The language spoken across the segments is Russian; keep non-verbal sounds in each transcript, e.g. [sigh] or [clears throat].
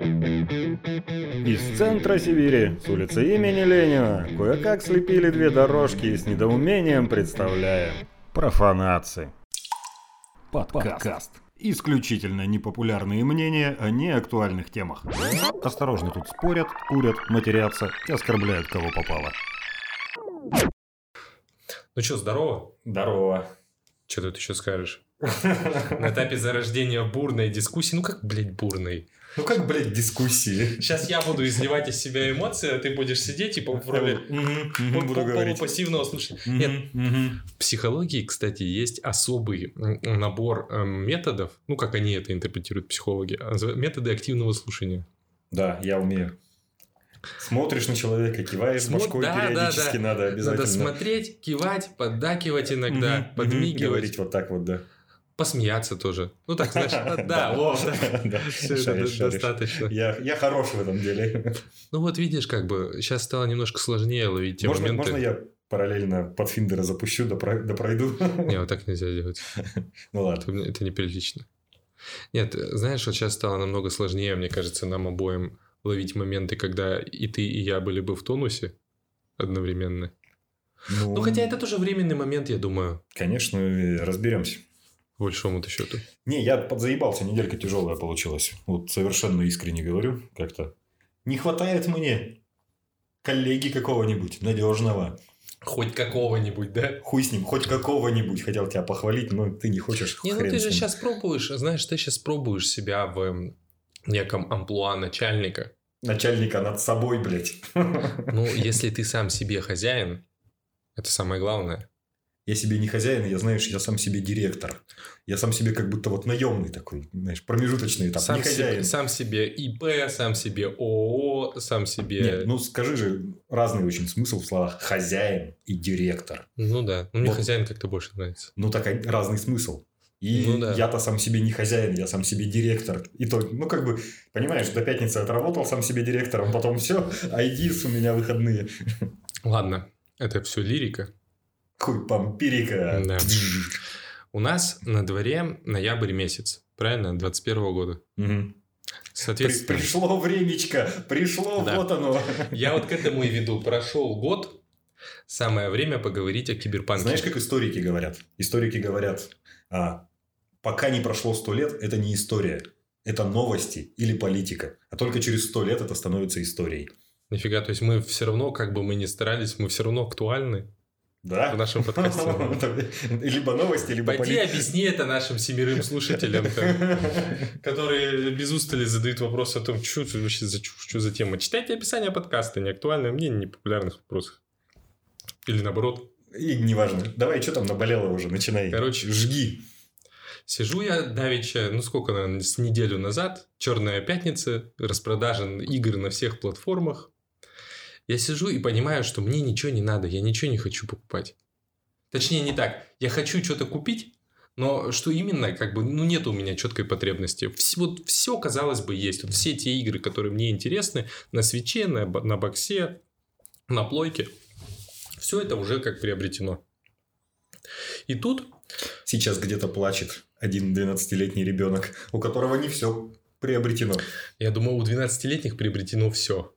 Из центра Сибири, с улицы имени Ленина, кое-как слепили две дорожки и с недоумением представляем. Профанации. Подкаст. Исключительно непопулярные мнения о неактуальных темах. Осторожно тут спорят, курят, матерятся и оскорбляют кого попало. Ну что, здорово? Здорово. Что тут еще скажешь? [laughs] На этапе зарождения бурной дискуссии. Ну как, блядь, бурной? Ну как, блядь, дискуссии? Сейчас я буду изливать из себя эмоции, а ты будешь сидеть и в роли буду говорить. пассивного слушания. Нет, в психологии, кстати, есть особый набор эм, методов, ну как они это интерпретируют психологи, а методы активного слушания. Да, я умею. Смотришь на человека, киваешь Смо- башкой да, да, периодически да. надо обязательно. Надо смотреть, кивать, поддакивать иногда, подмигивать, Говорить вот так вот, да. Посмеяться тоже. Ну так, знаешь, [laughs] да, вот. [laughs] Да, Все это шаришь. достаточно. Я, хорош в этом деле. Ну вот видишь, как бы сейчас стало немножко сложнее ловить те Можно, моменты. можно я параллельно под Финдера запущу, да, про- да пройду? Не, вот так нельзя делать. [laughs] Ну ладно. Это, неприлично. Нет, знаешь, вот сейчас стало намного сложнее, мне кажется, нам обоим ловить моменты, когда и ты, и я были бы в тонусе одновременно. Ну, хотя это тоже временный момент, я думаю, Конечно, разберемся. По большому-то счету. Не, я подзаебался, неделька тяжелая получилась. Вот совершенно искренне говорю, как-то. Не хватает мне коллеги какого-нибудь надежного. Хоть какого-нибудь, да? Хуй с ним, хоть какого-нибудь. Хотел тебя похвалить, но ты не хочешь. Не, ну ты же сейчас пробуешь, знаешь, ты сейчас пробуешь себя в неком амплуа начальника. Начальника над собой, блядь. Ну, [laughs] если ты сам себе хозяин, это самое главное. Я себе не хозяин, я, знаешь, я сам себе директор. Я сам себе как будто вот наемный такой, знаешь, промежуточный этап. Сам не себе, хозяин. сам себе ИП, сам себе ООО, сам себе... Нет, ну скажи же, разный очень смысл в словах хозяин и директор. Ну да, ну, мне Вот. хозяин как-то больше нравится. Ну, так они- разный смысл. И Ну да. я-то сам себе не хозяин, я сам себе директор. И то, ну, как бы, понимаешь, до пятницы отработал сам себе директором, потом все, [laughs] айдис у меня выходные. Ладно, это все лирика. Хуй пампирика. Да. У нас на дворе ноябрь месяц, правильно, 21 года. При- Соответственно, пришло времечко, пришло, Да. вот оно. я вот к этому и веду. Прошел год, самое время поговорить о киберпанке. Знаешь, как историки говорят? Историки говорят, а, пока не прошло сто лет, это не история. Это новости или политика. А только через сто лет это становится историей. Нифига, то есть мы все равно, как бы мы ни старались, мы все равно актуальны Да? в нашем подкасте. [laughs] Либо новости, либо Пойди объясни это нашим семерым слушателям, [laughs] которые без устали задают вопрос о том, что это вообще за что за тема. Читайте описание подкаста, неактуальное мнение, непопулярных вопросов. Или наоборот. И неважно. Давай, что там наболело уже, начинай. Короче, жги. Сижу я давеча, ну сколько, наверное, с неделю назад, черная пятница, распродажа игр на всех платформах. Я сижу и понимаю, что мне ничего не надо, я ничего не хочу покупать. Точнее, не так. Я хочу что-то купить, но что именно, как бы, ну, нет у меня четкой потребности. Вс- вот все, казалось бы, есть. Вот все те игры, которые мне интересны, на свече, на, на боксе, на плойке, все это уже как приобретено. И тут Сейчас где-то плачет один 12-летний ребенок, у которого не все приобретено. Я думаю, у 12-летних приобретено все.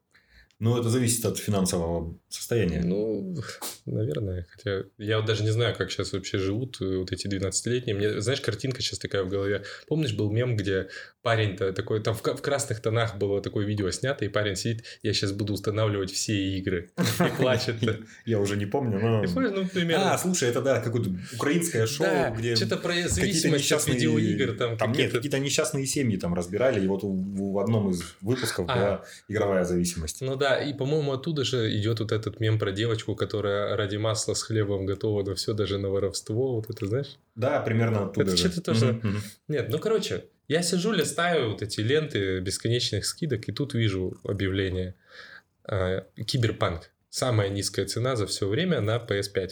Ну, это зависит от финансового состояния. Ну, [laughs] наверное. Хотя я вот даже не знаю, как сейчас вообще живут э, вот эти 12-летние. Мне, знаешь, картинка сейчас такая в голове. Помнишь, был мем, где парень-то такой, там в, в красных тонах было такое видео снято, и парень сидит, я сейчас буду устанавливать все игры. [laughs] И плачет. [laughs] Я уже не помню, но... Ну, примерно. А, слушай, это да, какое-то украинское шоу, где что-то про какие-то зависимость от несчастные... видеоигр. Там, Там нет, какие-то- несчастные семьи там разбирали, и вот в, в одном из выпусков А. была игровая зависимость. Ну да, и, по-моему, оттуда же идет вот этот мем про девочку, которая ради масла с хлебом готова на все, даже на воровство. Вот это, знаешь? Да, примерно оттуда Это что-то тоже-. Нет, ну короче, я сижу, листаю вот эти ленты бесконечных скидок, и тут вижу объявление. э, Киберпанк. Самая низкая цена за все время на PS5.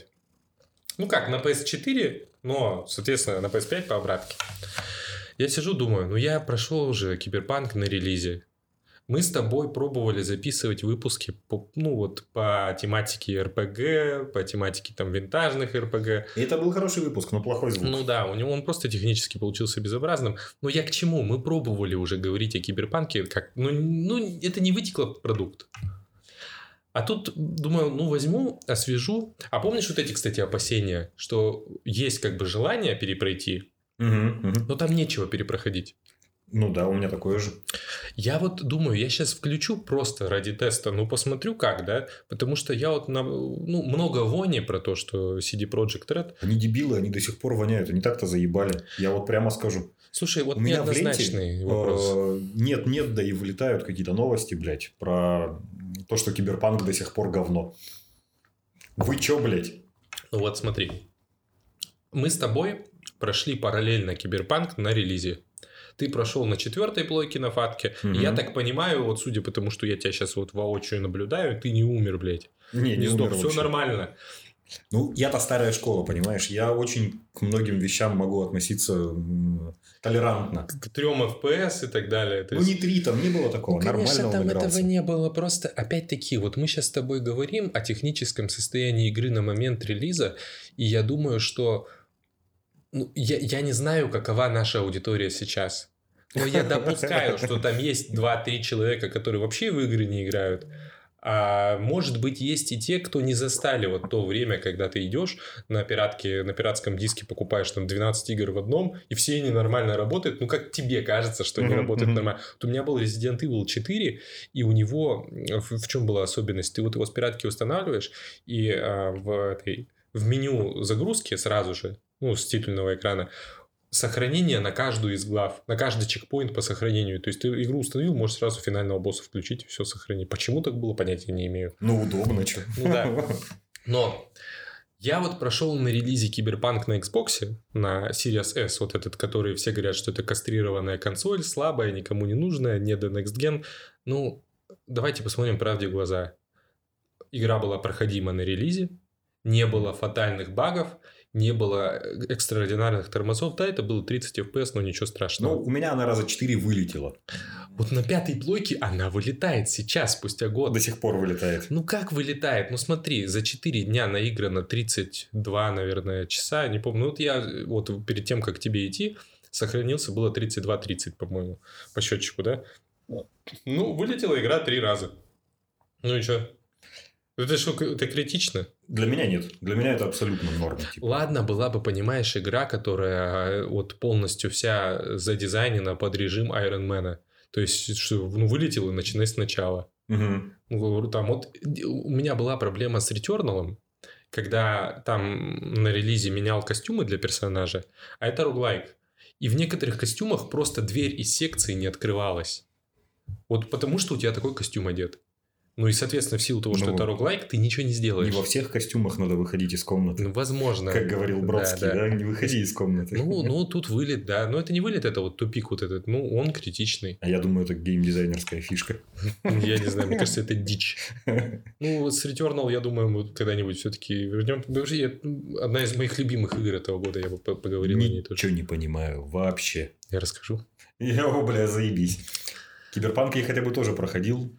Ну как, на PS4, но, соответственно, на PS5 по обратке. Я сижу, думаю, ну я прошел уже Киберпанк на релизе. Мы с тобой пробовали записывать выпуски по, ну, вот, по тематике РПГ, по тематике там винтажных РПГ. И это был хороший выпуск, но плохой звук. Ну да, у него он просто технически получился безобразным. Но я к чему? Мы пробовали уже говорить о киберпанке, как, ну, ну это не вытекло продукт. А тут, думаю, ну возьму, освежу. А помнишь вот эти, кстати, опасения, что есть как бы желание перепройти, Угу, угу. но там нечего перепроходить. Ну да, у меня такое же. Я вот думаю, я сейчас включу просто ради теста, ну посмотрю как, да, потому что я вот на, ну, много вони про то, что CD Projekt Red. Они дебилы, они до сих пор воняют. Они так-то заебали. Я вот прямо скажу. Слушай, вот у меня в ленте вопрос. э, нет, нет, да и вылетают какие-то новости, блядь, про то, что киберпанк до сих пор говно. Вы чё, блядь? Ну вот смотри, мы с тобой прошли параллельно киберпанк на релизе. Ты прошел на четвертой плойке на фатке. Мгм. Я так понимаю, вот судя по тому, что я тебя сейчас вот воочию наблюдаю, ты не умер, блядь. Не, Не, сдох, умер все вообще. нормально. Ну, я-то старая школа, понимаешь? Я очень к многим вещам могу относиться толерантно. К трем FPS и так далее. То Ну, есть- не три, там не было такого. Ну, конечно, Нормально там этого не было. Просто, опять-таки, вот мы сейчас с тобой говорим о техническом состоянии игры на момент релиза, и я думаю, что... Ну, я, я не знаю, какова наша аудитория сейчас. Но я допускаю, что там есть 2-3 человека, которые вообще в игры не играют. А может быть, есть и те, кто не застали вот то время, когда ты идешь на пиратке, на пиратском диске покупаешь там 12 игр в одном, и все они нормально работают. Ну, как тебе кажется, что они работают нормально. Вот у меня был Resident Evil 4, и у него в, в чем была особенность? Ты вот его с пиратки устанавливаешь, и а, в этой в меню загрузки сразу же, ну, с титульного экрана, сохранение на каждую из глав, на каждый чекпоинт по сохранению. То есть ты игру установил, можешь сразу финального босса включить и все сохранить. Почему так было, понятия не имею. Ну, удобно, что. Ну да. [laughs] Но я вот прошел на релизе Киберпанк на Xbox, на Series S, вот этот, который все говорят, что это кастрированная консоль, слабая, никому не нужная, не до Next Gen. Ну, давайте посмотрим правде в глаза. Игра была проходима на релизе, не было фатальных багов, не было экстраординарных тормозов. Да, это было 30 FPS, но ничего страшного. Ну, у меня она раза четыре вылетела. Вот на пятой плойке она вылетает сейчас, спустя год. До сих пор вылетает. Ну как вылетает? Ну смотри, за 4 дня наиграно 32, наверное, часа, не помню. Ну вот я вот перед тем, как тебе идти, сохранился, было 32-30, по-моему, по счетчику, да? Ну, вылетела игра три раза. Ну и что? Это что, это критично? Для меня нет. Для меня это абсолютно норма. Типа. Ладно, была бы, понимаешь, игра, которая э, вот полностью вся задизайнена под режим Айронмена. То есть, что ну, вылетел и начинай сначала. Ну, говорю, там вот у меня была проблема с Returnal, когда там на релизе менял костюмы для персонажа, а это роглайк. И в некоторых костюмах просто дверь из секции не открывалась. Вот потому что у тебя такой костюм одет. Ну и, соответственно, в силу того, что Ну, это роглайк, ты ничего не Не сделаешь. во всех костюмах надо выходить из комнаты. Ну, возможно. Как говорил Бродский, Да, да, да. не выходи из комнаты. Ну, [laughs] ну, тут вылет, да. Но это не вылет, это вот тупик вот этот. Ну, он критичный. А я думаю, это геймдизайнерская фишка. [laughs] Я не знаю, мне кажется, это дичь. [laughs] Ну, вот с Returnal, я думаю, мы когда-нибудь все-таки вернем. Вообще, я- одна из моих любимых игр этого года, я бы по- поговорил о ней тоже. Ничего не понимаю вообще. Я расскажу. Я, о, бля, заебись. Киберпанк я хотя бы тоже проходил.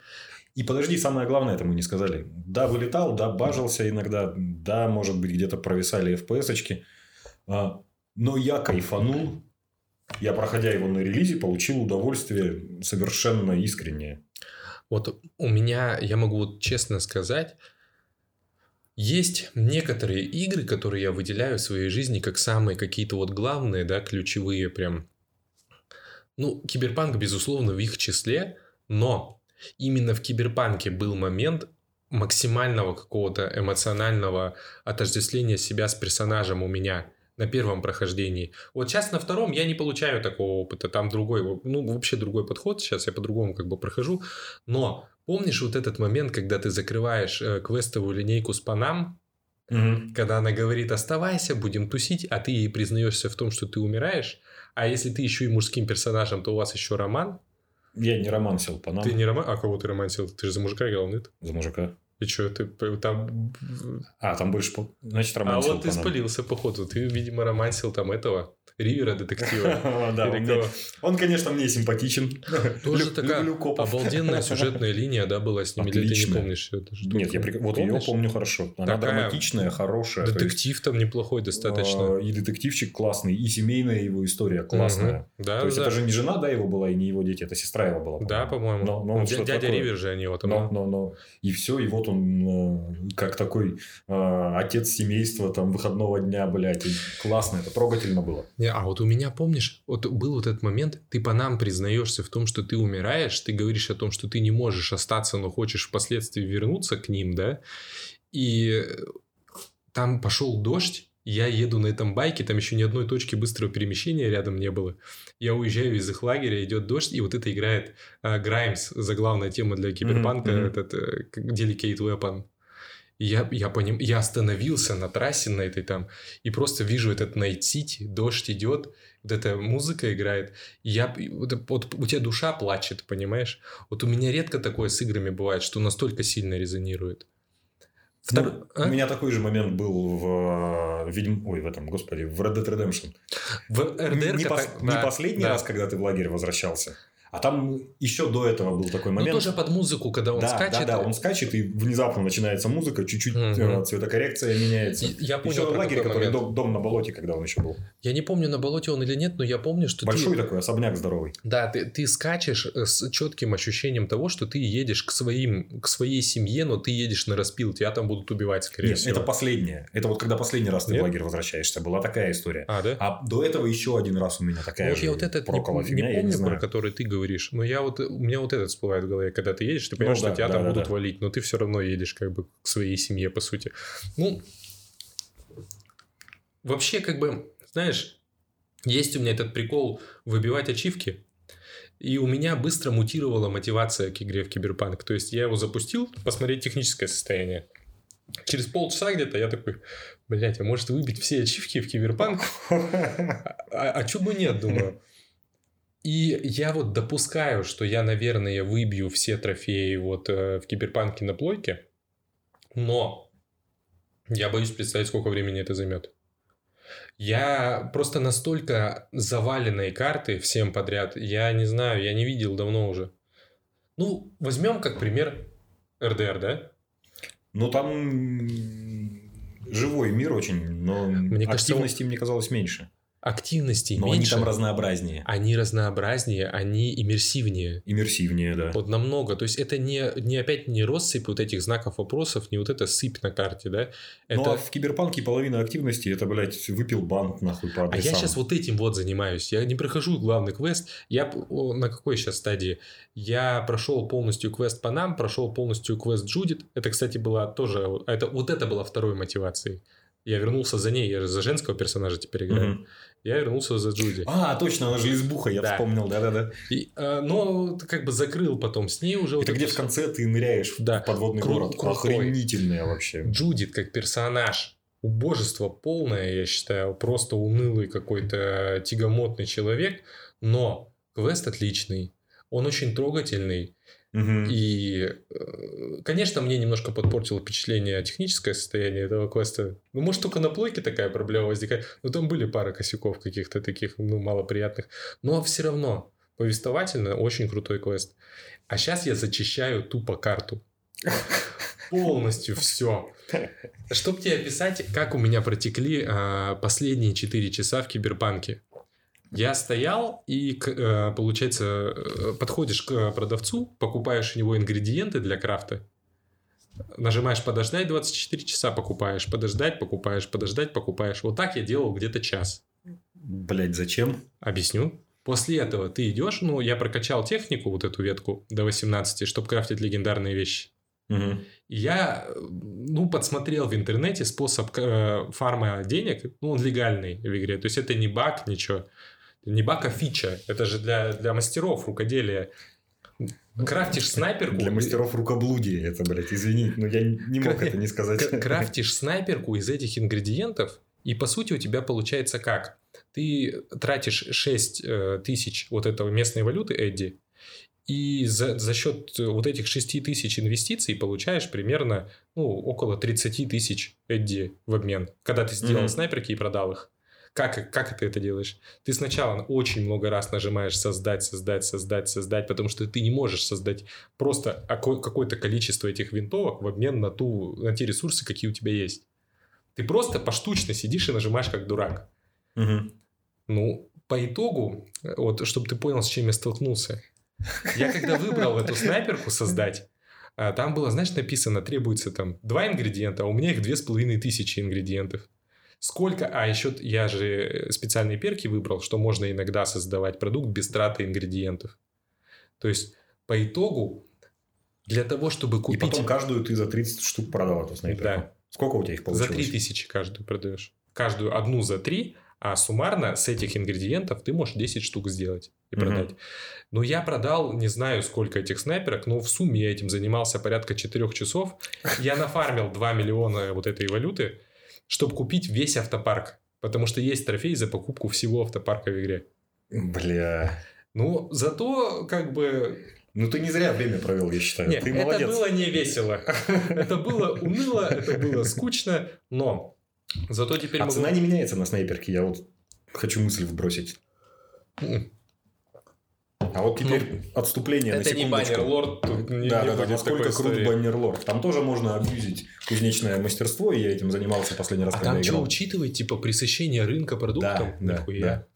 И подожди, самое главное, это мы не сказали. Да, вылетал, да, бажился иногда, да, может быть, где-то провисали FPS-очки. А, но я кайфанул. Я, проходя его на релизе, получил удовольствие совершенно искреннее. Вот у меня, я могу вот честно сказать, есть некоторые игры, которые я выделяю в своей жизни как самые какие-то вот главные, да, ключевые прям. Ну, Киберпанк, безусловно, в их числе, но именно в Киберпанке был момент максимального какого-то эмоционального отождествления себя с персонажем у меня на первом прохождении. Вот сейчас на втором я не получаю такого опыта, там другой, ну, вообще другой подход, сейчас я по-другому как бы прохожу, но помнишь вот этот момент, когда ты закрываешь э, квестовую линейку с Панам, когда она говорит «оставайся, будем тусить», а ты ей признаешься в том, что ты умираешь, а если ты еще и мужским персонажем, то у вас еще роман, Я не романсил по нам ты не роман, а кого ты романсил? Ты же за мужика играл, нет? за мужика. И что, ты там... А, там больше... Значит, А романсил вот ты по нам. спалился, походу. Ты, видимо, романсил там этого. Ривера детектива. [laughs] Да, он, он, конечно, мне симпатичен. [laughs] Тоже Лю- такая обалденная [laughs] сюжетная линия, да, была с ним. Или ты не помнишь это? Что Нет, я вот ее Помнишь? помню хорошо. Она Такая- драматичная, хорошая. то есть, Детектив там неплохой достаточно. э, И детективчик классный, и семейная его история классная. Мгм. Да, То есть да. это же не жена, да, его была, и не его дети, это сестра его была. Да, по-моему. Но- но Ну, дядя такое? Ривер же они его там. Но, но, но. И все, и вот он э, как такой э, отец семейства там выходного дня, блядь. классно, это трогательно было. Не, а вот у меня, помнишь, вот был вот этот момент, ты по нам признаешься в том, что ты умираешь, ты говоришь о том, что ты не можешь остаться, но хочешь впоследствии вернуться к ним, да? И там пошел дождь, я еду на этом байке, там еще ни одной точки быстрого перемещения рядом не было. Я уезжаю из их лагеря, идет дождь, и вот это играет а, Граймс, заглавная тема для киберпанка, мгм. этот э, как Delicate Weapon. Я, я, поним... я остановился на трассе на этой там, и просто вижу этот City, дождь идет, вот эта музыка играет, и я, вот, вот у тебя душа плачет, понимаешь? Вот у меня редко такое с играми бывает, что настолько сильно резонирует. Втор- Ну, а? У меня такой же момент был в э, Ведьм... Ой, в этом, господи, в Red Dead Redemption. В РДР не, пос- как- не да, последний да. раз, когда ты в лагерь возвращался, а там еще до этого был такой Ну, момент. тоже под музыку, когда он да, скачет. да, да, он скачет, и внезапно начинается музыка, чуть-чуть э, цветокоррекция меняется. И- Я понял Еще про лагерь, какой который момент. дом, дом на болоте, когда он еще был. Я не помню, на болоте он или нет, но я помню, что Большой ты... такой, особняк здоровый. Да, ты, ты скачешь э, с четким ощущением того, что ты едешь к, своим, к своей семье, но ты едешь на распил, тебя там будут убивать, скорее Нет, всего. это последнее. Это вот когда последний раз ты Нет? в лагерь возвращаешься, была такая история. А, да? А до этого еще один раз у меня такая Ну, вот же я вот этот не, не помню, не знаю. про который ты говоришь, но я вот, у меня вот этот всплывает в голове, когда ты едешь, ты понимаешь, Ну что да, тебя да, там да, будут да. валить, но ты все равно едешь как бы к своей семье, по сути. Ну, вообще, как бы, знаешь, есть у меня этот прикол выбивать ачивки, и у меня быстро мутировала мотивация к игре в Киберпанк. То есть, я его запустил, посмотреть техническое состояние. Через полчаса где-то я такой, блядь, а может выбить все ачивки в Киберпанк? [laughs] А, а чё бы нет, думаю. И я вот допускаю, что я, наверное, выбью все трофеи вот э, в Киберпанке на плойке, но я боюсь представить, сколько времени это займет. Я просто настолько заваленные карты всем подряд, я не знаю, я не видел давно уже. Ну, возьмем как пример РДР, да? Ну, там живой мир очень, но Мне кажется, активности мне казалось меньше. Активностей Но меньше, они там разнообразнее, они разнообразнее, они иммерсивнее. иммерсивнее, да. Вот намного. То есть это не, не опять не россыпь вот этих знаков вопросов, не вот эта сыпь на карте, да? Ну, Это... а в Киберпанке половина активности это, блядь, выпил банк нахуй по А адресам. я сейчас вот этим вот занимаюсь. Я не прохожу главный квест. Я на какой сейчас стадии? Я прошел полностью квест по нам, прошел полностью квест Джудит. Это, кстати, была тоже... Это, вот это была второй мотивацией. Я вернулся за ней. Я же за женского персонажа теперь играю. Мгм. Я вернулся за Джуди. А, точно, она же лесбуха, я Да. вспомнил, да-да-да. Э, но как бы закрыл потом с ней уже... вот Это где эту в конце ты ныряешь Да. в подводный Кру- город. крутой. Охренительное вообще. Джудит как персонаж убожество полное, я считаю, просто унылый какой-то тягомотный человек, но квест отличный, он очень трогательный, И, э, конечно, мне немножко подпортило впечатление техническое состояние этого квеста. Ну, может, только на плойке такая проблема возникает, но там были пара косяков каких-то таких, ну, малоприятных, но все равно повествовательно очень крутой квест. А сейчас я зачищаю тупо карту. Полностью все. Чтобы тебе описать, как у меня протекли а, последние 4 часа в Киберпанке. Я стоял и, э, получается, э, подходишь к продавцу, покупаешь у него ингредиенты для крафта, нажимаешь подождать 24 часа, покупаешь, подождать, покупаешь, подождать, покупаешь. Вот так я делал где-то час. Блять, зачем? Объясню. После этого ты идешь, ну, я прокачал технику, вот эту ветку до 18, чтобы крафтить легендарные вещи. И Я, э, ну, подсмотрел в интернете способ э, фарма денег, ну, он легальный в игре. То есть, это не баг, ничего. Не баг, а фича. Это же для, для мастеров рукоделия. Крафтишь снайперку. Для мастеров рукоблудия это, блядь, извини, но я не мог это не сказать. Крафтишь снайперку из этих ингредиентов, и по сути у тебя получается как? Ты тратишь 6 э, тысяч вот этого местной валюты, Эдди, и за, за счет вот этих 6 тысяч инвестиций получаешь примерно ну, около 30 тысяч Эдди в обмен, когда ты сделал Мгм. снайперки и продал их. Как, как ты это делаешь? Ты сначала очень много раз нажимаешь создать, создать, создать, создать, потому что ты не можешь создать просто какое-то количество этих винтовок в обмен на, ту, на те ресурсы, какие у тебя есть. Ты просто поштучно сидишь и нажимаешь как дурак. Угу. Ну, по итогу, вот, чтобы ты понял, с чем я столкнулся. Я когда выбрал эту снайперку создать, а, там было, знаешь, написано, требуется там два ингредиента, а у меня их две с половиной тысячи ингредиентов. Сколько, а еще я же специальные перки выбрал, что можно иногда создавать продукт без траты ингредиентов. То есть, по итогу, для того, чтобы купить... И потом каждую ты за 30 штук продал эту снайперку. Да. Сколько у тебя их получилось? За 3000 каждую продаешь. Каждую одну за 3, а суммарно с этих ингредиентов ты можешь 10 штук сделать и продать. Угу. Но я продал, не знаю сколько этих снайперок, но в сумме я этим занимался порядка 4 часов. Я нафармил 2 миллиона вот этой валюты чтобы купить весь автопарк. Потому что есть трофей за покупку всего автопарка в игре. Бля. Ну, зато как бы... Ну, ты не зря время провел, я считаю. Нет, ты это молодец. было не весело. Это было уныло, это было скучно, но зато теперь... А цена не меняется на снайперке, я вот хочу мысль вбросить. А вот теперь ну, отступление это на секундочку. Это не баннер-лорд. Тут не, да, не да, да, насколько крут баннер-лорд. Там тоже можно абьюзить кузнечное мастерство, и я этим занимался последний раз, а когда там что учитывать? Типа пресыщение рынка продуктом? Да, да, да.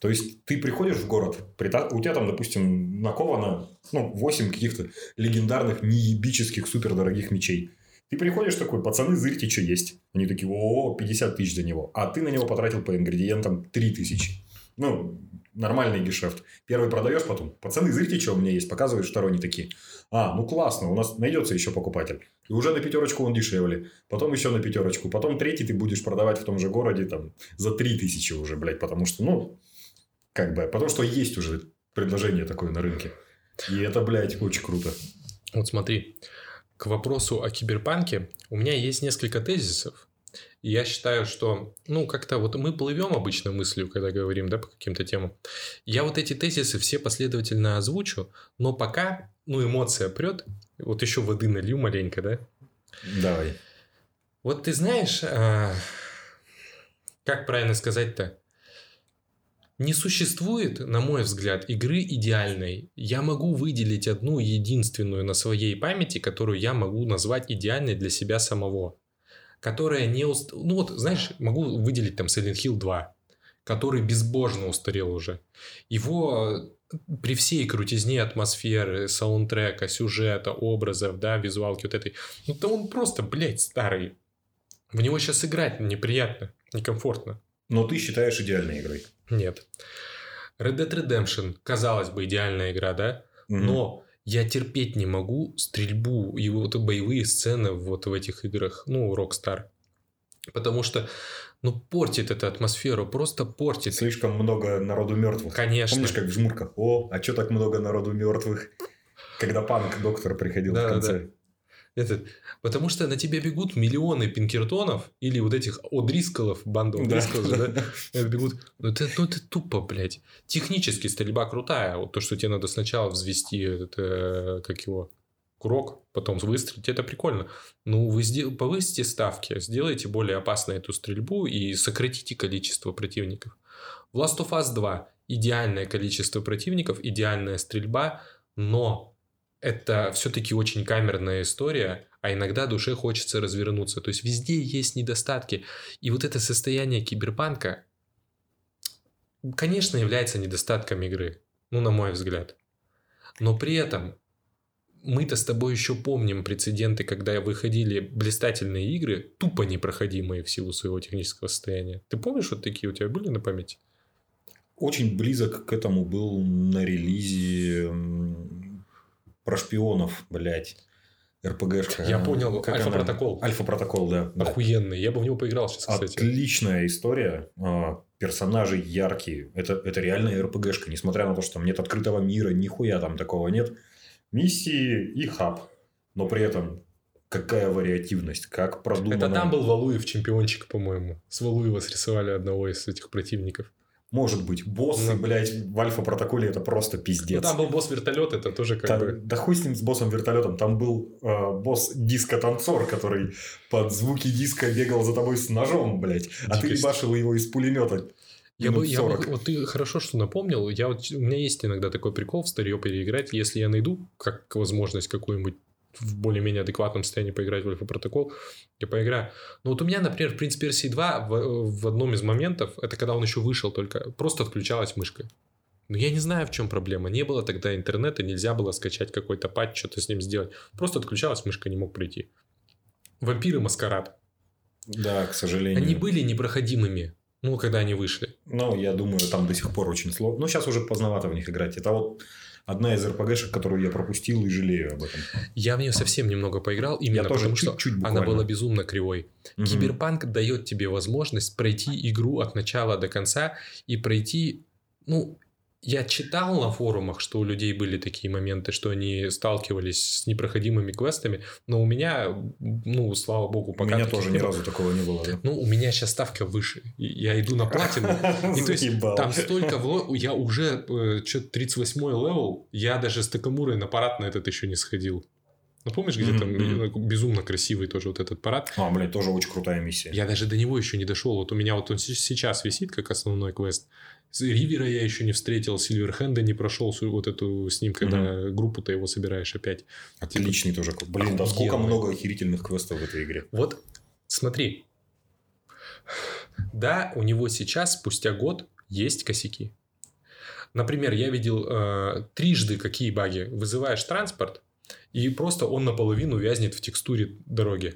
То есть, ты приходишь в город, у тебя там, допустим, наковано ну, 8 каких-то легендарных, неебических, супердорогих мечей. Ты приходишь такой, пацаны, зырьте, что есть. Они такие, о, 50 тысяч за него. А ты на него потратил по ингредиентам 3 тысячи. Ну, нормальный гешефт. Первый продаешь, потом, пацаны, зырьте, что у меня есть, показываешь, второй не такие. А, ну классно, у нас найдется еще покупатель. И уже на пятерочку он дешевле. Потом еще на пятерочку. Потом третий ты будешь продавать в том же городе там за три тысячи уже, блядь. Потому что, ну, как бы, потому что есть уже предложение такое на рынке. И это, блядь, очень круто. Вот смотри, к вопросу о киберпанке у меня есть несколько тезисов, я считаю, что, ну, как-то вот мы плывем обычно мыслью, когда говорим, да, по каким-то темам. Я вот эти тезисы все последовательно озвучу, но пока, ну, эмоция прет, вот еще воды налью маленько, да? Давай. Вот ты знаешь, а, как правильно сказать-то? Не существует, на мой взгляд, игры идеальной. Я могу выделить одну единственную на своей памяти, которую я могу назвать идеальной для себя самого которая не... Уст... Ну вот, знаешь, могу выделить там Silent Hill 2, который безбожно устарел уже. Его при всей крутизне атмосферы, саундтрека, сюжета, образов, да, визуалки вот этой, ну то он просто, блядь, старый. В него сейчас играть неприятно, некомфортно. Но ты считаешь идеальной игрой? Нет. Red Dead Redemption, казалось бы, идеальная игра, да? Угу. Но я терпеть не могу стрельбу и вот боевые сцены вот в этих играх, ну, Rockstar. Потому что, ну, портит эту атмосферу, просто портит. Слишком много народу мертвых. Конечно. Помнишь, как в жмурках? О, а что так много народу мертвых? Когда панк-доктор приходил да, в конце. Да. Этот, потому что на тебя бегут миллионы пинкертонов или вот этих одрискалов, банду одрискалов, да, да, [laughs] да. бегут. Ну это, ну это тупо, блядь. Технически стрельба крутая. Вот то, что тебе надо сначала взвести, этот, э, как его, курок, потом выстрелить, это прикольно. Ну, вы сдел... повысите ставки, сделайте более опасной эту стрельбу и сократите количество противников. В Last of Us 2 идеальное количество противников, идеальная стрельба, но это все-таки очень камерная история, а иногда душе хочется развернуться. То есть везде есть недостатки. И вот это состояние киберпанка, конечно, является недостатком игры. Ну, на мой взгляд. Но при этом мы-то с тобой еще помним прецеденты, когда выходили блистательные игры, тупо непроходимые в силу своего технического состояния. Ты помнишь, вот такие у тебя были на памяти? Очень близок к этому был на релизе про шпионов, блядь. РПГшка. Я понял. Как Альфа-протокол. Альфа-протокол, да. Охуенный. Я бы в него поиграл сейчас, кстати. Отличная история. А, персонажи яркие. Это, это реальная РПГшка. Несмотря на то, что там нет открытого мира, нихуя там такого нет. Миссии и хаб. Но при этом какая вариативность, как продумано. Это там был Валуев чемпиончик, по-моему. С Валуева срисовали одного из этих противников. Может быть, боссы, ну, блядь, в альфа-протоколе это просто пиздец. Ну, там был босс вертолет, это тоже как там, бы... Да хуй с ним, с боссом вертолетом. Там был э, босс диско-танцор, который под звуки диска бегал за тобой с ножом, блядь. А ты ебашил его из пулемета. Я бы, я бы, 40. вот ты хорошо, что напомнил. Я вот, у меня есть иногда такой прикол в старье переиграть. Если я найду как возможность какую-нибудь в более-менее адекватном состоянии поиграть в альфа-протокол, я поиграю. Но вот у меня, например, в Принц Персии 2 в, в одном из моментов, это когда он еще вышел только, просто отключалась мышка. Но я не знаю, в чем проблема. Не было тогда интернета, нельзя было скачать какой-то патч, что-то с ним сделать. Просто отключалась мышка, не мог пройти. Вампиры Маскарад. Да, к сожалению. Они были непроходимыми, ну, когда они вышли. Но я думаю, там до сих пор очень сложно. Ну, сейчас уже поздновато в них играть. Это вот одна из РПГшек, которую я пропустил и жалею об этом. Я в нее совсем немного поиграл, именно тоже потому что чуть-чуть она буквально. была безумно кривой. Мгм. Киберпанк дает тебе возможность пройти игру от начала до конца и пройти, ну, я читал на форумах, что у людей были такие моменты, что они сталкивались с непроходимыми квестами, но у меня, ну, слава богу, У пока меня таких тоже ни было. разу такого не было. да. Ну, у меня сейчас ставка выше. Я иду на платину. И то есть [laughs] там столько... Я уже что-то 38 level. Я даже с Такамурой на парад на этот еще не сходил. Ну, помнишь, где Мгм, там э, безумно красивый тоже вот этот парад? А, блядь, тоже очень крутая миссия. Я даже до него еще не дошел. Вот у меня вот он се- сейчас висит как основной квест. Ривера я еще не встретил, Сильверхенда не прошел вот эту с ним, когда группу-то его собираешь опять. Отличный тоже. Блин, да сколько много охерительных квестов в этой игре. Вот смотри. Да, у него сейчас, спустя год, есть косяки. Например, я видел э, трижды какие баги. Вызываешь транспорт, и просто он наполовину вязнет в текстуре дороги.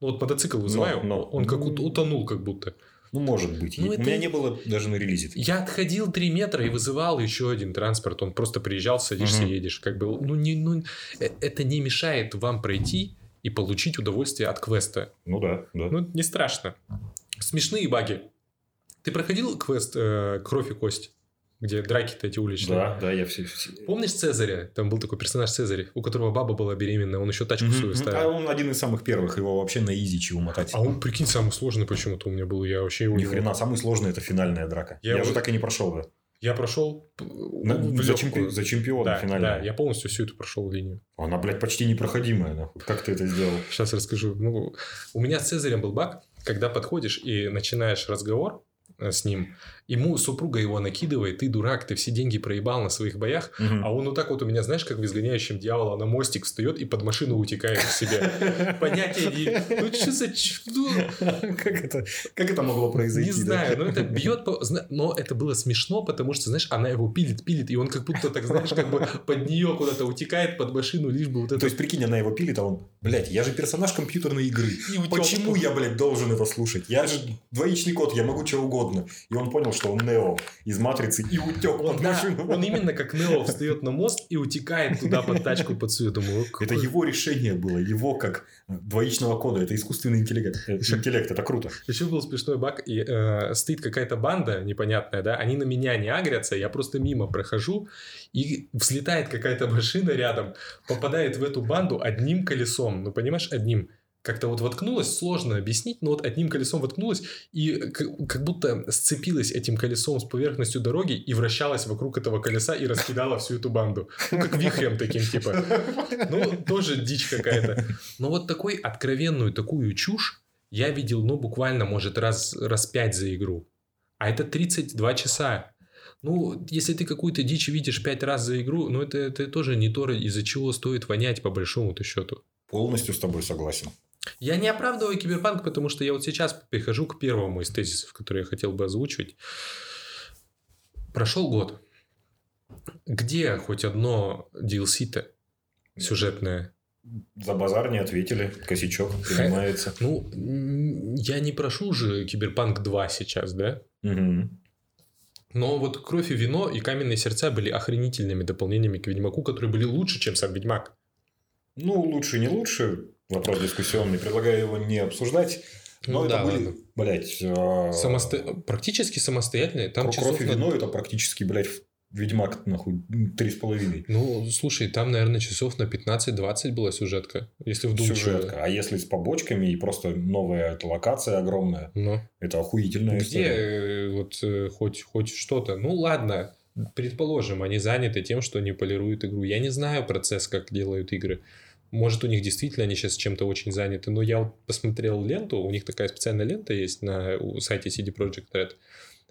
Ну, Вот мотоцикл вызываю, но- он как ут- ну, утонул как будто. Ну, может быть. Ну, У это- меня не было даже на релизе. таких. Я отходил 3 метра и вызывал еще один транспорт. Он просто приезжал, садишься, Мгм. едешь. Как бы, ну, не, ну, э, это не мешает вам пройти и получить удовольствие от квеста. Ну да, да. Ну, не страшно. Смешные баги. Ты проходил квест э, «Кровь и кость», где драки-то эти уличные? Да, да, я все... все- Помнишь Цезаря? Там был такой персонаж Цезарь, у которого баба была беременная, он еще тачку Мгм, свою ставил. А он один из самых первых, его вообще на изичи умотать. А он, прикинь, самый сложный почему-то у меня был. Я вообще его Ни хрена, самый сложный это финальная драка. Я Я, его- же так и не прошел, да. Я прошел На- в за, чемпи- за чемпиона Да, финальная. да, я полностью всю эту прошел линию. Она, блядь, почти непроходимая. нахуй. Как ты это сделал? Сейчас расскажу. Ну, у меня с Цезарем был баг, когда подходишь и начинаешь разговор э, с ним, ему супруга его накидывает, ты дурак, ты все деньги проебал на своих боях, Мгм. а он вот так вот у меня, знаешь, как в изгоняющем дьявола на мостик встает и под машину утекает к себе. [laughs] Понятия не... Ну, что за... [laughs] Как это, как это могло произойти? Не знаю, но это бьет Но это было смешно, потому что, знаешь, она его пилит, пилит, и он как будто так, знаешь, как бы под нее куда-то утекает под машину, лишь бы вот это... То есть, прикинь, она его пилит, а он, блядь, я же персонаж компьютерной игры. Почему я, блядь, должен это слушать? Я же двоичный код, я могу что угодно. И он понял, что он Нео из Матрицы и утек Он, под да, машину. он именно как Нео встает на мост и утекает туда под тачку под свою. Думаю, Это какой- его решение было, его как двоичного кода. Это искусственный интеллект. э, интеллект, это круто. Еще был смешной баг, и э, стоит какая-то банда непонятная, да, они на меня не агрятся, я просто мимо прохожу, и взлетает какая-то машина рядом, попадает в эту банду одним колесом, ну, понимаешь, одним. Как-то вот воткнулась, сложно объяснить, но вот одним колесом воткнулась и как будто сцепилась этим колесом с поверхностью дороги и вращалась вокруг этого колеса и раскидала всю эту банду. Ну, как вихрем таким, типа. Ну, тоже дичь какая-то. Но вот такой откровенную такую чушь я видел, ну, буквально, может, раз, раз пять за игру. А это 32 часа. Ну, если ты какую-то дичь видишь пять раз за игру, ну, это, это тоже не то, из-за чего стоит вонять, по большому-то счету. Полностью с тобой согласен. Я не оправдываю Киберпанк, потому что я вот сейчас прихожу к первому из тезисов, который я хотел бы озвучивать. Прошел год. Где хоть одно DLC-то сюжетное? За базар не ответили. Косячок принимается. Ну, я не прошу же Киберпанк 2 сейчас, да? Мгм. Но вот «Кровь и вино» и «Каменные сердца» были охренительными дополнениями к «Ведьмаку», которые были лучше, чем сам «Ведьмак». Ну, лучше, не лучше. Вопрос дискуссионный. Предлагаю его не обсуждать. Но Ну это да, были, ладно. блядь, а, Самосто- Практически самостоятельные. Там Кровь часов и на- вино это практически, блядь, Ведьмак, нахуй, три с половиной. Ну, слушай, там, наверное, часов на 15-20 была сюжетка, если вдумчиво. Сюжетка. А если с побочками и просто новая эта локация огромная, Ну, это охуительная где история. э, вот э, хоть, хоть что-то? Ну, ладно, предположим, они заняты тем, что они полируют игру. Я не знаю процесс, как делают игры. Может, у них действительно они сейчас чем-то очень заняты, но я вот посмотрел ленту, у них такая специальная лента есть на у- сайте CD Projekt Red,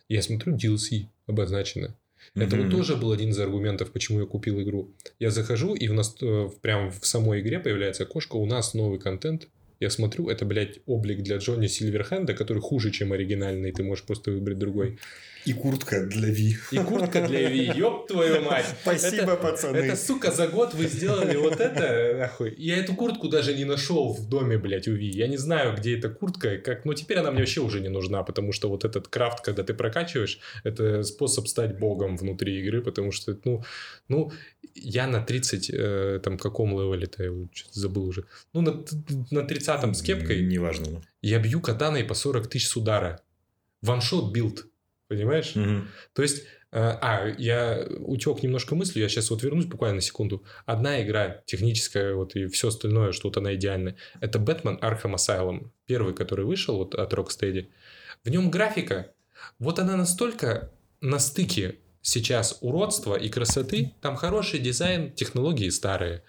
Я смотрю, DLC обозначено. Это вот тоже был один из аргументов, почему я купил игру. Я захожу, и в нас, э, прям в самой игре появляется окошко, у нас новый контент. Я смотрю, это, блядь, облик для Джонни Сильверхенда, который хуже, чем оригинальный, ты можешь просто выбрать другой. И куртка для Ви. И куртка для Ви, ёб твою мать. Спасибо, это, пацаны. Это, сука, за год вы сделали вот это, нахуй. Я эту куртку даже не нашел в доме, блядь, у Ви. Я не знаю, где эта куртка, как... но теперь она мне вообще уже не нужна, потому что вот этот крафт, когда ты прокачиваешь, это способ стать богом внутри игры, потому что, ну, ну я на 30, э, там, каком левеле-то, я забыл уже. Ну, на, на 30-м с кепкой. Неважно. Я бью катаной по 40 тысяч с удара. One-shot build. Понимаешь? Угу. То есть, э, а, я утек немножко мыслью, я сейчас вот вернусь буквально на секунду. Одна игра техническая, вот и все остальное, что вот она идеальная, это Бэтмен Arkham Asylum, первый, который вышел вот от Rocksteady. В нем графика, вот она настолько на стыке сейчас уродства и красоты, там хороший дизайн, технологии старые.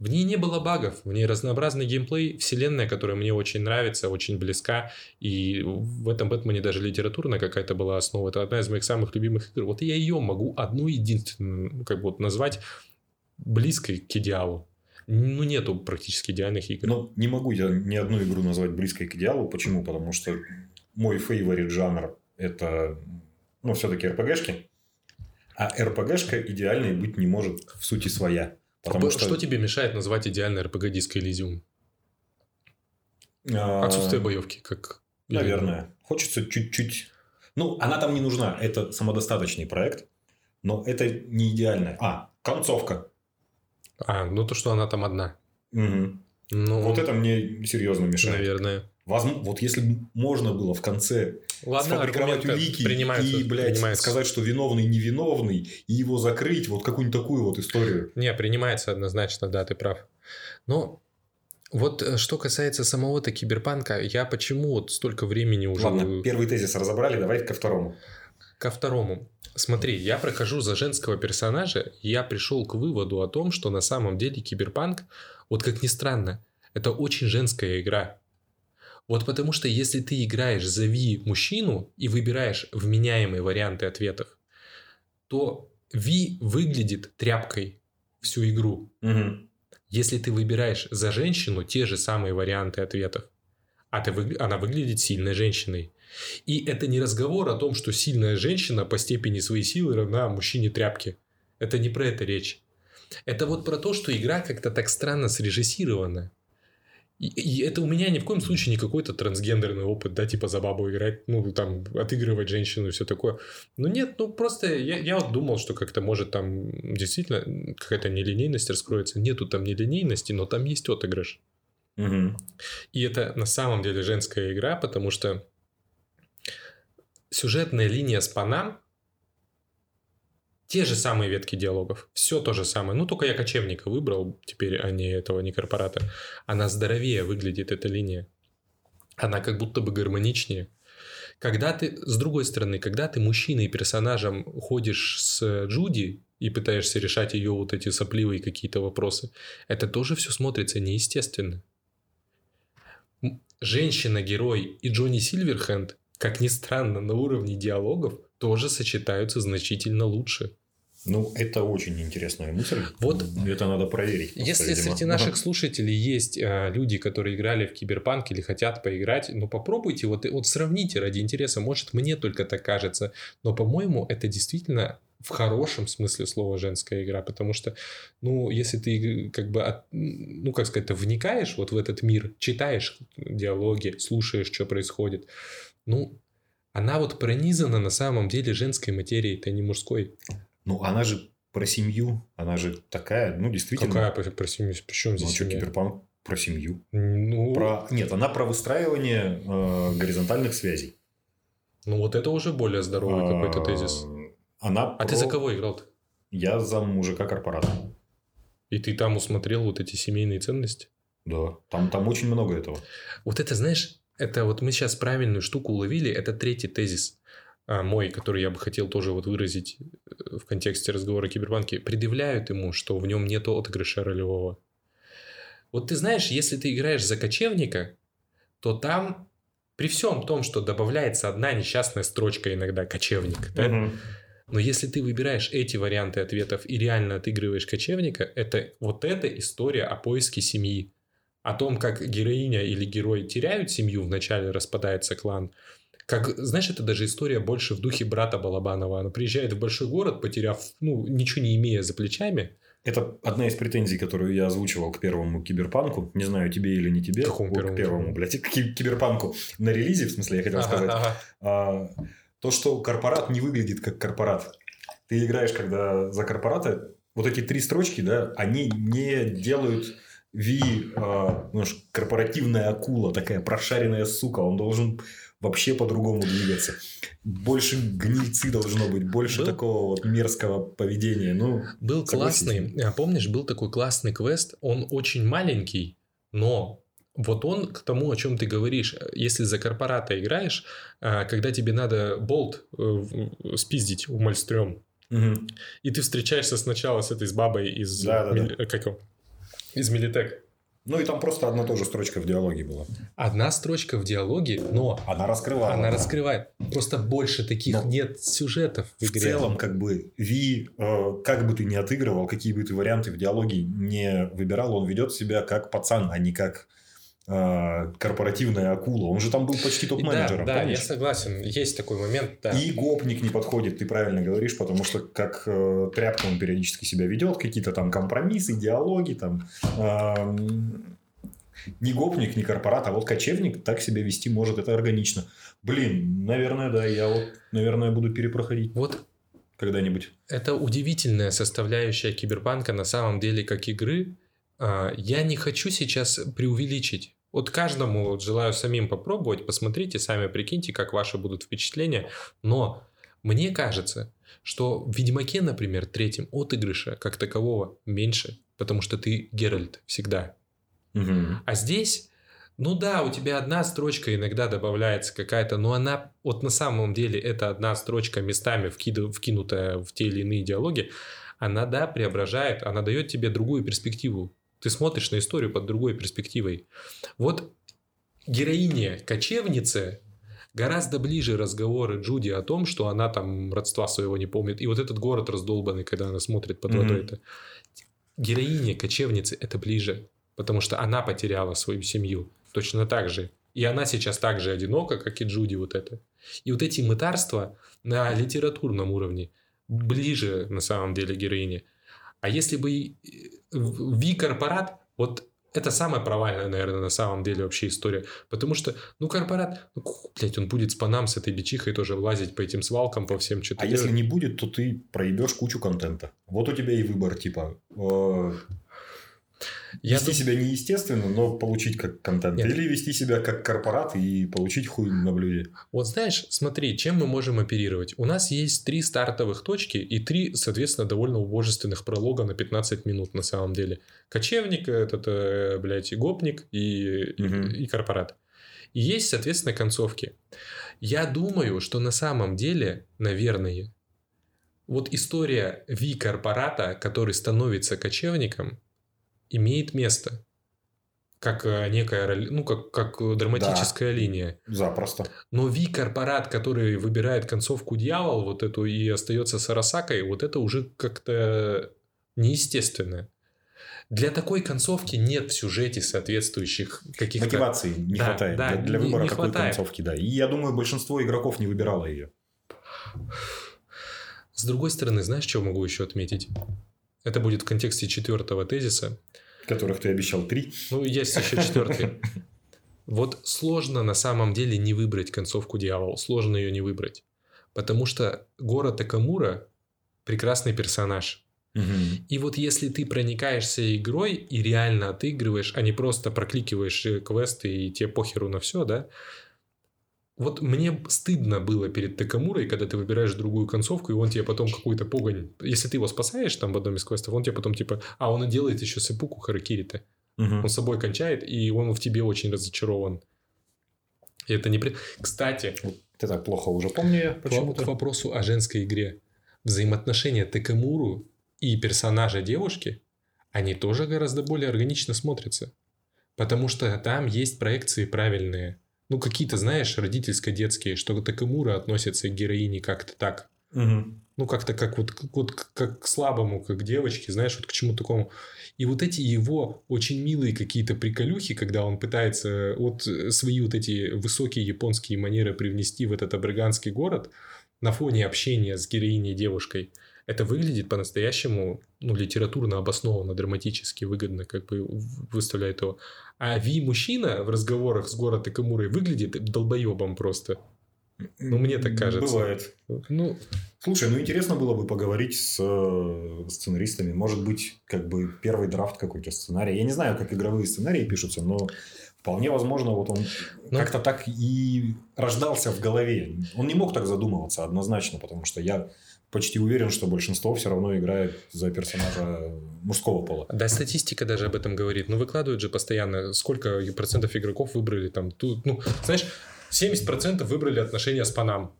В ней не было багов, в ней разнообразный геймплей, вселенная, которая мне очень нравится, очень близка, и в этом Бэтмене даже литературная какая-то была основа. Это одна из моих самых любимых игр. Вот я ее могу одну единственную, как бы вот назвать близкой к идеалу. Ну, нету практически идеальных игр. Ну, не могу я ни одну игру назвать близкой к идеалу. Почему? Потому что мой фейворит жанр это, ну, все-таки РПГшки. А РПГшка идеальной быть не может в сути своя. Потому что... что тебе мешает назвать идеальный РПГ Disco Elysium? А... Отсутствие боевки, как... Наверное. Хочется чуть-чуть... Ну, она там не нужна. Это самодостаточный проект. Но это не идеально. А, концовка. А, ну то, что она там одна. Угу. Ну, вот это мне серьезно мешает. Наверное. Возможно, вот если бы можно было в конце Ладно, сфабриковать улики и, блядь, сказать, что виновный невиновный, и его закрыть, вот какую-нибудь такую вот историю. Не, принимается однозначно, да, ты прав. Но вот э, что касается самого-то киберпанка, я почему вот столько времени уже... Ладно, первый тезис разобрали, давай ко второму. Ко второму. Смотри, я прохожу за женского персонажа, и я пришел к выводу о том, что на самом деле киберпанк, вот как ни странно, это очень женская игра. Вот потому что если ты играешь за Ви мужчину и выбираешь вменяемые варианты ответов, то Ви выглядит тряпкой всю игру. Угу. Если ты выбираешь за женщину те же самые варианты ответов, а ты вы... она выглядит сильной женщиной. И это не разговор о том, что сильная женщина по степени своей силы равна мужчине тряпки. Это не про это речь. Это вот про то, что игра как-то так странно срежиссирована. И, и это у меня ни в коем случае не какой-то трансгендерный опыт, да, типа за бабу играть, ну, там, отыгрывать женщину и все такое. Ну, нет, ну, просто я, я вот думал, что как-то может там действительно какая-то нелинейность раскроется. Нету там нелинейности, но там есть отыгрыш. Угу. И это на самом деле женская игра, потому что сюжетная линия с Панам те же самые ветки диалогов. Все то же самое. Ну, только я кочевника выбрал теперь, а не этого, не корпората. Она здоровее выглядит, эта линия. Она как будто бы гармоничнее. Когда ты, с другой стороны, когда ты мужчиной персонажем ходишь с Джуди и пытаешься решать ее вот эти сопливые какие-то вопросы, это тоже все смотрится неестественно. Женщина-герой и Джонни Сильверхенд, как ни странно, на уровне диалогов тоже сочетаются значительно лучше. Ну, это очень интересная мысль. Вот это надо проверить. Если видимо. среди наших слушателей есть э, люди, которые играли в киберпанк или хотят поиграть, ну попробуйте, вот, вот сравните ради интереса. Может, мне только так кажется, но, по-моему, это действительно в хорошем смысле слова женская игра, потому что, ну, если ты как бы, от, ну, как сказать, вникаешь вот в этот мир, читаешь диалоги, слушаешь, что происходит, ну, она вот пронизана на самом деле женской материей, это не мужской. Ну, она же про семью, она же такая, ну, действительно. Какая про, про семью? Причем здесь ну, что, киберпанк про семью? Ну... Про... Нет, она про выстраивание э, горизонтальных связей. Ну, вот это уже более здоровый а... какой-то тезис. Она а про... ты за кого играл-то? Я за мужика корпората. И ты там усмотрел вот эти семейные ценности? Да, там, там очень много этого. Вот это, знаешь, это вот мы сейчас правильную штуку уловили, это третий тезис а, мой, который я бы хотел тоже вот выразить э, в контексте разговора о киберпанке, предъявляют ему, что в нем нет отыгрыша ролевого. Вот ты знаешь, если ты играешь за кочевника, то там При всем том, что добавляется одна несчастная строчка иногда, кочевник, да? Мгм. Но если ты выбираешь эти варианты ответов и реально отыгрываешь кочевника, это вот эта история о поиске семьи. О том, как героиня или герой теряют семью, вначале распадается клан. Как, знаешь, это даже история больше в духе брата Балабанова. Она приезжает в большой город, потеряв, ну, ничего не имея за плечами. Это одна из претензий, которую я озвучивал к первому киберпанку. Не знаю, тебе или не тебе. Какому О, первому? К первому, блядь, к ки- киберпанку. На релизе, в смысле, я хотел Ага, сказать. ага. А, то, что корпорат не выглядит как корпорат. Ты играешь, когда за корпората, вот эти три строчки, да, они не делают Ви, а, ну, корпоративная акула, такая прошаренная сука, он должен вообще по-другому двигаться. Больше гнильцы должно быть, больше Был- такого вот мерзкого поведения. Ну, Был Согласись. классный, а, помнишь, был такой классный квест, он очень маленький, но вот он к тому, о чем ты говоришь. Если за корпората играешь, а, когда тебе надо болт э, в- спиздить у Мальстрём, мгм. и ты встречаешься сначала с этой с бабой из, Да-да-да. мили- э, как его? из Милитек. Ну и там просто одна тоже строчка в диалоге была. Одна строчка в диалоге, но Она раскрывала. она раскрывает. Просто больше таких Но нет сюжетов в В игре. целом, как бы, Ви, э, как бы ты ни отыгрывал, какие бы ты варианты в диалоге не выбирал, он ведет себя как пацан, а не как корпоративная акула. Он же там был почти И да, топ-менеджером, да, я согласен. Есть такой момент, да. И гопник не подходит, ты правильно говоришь, потому что как э, тряпка он периодически себя ведет, какие-то там компромиссы, диалоги, там... эм, ни гопник, ни корпорат, а вот кочевник так себя вести может, это органично. Блин, наверное, да, я вот, наверное, буду перепроходить Вот когда-нибудь. Это удивительная составляющая киберпанка на самом деле как игры. А, Я не хочу сейчас преувеличить. Вот каждому вот желаю самим попробовать, посмотрите, сами прикиньте, как ваши будут впечатления. Но мне кажется, что в Ведьмаке, например, третьем отыгрыша как такового меньше, потому что ты Геральт всегда. Мгм. А здесь, ну да, у тебя одна строчка иногда добавляется какая-то, но она вот на самом деле это одна строчка местами вкиду- вкинутая в те или иные диалоги, она, да, преображает, она дает тебе другую перспективу. Ты смотришь на историю под другой перспективой. Вот героине кочевницы гораздо ближе разговоры Джуди о том, что она там родства своего не помнит. И вот этот город раздолбанный, когда она смотрит под Мгм. водой. Это. Героине кочевницы это ближе, потому что она потеряла свою семью. Точно так же. И она сейчас так же одинока, как и Джуди вот это. И вот эти мытарства на литературном уровне ближе на самом деле героине. А если бы э, Ви-корпорат, вот это самая провальная, наверное, на самом деле вообще история. Потому что, ну, корпорат, ну, блядь, он будет с панам, с этой бичихой тоже влазить по этим свалкам, по всем что-то А если не будет, то ты проебешь кучу контента. Вот у тебя и выбор, типа, э, Я вести дум- себя неестественно, но получить как контент. Нет. Или вести себя как корпорат и получить хуй на блюде. Вот знаешь, смотри, чем мы можем оперировать? У нас есть три стартовых точки и три, соответственно, довольно убожественных пролога на 15 минут на самом деле. Кочевник, этот, э, блядь, и гопник и, и- Мгм. и корпорат. И есть, соответственно, концовки. Я думаю, что на самом деле, наверное, вот история Ви-корпората, который становится кочевником, имеет место. Как э, некая, ну, как, как драматическая линия. Запросто. Но Ви-корпорат, который выбирает концовку дьявол, вот эту и остается с Арасакой, вот это уже как-то неестественно. Для такой концовки нет в сюжете соответствующих каких-то... Мотивации не Да, хватает да, для, для не- выбора не такой хватает. концовки, да. И я думаю, большинство игроков не выбирало ее. С другой стороны, знаешь, что могу еще отметить? Это будет в контексте четвертого тезиса. Которых ты обещал три. Ну, есть еще четвертый. Вот сложно на самом деле не выбрать концовку дьявол. Сложно ее не выбрать. Потому что Гора Такамура прекрасный персонаж. И вот если ты проникаешься игрой и реально отыгрываешь, а не просто прокликиваешь э, квесты и тебе похеру на все, да, вот мне стыдно было перед Такамурой, когда ты выбираешь другую концовку, и он тебе потом какую-то погонь... Если ты его спасаешь там в одном из квестов, он тебе потом типа... А, он и делает еще сепуку Харакири-то. Мгм. Он с собой кончает, и он в тебе очень разочарован. И это не... при- Кстати, Ты так плохо уже помню я к почему-то. вопросу о женской игре. Взаимоотношения Такамуру и персонажа девушки, они тоже гораздо более органично смотрятся. Потому что там есть проекции правильные. Ну, какие-то, знаешь, родительско-детские, что Такамура относится к героине как-то так. Угу. Ну, как-то как вот, вот как к слабому, как к девочке, знаешь, вот к чему такому. И вот эти его очень милые какие-то приколюхи, когда он пытается вот свои вот эти высокие японские манеры привнести в этот абраганский город на фоне общения с героиней девушкой, это выглядит по-настоящему ну, литературно обоснованно, драматически выгодно, как бы выставляет его. А Ви мужчина в разговорах с город и Камурой выглядит долбоебом просто. Ну, мне так кажется. Бывает. Ну, Слушай, ну интересно было бы поговорить с э, сценаристами. Может быть, как бы первый драфт какой-то сценария. Я не знаю, как игровые сценарии пишутся, но вполне возможно, вот он Ну. как-то так и рождался в голове. Он не мог так задумываться однозначно, потому что я почти уверен, что большинство все равно играет за персонажа мужского пола. Да, статистика даже об этом говорит. Ну, выкладывают же постоянно, сколько процентов игроков выбрали там. Тут, ну, знаешь, 70% выбрали отношения с Панам.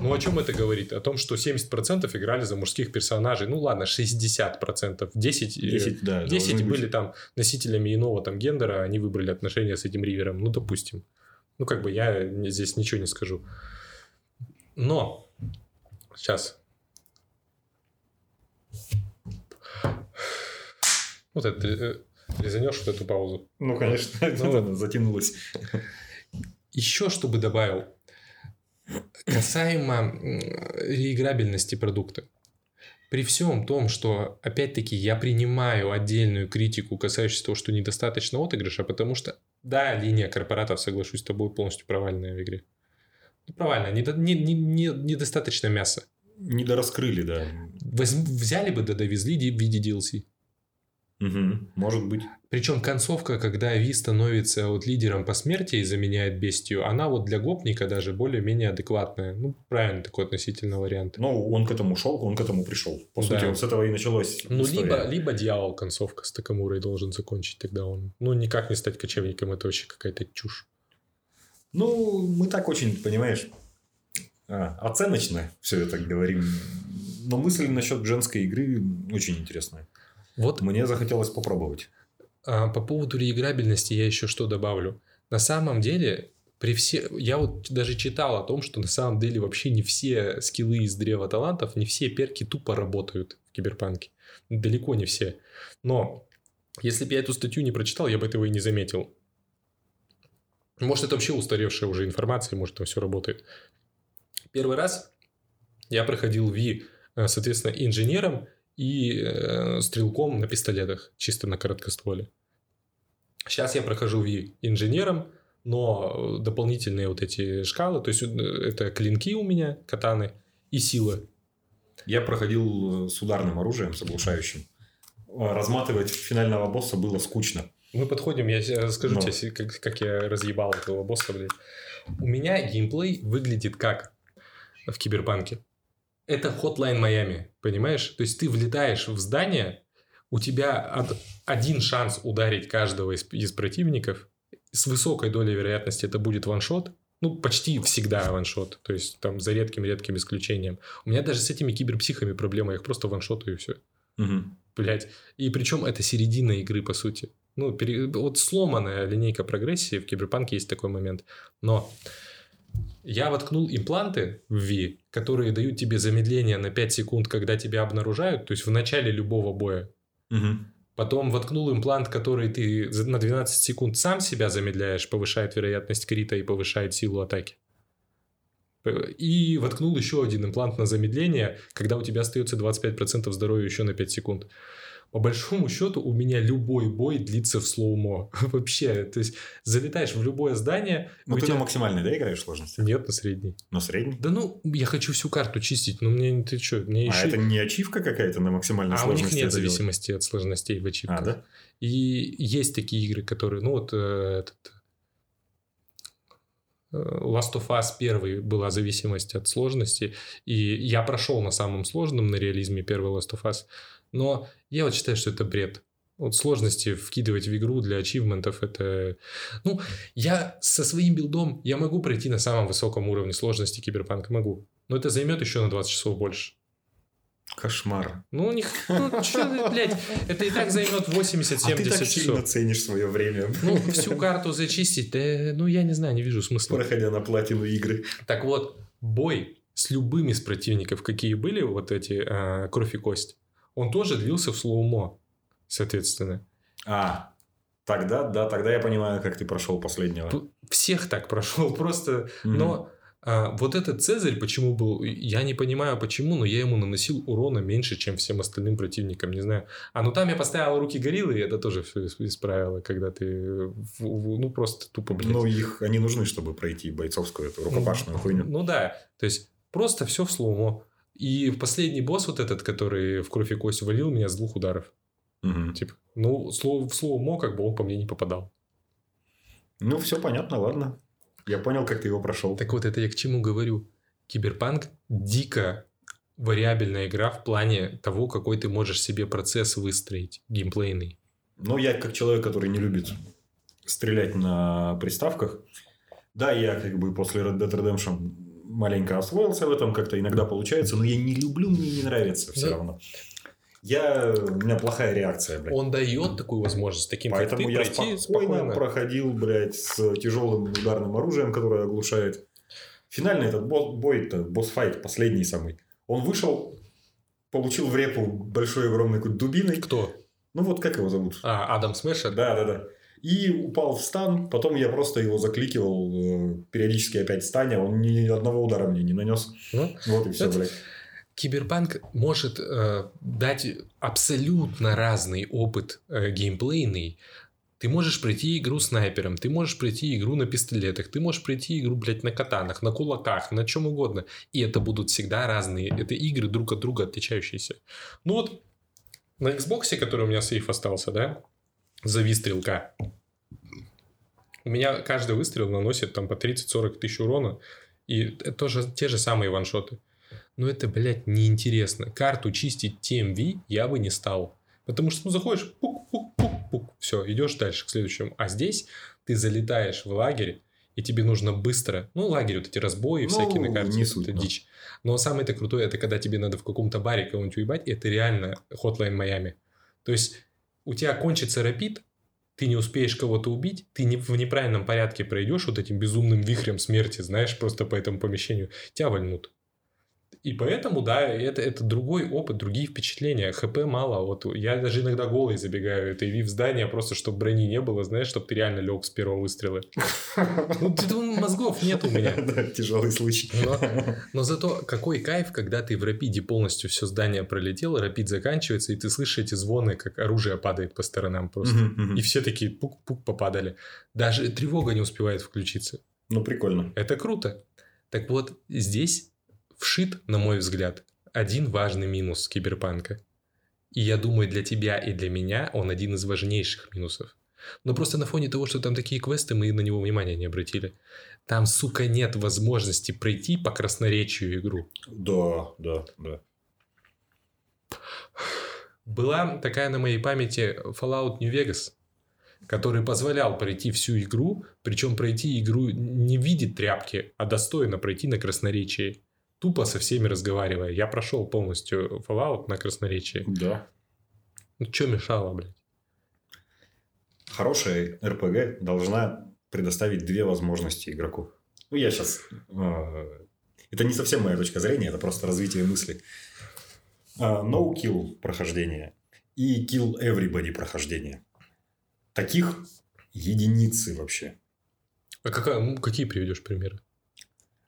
Ну, о чем это говорит? О том, что 70% играли за мужских персонажей. Ну, ладно, 60%. 10, э, 10, да, 10 должны быть. были там носителями иного там гендера, они выбрали отношения с этим Ривером. Ну, допустим. Ну, как бы я здесь ничего не скажу. Но, сейчас. Вот это э, резанешь вот эту паузу. Ну, конечно, [laughs] Ну, затянулось. Еще что бы добавил. Касаемо реиграбельности продукта. При всем том, что, опять-таки, я принимаю отдельную критику, касающуюся того, что недостаточно отыгрыша, потому что, да, линия корпоратов, соглашусь с тобой, полностью провальная в игре. Ну, провальная, недо- не- не- не- недостаточно мяса. Недораскрыли, да. Возьм- взяли бы да довезли в виде DLC. Мгм, Может быть. Причем концовка, когда Ви становится вот лидером по смерти и заменяет бестию, она вот для гопника даже более-менее адекватная. Ну, правильно такой относительно вариант. Ну, он к этому шел, он к этому пришел. По Да. сути, вот с этого и началось. Ну, история. либо, либо дьявол концовка с Такамурой должен закончить, тогда он... Ну, никак не стать кочевником, это вообще какая-то чушь. Ну, мы так очень, понимаешь, а, оценочно все это говорим. Но мысль насчет женской игры очень интересная. Вот Мне захотелось попробовать. а, по поводу реиграбельности я еще что добавлю. На самом деле, при все... я вот даже читал о том, что на самом деле вообще не все скиллы из древа талантов, не все перки тупо работают в киберпанке. Далеко не все. Но если бы я эту статью не прочитал, я бы этого и не заметил. Может, это вообще устаревшая уже информация, может, там все работает. Первый раз я проходил Ви, э, соответственно, инженером и э, стрелком на пистолетах, чисто на короткостволе. Сейчас я прохожу Ви инженером, но э, дополнительные вот эти шкалы, то есть э, это клинки у меня, катаны и сила. Я проходил с ударным оружием, с оглушающим. Разматывать финального босса было скучно. Мы подходим, я расскажу Ну. тебе, как, как я разъебал этого босса, блядь. У меня геймплей выглядит как в Киберпанке. Это Hotline Miami, понимаешь? То есть ты влетаешь в здание, у тебя од- один шанс ударить каждого из, из противников. С высокой долей вероятности это будет ваншот. Ну, почти всегда ваншот. То есть там за редким-редким исключением. У меня даже с этими киберпсихами проблема. Я их просто ваншотаю и все. Блять. И причем это середина игры, по сути. Ну, пере- вот сломанная линейка прогрессии в Киберпанке есть такой момент. Но я воткнул импланты в Ви, которые дают тебе замедление на 5 секунд, когда тебя обнаружают, то есть в начале любого боя. Мгм. Потом воткнул имплант, который ты на 12 секунд сам себя замедляешь, повышает вероятность крита и повышает силу атаки. И воткнул еще один имплант на замедление, когда у тебя остается 25% здоровья еще на 5 секунд. По большому счету у меня любой бой длится в слоумо. [laughs] Вообще, то есть залетаешь в любое здание... Ну, у ты тебя- на максимальной, да, играешь сложности? Нет, на средний. На средней? Да ну, я хочу всю карту чистить, но мне ты что, мне А еще... это не ачивка какая-то на максимальной А у сложности? них нет это делать? зависимости от сложностей в ачивках. А, да? И есть такие игры, которые, ну вот э, этот э, Last of Us 1 была зависимость от сложности, и я прошел на самом сложном на реализме первый Last of Us, но я вот считаю, что это бред. Вот сложности вкидывать в игру для ачивментов это... Ну, я со своим билдом, я могу пройти на самом высоком уровне сложности киберпанка, могу. Но это займет еще на 20 часов больше. Кошмар. Ну, у них, ну, [laughs] что, блядь, это и так займет 80-70 А ты так сильно часов. ценишь свое время, Ну, [laughs] всю карту зачистить, да, ну, я не знаю, не вижу смысла. проходя на платину игры. Так вот, бой с любыми из противников, какие были вот эти а, кровь и кость, он тоже длился в слоумо, соответственно. А, тогда, да, тогда я понимаю, как ты прошел последнего. Всех так прошел, [laughs] просто... Мгм. Но а, вот этот Цезарь почему был... Я не понимаю, почему, но я ему наносил урона меньше, чем всем остальным противникам, не знаю. А ну там я поставил руки гориллы, и это тоже все исправило, когда ты... в- в- ну, просто тупо, блядь. Ну, их, они нужны, чтобы пройти бойцовскую эту рукопашную хуйню. Ну да, то есть просто все в slow-mo. И последний босс вот этот, который в кровь и кость валил меня с двух ударов. Мгм. Типа, ну, сло- в slow-mo как бы он по мне не попадал. Ну, все понятно, ладно. Я понял, как ты его прошел. Так вот, это я к чему говорю. Киберпанк дико вариабельная игра в плане того, какой ты можешь себе процесс выстроить, геймплейный. Ну, я как человек, который не любит стрелять на приставках, да, я как бы после Red Dead Redemption маленько освоился в этом, как-то иногда получается, но я не люблю, мне не нравится все Да. равно. Я, у меня плохая реакция, блядь. Он дает такую возможность таким, Поэтому как ты, я пройти спокойно, спокойно. проходил, блядь, с тяжелым ударным оружием, которое оглушает. Финальный этот босс, бой, босс-файт, последний самый. Он вышел, получил в репу большой огромной какой-то дубиной. Кто? Ну вот как его зовут? А, Адам Смешер? Да, да, да. И упал в стан, потом я просто его закликивал, э, периодически опять встаня, он ни одного удара мне не нанес. Ну, Вот и все, Это- блядь. Киберпанк может э, дать абсолютно разный опыт э, геймплейный. Ты можешь пройти игру снайпером, ты можешь пройти игру на пистолетах, ты можешь пройти игру, блядь, на катанах, на кулаках, на чем угодно. И это будут всегда разные. Это игры друг от друга отличающиеся. Ну вот, на Xbox, который у меня сейф остался, да, за выстрелка, у меня каждый выстрел наносит там по 30-40 тысяч урона. И это тоже те же самые ваншоты. Но это, блядь, неинтересно. Карту чистить TMV я бы не стал. Потому что, ну, заходишь, пук-пук-пук-пук, все, идешь дальше к следующему. А здесь ты залетаешь в лагерь, и тебе нужно быстро... Ну, лагерь, вот эти разбои Ну, всякие на карте, не суть, это да. дичь. Но самое это крутое, это когда тебе надо в каком-то баре кого-нибудь уебать, и это реально Hotline Miami. То есть, у тебя кончится рапид, ты не успеешь кого-то убить, ты не, в неправильном порядке пройдешь вот этим безумным вихрем смерти, знаешь, просто по этому помещению, тебя вольнут. И поэтому, да, это, это другой опыт, другие впечатления. ХП мало. Вот я даже иногда голый забегаю. Это и в здание, просто чтобы брони не было, знаешь, чтобы ты реально лег с первого выстрела. Ну, ты думаешь, мозгов нет у меня. [laughs] Да, Тяжелый случай. Но, но зато какой кайф, когда ты в рапиде полностью все здание пролетел, рапид заканчивается, и ты слышишь эти звоны, как оружие падает по сторонам просто. И все такие пук-пук попадали. Даже тревога не успевает включиться. Ну, прикольно. Это круто. Так вот, здесь вшит, на мой взгляд, один важный минус киберпанка. И я думаю, для тебя и для меня он один из важнейших минусов. Но просто на фоне того, что там такие квесты, мы на него внимания не обратили. Там, сука, нет возможности пройти по красноречию игру. Да, да, да. Была такая на моей памяти Fallout New Vegas, который позволял пройти всю игру, причем пройти игру не в виде тряпки, а достойно пройти на красноречии. Тупо со всеми разговаривая. Я прошел полностью Fallout на красноречии. Да. Ну, что мешало, блядь? Хорошая РПГ должна предоставить две возможности игроку. Ну, я сейчас... Это не совсем моя точка зрения, это просто развитие мысли. А, No kill прохождение и kill everybody прохождение. Таких единицы вообще. А какая- ну, какие приведешь примеры?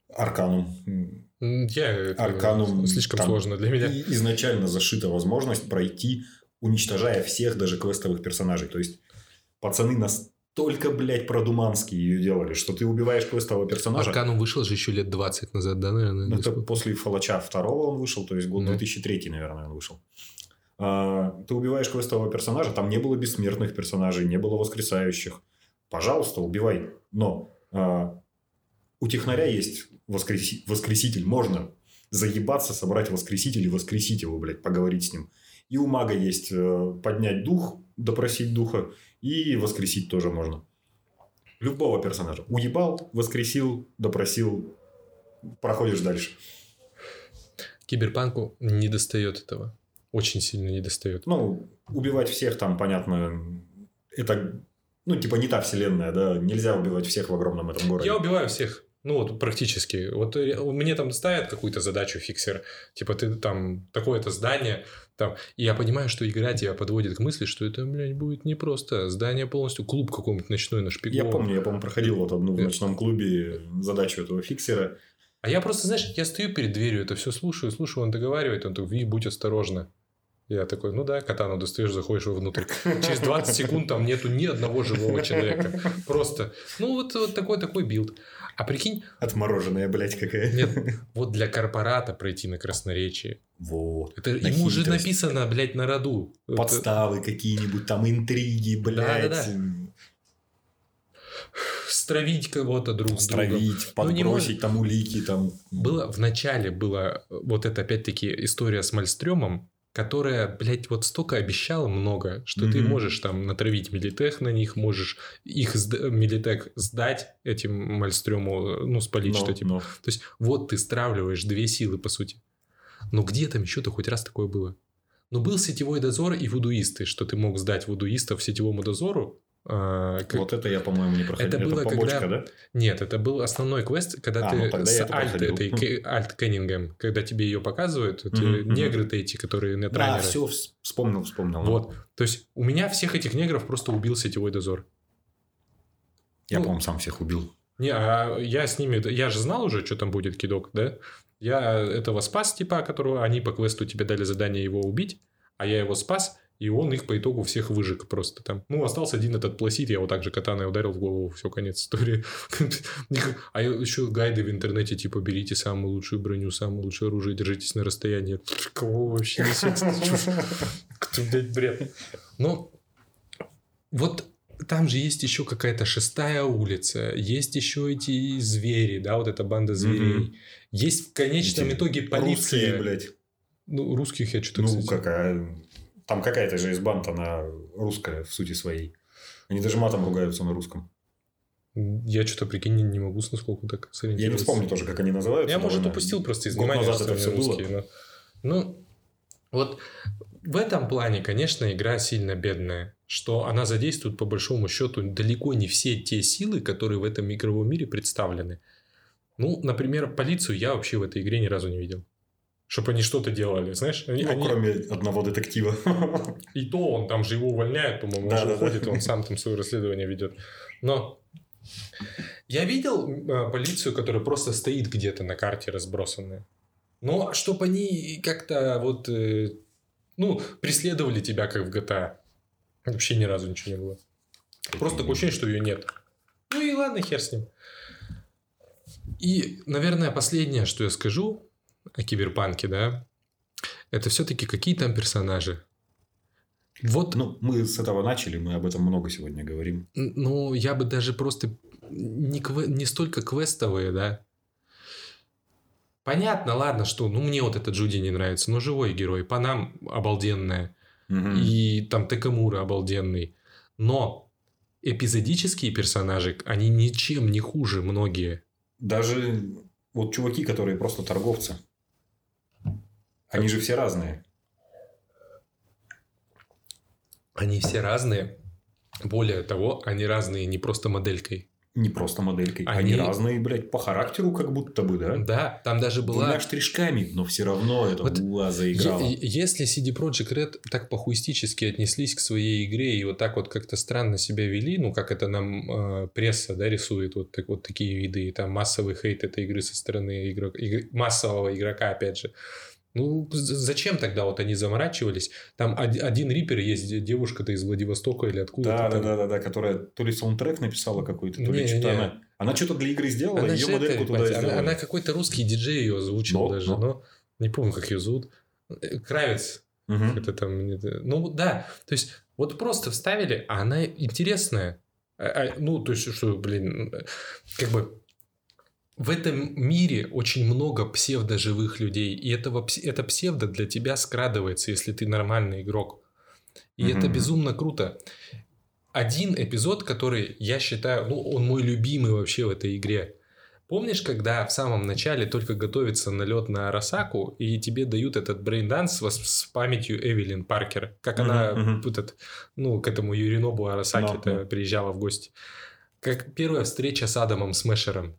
Арканум. Я, это Арканум. слишком там сложно для меня. изначально зашита возможность пройти, уничтожая всех даже квестовых персонажей. То есть, пацаны настолько, блядь, продуманские ее делали, что ты убиваешь квестового персонажа. Арканум вышел же еще лет 20 назад, да, наверное? Ну, Это после Фалача второго он вышел, то есть год Ну. 2003, наверное, он вышел. А, Ты убиваешь квестового персонажа, там не было бессмертных персонажей, не было воскресающих. Пожалуйста, убивай. Но а, у технаря есть воскреси- воскреситель. Можно заебаться, собрать воскреситель и воскресить его, блядь, поговорить с ним. И у мага есть э, поднять дух, допросить духа, и воскресить тоже можно. Любого персонажа. Уебал, воскресил, допросил, проходишь дальше. Киберпанку не достает этого. Очень сильно не достает. Ну, убивать всех там, понятно, это, ну, типа не та вселенная, да, нельзя убивать всех в огромном этом городе. Я убиваю всех. Ну, вот практически. Вот э, мне там ставят какую-то задачу фиксер, типа ты там такое-то здание, там, и я понимаю, что игра тебя подводит к мысли, что это, блядь, будет не просто здание полностью, клуб какой-нибудь ночной нашпигован. Я помню, я, по-моему, проходил вот одну в Э. ночном клубе задачу этого фиксера. А я просто, знаешь, я стою перед дверью, это все слушаю, слушаю, он договаривает, он такой, Ви, будь осторожна. Я такой, ну да, катану достаешь, заходишь внутрь. Через 20 секунд там нету ни одного живого человека. Просто, ну вот, вот такой такой build. А прикинь, Отмороженная, блядь, какая. нет, [laughs] вот для корпората пройти на красноречие. Вот. Это На ему уже хитрость. написано, блядь, на роду. Это- Подставы какие-нибудь, там интриги, блядь. Да-да-да. стравить кого-то друг с другом. Стравить, Ну, подбросить там улики, там... Было в начале была вот эта опять-таки история с Мальстрёмом, которая, блядь, вот столько обещала много, что ты Мгм. можешь там натравить милитех на них, можешь их сда- милитех сдать этим Мальстрёму, ну, спалить, Но- что типа. но. То есть, вот ты стравливаешь две силы, по сути. Но где там еще-то хоть раз такое было? Ну, был сетевой дозор и вудуисты, что ты мог сдать вудуистов сетевому дозору. А, как- Вот это я, по-моему, не проходил. Это было, побочка, когда- да? Нет, это был основной квест, когда А, ты ну, с это Альт, этой, К- Альт Кеннингем, когда тебе ее показывают, мгм. негры-то эти, которые Да, нетранеры. все, вспомнил, вспомнил. Вот. То есть, у меня всех этих негров просто убил сетевой дозор. Я, Ну, по-моему, сам всех убил. Не, а я с ними... Я же знал уже, что там будет кидок, да? Я этого спас, типа, которого они по квесту тебе дали задание его убить, а я его спас, и он их по итогу всех выжег просто там. Ну, остался один этот пласит, я его также катаной ударил в голову, все, конец истории. [laughs] А еще гайды в интернете, типа, берите самую лучшую броню, самое лучшее оружие, держитесь на расстоянии. Кого вообще несет? Кто, блядь, бред? Ну, вот там же есть еще какая-то шестая улица, есть еще эти звери, да, вот эта банда зверей. Есть в конечном Эти итоге полиция. Русские, блядь. Ну, русских я что-то, Ну, какая... Там какая-то же из банд, она русская в сути своей. Они даже матом ругаются на русском. Я что-то, прикинь, не- не могу с насколько так Я не сориентироваться. вспомню тоже, как они называются. Я, может, упустил просто из внимания, назад это они всё было. русские. Но... Ну, вот в этом плане, конечно, игра сильно бедная. Что она задействует, по большому счету, далеко не все те силы, которые в этом игровом мире представлены. Ну, например, полицию я вообще в этой игре ни разу не видел. Чтобы они что-то делали, знаешь? Они, Ну, они- кроме одного детектива. [laughs] И то он там же его увольняет, по-моему, он Да, же да, да. уходит, он сам там свое расследование ведет. Но я видел э, полицию, которая просто стоит где-то на карте разбросанная. Но чтобы они как-то вот, э, ну, преследовали тебя, как в GTA. Вообще ни разу ничего не было. Просто такое ощущение, что ее нет. Ну и ладно, хер с ним. И, наверное, последнее, что я скажу о киберпанке, да, это все-таки какие там персонажи. Вот Ну, мы с этого начали, мы об этом много сегодня говорим. Ну, я бы даже просто не, кве- не столько квестовые, да. Понятно, ладно, что, ну, мне вот этот Джуди не нравится, но живой герой, Панам обалденная, Мгм. и там Текамура обалденный. Но эпизодические персонажи, они ничем не хуже многие. Даже вот чуваки, которые просто торговцы. Они же все разные. Они все разные. Более того, они разные не просто моделькой. Не просто моделькой. Они, Они- разные, блядь, по характеру как будто бы, да? Да, там даже была... Двумя штришками, но все равно это Вот была заиграла. Если CD Projekt Red так похуистически отнеслись к своей игре и вот так вот как-то странно себя вели, ну, как это нам э, пресса, да, рисует вот, так, вот такие виды, и там массовый хейт этой игры со стороны игрок- игр- массового игрока, опять же. Ну, зачем тогда вот они заморачивались? Там од- один рипер есть, де- девушка-то из Владивостока или откуда-то Да, там. да, да, да, которая то ли саундтрек написала какой-то, то ли Не, что-то не. она. Она что-то для игры сделала, Она ее модельку это, туда сделала. она, она какой-то русский диджей ее озвучил Ну, даже, ну. но не помню, как ее зовут. Э, Кравец, Мгм. Это там... Ну, да. То есть, вот просто вставили, а она интересная. А- а, ну, то есть, что, блин, э, как бы... В этом мире очень много псевдоживых людей, и этого, это псевдо для тебя скрадывается, если ты нормальный игрок. И это Мгм. безумно круто. Один эпизод, который я считаю, ну, он мой любимый вообще в этой игре. Помнишь, когда в самом начале только готовится налет на Арасаку, и тебе дают этот braindance с, с памятью Эвелин Паркер, как Мгм, она мгм. этот, ну, к этому Ёринобу Арасаки Да, да. приезжала в гости. Как первая встреча с Адамом Смешером.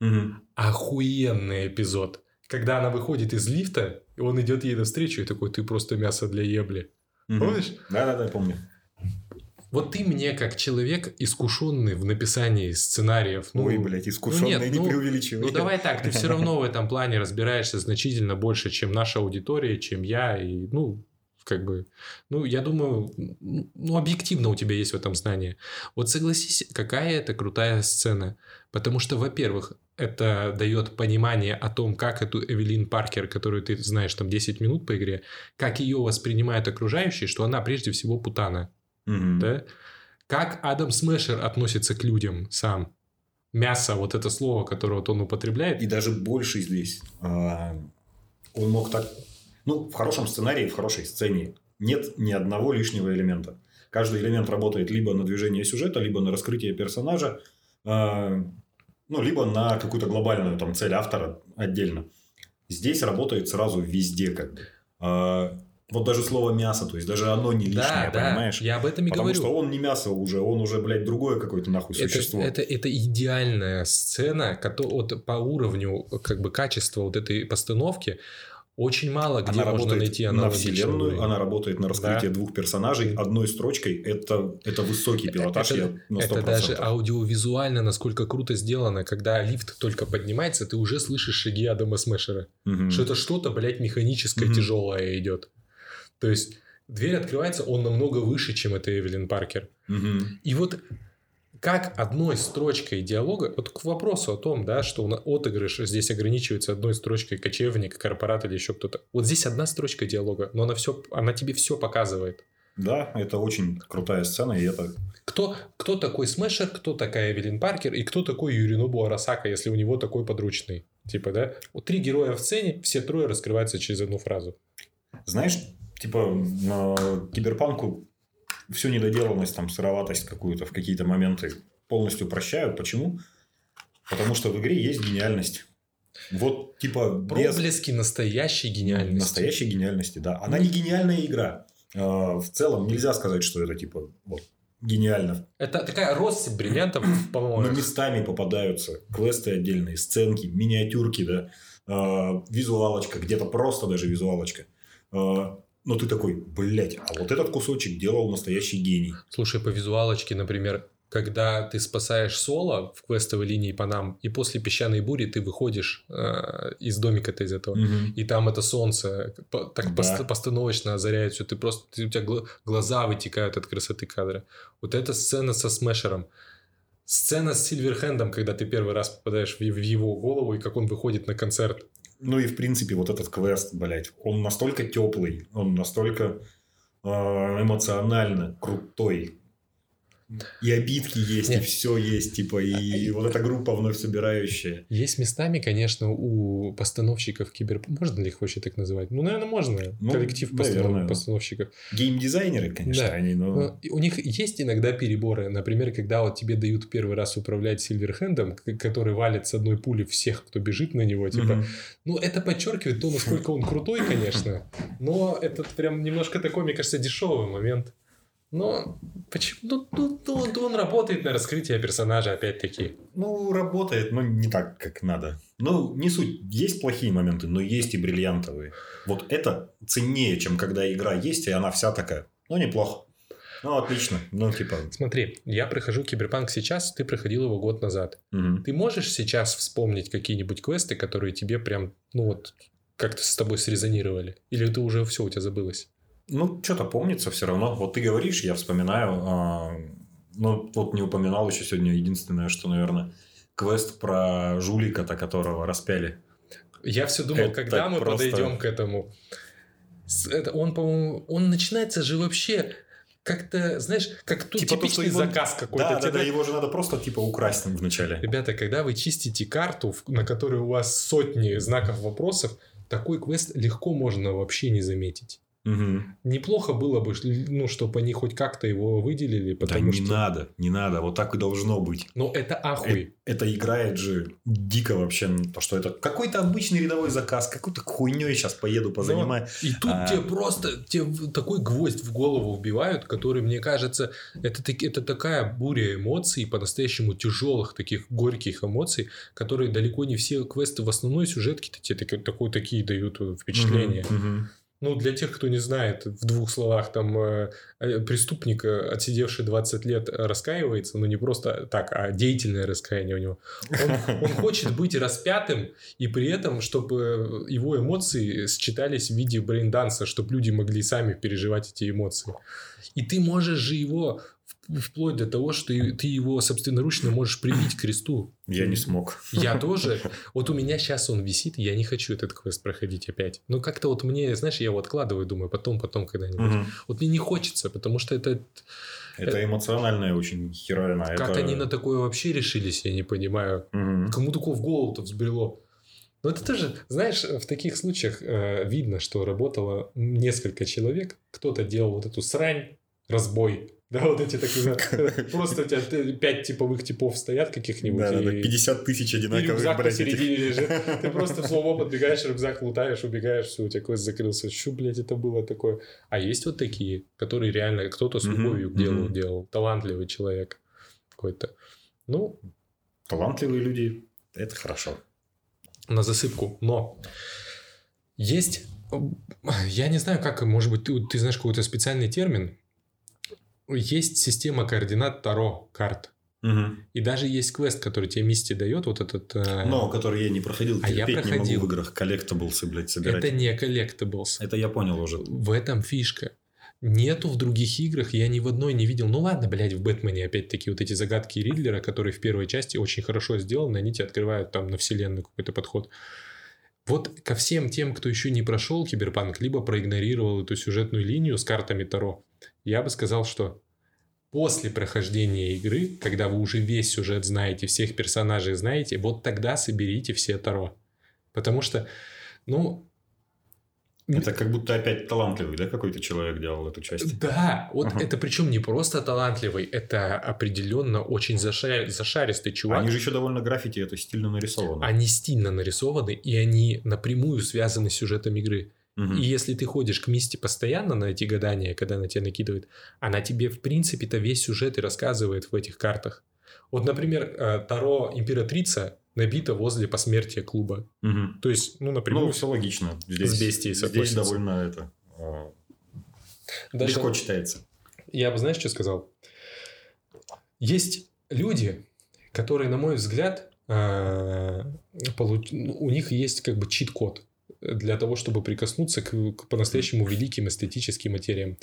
Мгм. Охуенный эпизод. Когда она выходит из лифта, и он идет ей навстречу и такой, ты просто мясо для ебли. Мгм. Помнишь? Да-да-да, помню. Вот ты мне, как человек, искушенный в написании сценариев, ну, Ой, блядь, искушенный, нет, не ну, преувеличивай. Ну давай так, ты все [laughs] равно в этом плане разбираешься значительно больше, чем наша аудитория, чем я, и ну как бы, ну я думаю, ну объективно у тебя есть в этом знание. Вот согласись, какая это крутая сцена, потому что, во-первых, это дает понимание о том, как эту Эвелин Паркер, которую ты знаешь там 10 минут по игре, как ее воспринимают окружающие, что она прежде всего путана Мгм. да? Как Адам Смешер относится к людям сам? Мясо, вот это слово, которое вот он употребляет. И даже больше здесь. А, Он мог так... Ну, в хорошем сценарии, в хорошей сцене нет ни одного лишнего элемента. Каждый элемент работает либо на движение сюжета, либо на раскрытие персонажа, а, ну, либо на какую-то глобальную там, цель автора отдельно. Здесь работает сразу везде как бы. А, Вот даже слово мясо, то есть даже оно не лишнее, да, да, понимаешь? я об этом и Потому говорю. что он не мясо уже, он уже, блядь, другое какое-то нахуй это, существо. это, это идеальная сцена, кото- вот по уровню как бы качества вот этой постановки очень мало где она можно найти на вселенную, она работает на раскрытие Да. двух персонажей одной строчкой. Это, это высокий пилотаж, Это- я на 100%. Это даже аудиовизуально насколько круто сделано, когда лифт только поднимается, ты уже слышишь шаги Адама Смешера. Мгм. Что это что-то, блядь, механическое, Мгм. тяжелое идет. То есть дверь открывается, он намного выше, чем это Эвелин Паркер. Мгм. И вот как одной строчкой диалога, вот к вопросу о том, да, что отыгрыш здесь ограничивается одной строчкой кочевник, корпорат или еще кто-то. Вот здесь одна строчка диалога, но она, все, она тебе все показывает. Да, это очень крутая сцена, и это... Кто, кто такой Смешер, кто такая Эвелин Паркер и кто такой Юринобу Арасака, если у него такой подручный. Типа, да? Вот три героя в сцене, все трое раскрываются через одну фразу. Знаешь, типа на киберпанку всю недоделанность, там, сыроватость какую-то в какие-то моменты полностью прощают. Почему? Потому что в игре есть гениальность. Вот, типа, без Проблески настоящей гениальности. настоящей гениальности, да. Она не гениальная игра. А, В целом нельзя сказать, что это, типа, вот, гениально. Это такая россыпь бриллиантов, Но [clears throat] по-моему. местами попадаются квесты отдельные, сценки, миниатюрки, да, а, визуалочка, где-то просто даже визуалочка. Но ты такой, блядь, а вот этот кусочек делал настоящий гений. Слушай, по визуалочке, например, когда ты спасаешь Соло в квестовой линии по нам, и после песчаной бури ты выходишь э, из домика-то из этого, и там это солнце по- так Да. пост- постановочно озаряет все, ты просто, ты- у тебя гла- глаза вытекают от красоты кадра. Вот эта сцена со Смешером, сцена с Сильверхендом, когда ты первый раз попадаешь в, в его голову, и как он выходит на концерт. Ну и в принципе вот этот квест, блядь, он настолько теплый, он настолько а, эмоционально крутой. И обидки есть, и Нет. все есть, типа, и вот эта группа вновь собирающая. Есть местами, конечно, у постановщиков кибер... Можно ли их вообще так называть? Ну, наверное, можно. Ну, Коллектив наверное. постановщиков. Геймдизайнеры, конечно, Да. они, но... Но У них есть иногда переборы. Например, когда вот тебе дают первый раз управлять Сильверхендом, который валит с одной пули всех, кто бежит на него. Типа, Мгм. ну, это подчеркивает то, насколько он крутой, конечно. Но это прям немножко такой, мне кажется, дешевый момент. Но почему? Ну, ну, ну, он- он работает на раскрытие персонажа, опять-таки. Ну, работает, но не так, как надо. Ну, не суть. Есть плохие моменты, но есть и бриллиантовые. Вот это ценнее, чем когда игра есть, и она вся такая. Ну, неплохо. Ну, отлично. Ну, типа... Смотри, я прохожу Киберпанк сейчас, ты проходил его год назад. мгм. Ты можешь сейчас вспомнить какие-нибудь квесты, которые тебе прям, ну вот, как-то с тобой срезонировали? Или ты уже все у тебя забылось? Ну, что-то помнится все равно. Вот ты говоришь, я вспоминаю. а, ну, вот не упоминал еще сегодня единственное, что, наверное, квест про жулика-то, которого распяли. Я все думал, Это когда мы просто- подойдем к этому. Это, он, по-моему, он начинается же вообще как-то, знаешь, как тут Типа то, типичный что его- заказ какой-то. Да, да, да, его же надо просто, типа, украсть вначале. Ребята, когда вы чистите карту, на которой у вас сотни знаков вопросов, такой квест легко можно вообще не заметить. Угу. Неплохо было бы, ну, чтобы они хоть как-то его выделили, Да потому не что... надо, не надо. Вот так и должно быть. Ну, это ахуй. Это играет же дико вообще. То, что это какой-то обычный рядовой заказ, какой-то хуйней сейчас поеду позанимаю. И тут А. тебе просто тебе такой гвоздь в голову вбивают, который, мне кажется, это, это такая буря эмоций, по-настоящему тяжелых, таких горьких эмоций, которые далеко не все квесты в основной сюжетке тебе таки- такой, такие дают э, впечатление. Мгм, мгм. Ну, для тех, кто не знает, в двух словах, там э, э, преступник, э, отсидевший 20 лет, э, раскаивается, но не просто так, а деятельное раскаяние у него. Он, [laughs] он хочет быть распятым, и при этом, чтобы его эмоции считались в виде брейнданса, чтобы люди могли сами переживать эти эмоции. И ты можешь же его вплоть до того, что ты его собственноручно можешь прибить к кресту. Я не смог. Я [laughs] тоже. Вот у меня сейчас он висит, и я не хочу этот квест проходить опять. Ну, как-то вот мне, знаешь, я его откладываю, думаю, потом, потом когда-нибудь. Мгм. Вот мне не хочется, потому что это... Это эмоциональная очень херовина. Как это... они на такое вообще решились, я не понимаю. Мгм. Кому такое в голову-то взбрело? Но это тоже, знаешь, в таких случаях э, видно, что работало несколько человек. Кто-то делал вот эту срань, разбой. [laughs] Да, вот эти такие, просто у тебя пять типовых типов стоят каких-нибудь. Да, да, да, и- 50 тысяч И одинаковых, рюкзак блядь, этих. посередине лежит. [laughs] Ты просто в сломо подбегаешь, рюкзак лутаешь, убегаешь, все, у тебя квест закрылся. Что, блядь, это было такое? А есть вот такие, которые реально кто-то с любовью к делу делал. Талантливый человек какой-то. Ну, Талантливые люди, это хорошо. на засыпку. Но есть... Я не знаю, как, может быть, ты, ты знаешь какой-то специальный термин. Есть система координат Таро карт. Мгм. И даже есть квест, который тебе Мисти дает, вот этот... э, Но, который я не проходил, А я терпеть не проходил. могу в играх коллектаблсы, блядь, собирать. это не collectibles. Это я понял уже. В этом фишка. Нету в других играх, я ни в одной не видел. Ну ладно, блядь, в Бэтмене опять-таки вот эти загадки Ридлера, которые в первой части очень хорошо сделаны, они тебе открывают там на вселенную какой-то подход. Вот ко всем тем, кто еще не прошел Киберпанк, либо проигнорировал эту сюжетную линию с картами Таро, я бы сказал, что после прохождения игры, когда вы уже весь сюжет знаете, всех персонажей знаете, вот тогда соберите все Таро. Потому что, ну, Это как будто опять талантливый, да, какой-то человек делал эту часть? Да, вот Ага. это причем не просто талантливый, это определенно очень заша- зашаристый чувак. Они же еще довольно граффити, это стильно нарисовано. Они стильно нарисованы, и они напрямую связаны с сюжетом игры. Мгм. И если ты ходишь к Мисти постоянно на эти гадания, когда она тебя накидывает, она тебе, в принципе-то, весь сюжет и рассказывает в этих картах. Вот, например, э, Таро Императрица набита возле посмертия клуба. Мгм. То есть, ну, напрямую... Ну, все логично. Здесь, с бестией здесь довольно это а, даже- легко читается. Я бы, знаешь, что сказал? Есть люди, которые, на мой взгляд, э, получ- у них есть как бы чит-код для того, чтобы прикоснуться к, к по-настоящему великим эстетическим материям.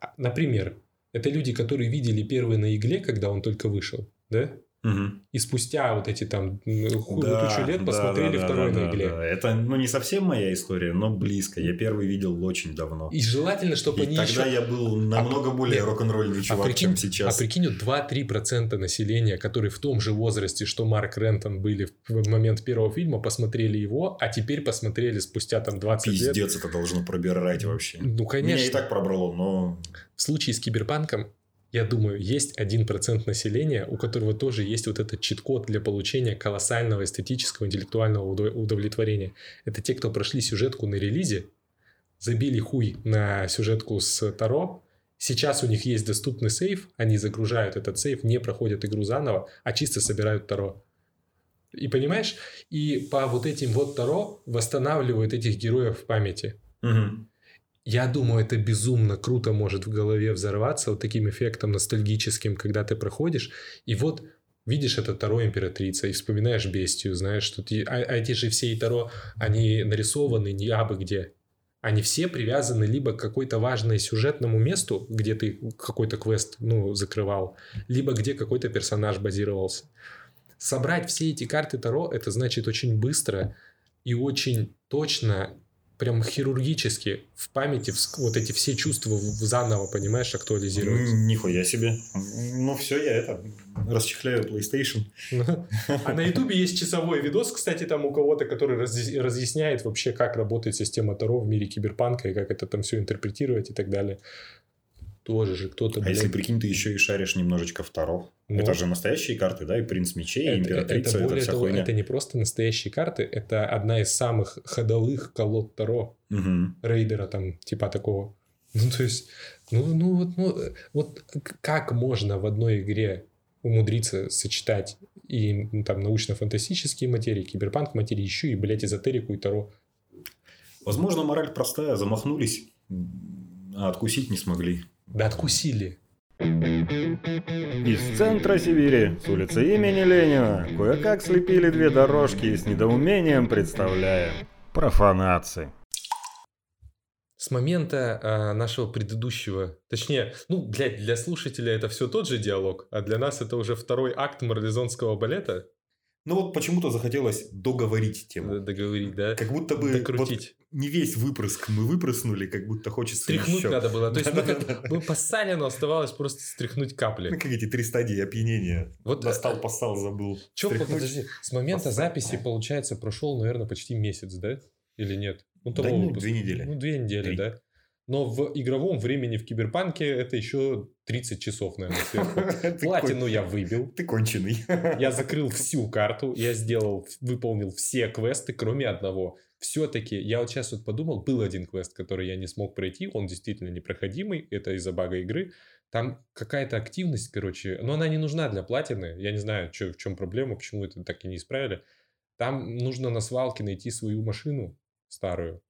А, Например, это люди, которые видели первый на игле, когда он только вышел, да? Мгм. И спустя вот эти там хуй Да, тучу лет да, посмотрели да, да, второй да, на да, игле. да. Это, ну, не совсем моя история, но близко. Я первый видел очень давно. И желательно, чтобы И они тогда еще... я был намного более нет. рок-н-ролльный чувак, прикинь- чем сейчас. А прикинь, вот 2-3% населения, которые в том же возрасте, что Марк Рентон были в момент первого фильма, посмотрели его, а теперь посмотрели спустя там 20 лет. Пиздец, это должно пробирать вообще. Ну, Меня конечно. и так пробрало, но... В случае с Киберпанком, я думаю, есть 1% населения, у которого тоже есть вот этот чит-код для получения колоссального эстетического, интеллектуального удов- удовлетворения. Это те, кто прошли сюжетку на релизе, забили хуй на сюжетку с Таро, сейчас у них есть доступный сейф, они загружают этот сейф, не проходят игру заново, а чисто собирают Таро. И понимаешь? И по вот этим вот Таро восстанавливают этих героев в памяти. Мгм. Я думаю, это безумно круто может в голове взорваться вот таким эффектом ностальгическим, когда ты проходишь, и вот видишь это Таро Императрица, и вспоминаешь Бестию, знаешь, что ты... А, а эти же все и Таро, они нарисованы не абы где. Они все привязаны либо к какой-то важной сюжетному месту, где ты какой-то квест, ну, закрывал, либо где какой-то персонаж базировался. Собрать все эти карты Таро, это значит очень быстро и очень точно прям хирургически в памяти вот эти все чувства заново, понимаешь, актуализируются. М, Нихуя себе. Ну все, я это расчехляю PlayStation. [laughs] А на Ютубе есть часовой видос, кстати, там у кого-то, который разъяс- разъясняет вообще, как работает система Таро в мире киберпанка и как это там все интерпретировать и так далее. Тоже же кто-то... А блин, если прикинь, ты еще и шаришь немножечко в Таро. ну, Это же настоящие карты, да? И принц мечей, и это, императрица, это это, более вся того, хуйня. это не просто настоящие карты, это одна из самых ходовых колод Таро. Мгм. рейдера там типа такого. Ну, то есть, ну, ну, вот, ну, вот как можно в одной игре умудриться сочетать и ну, там научно-фантастические материи, киберпанк материи, еще и, блядь, эзотерику и таро. Возможно, мораль простая. Замахнулись, а откусить не смогли. Да откусили. Из центра Сибири, с улицы имени Ленина, кое-как слепили две дорожки и с недоумением представляем. Профанации. С момента а, нашего предыдущего, точнее, ну, блядь, для слушателя это все тот же диалог, а для нас это уже второй акт марлезонского балета, Ну вот почему-то захотелось договорить тему. договорить, да? Как будто бы Докрутить. вот не весь выпрыск мы выпрыснули, как будто хочется Стряхнуть еще. надо было. То есть мы, как, мы поссали, но оставалось просто стряхнуть Ну, капли. как эти три стадии опьянения. Вот Достал, поссал, забыл. Че, подожди, с момента записи, получается, прошел, наверное, почти месяц, да? Или нет? Ну, Да того выпуска. две недели. Ну, две недели, Три. да. Но в игровом времени в Киберпанке это еще 30 часов, наверное, [laughs] сверху. Платину я выбил. Ты конченый. Я закрыл всю карту, я сделал, выполнил все квесты, кроме одного. Все-таки, я вот сейчас вот подумал, был один квест, который я не смог пройти, он действительно непроходимый, это из-за бага игры. Там какая-то активность, короче, но она не нужна для платины. Я не знаю, чё, в чем проблема, почему это так и не исправили. Там нужно на свалке найти свою машину старую.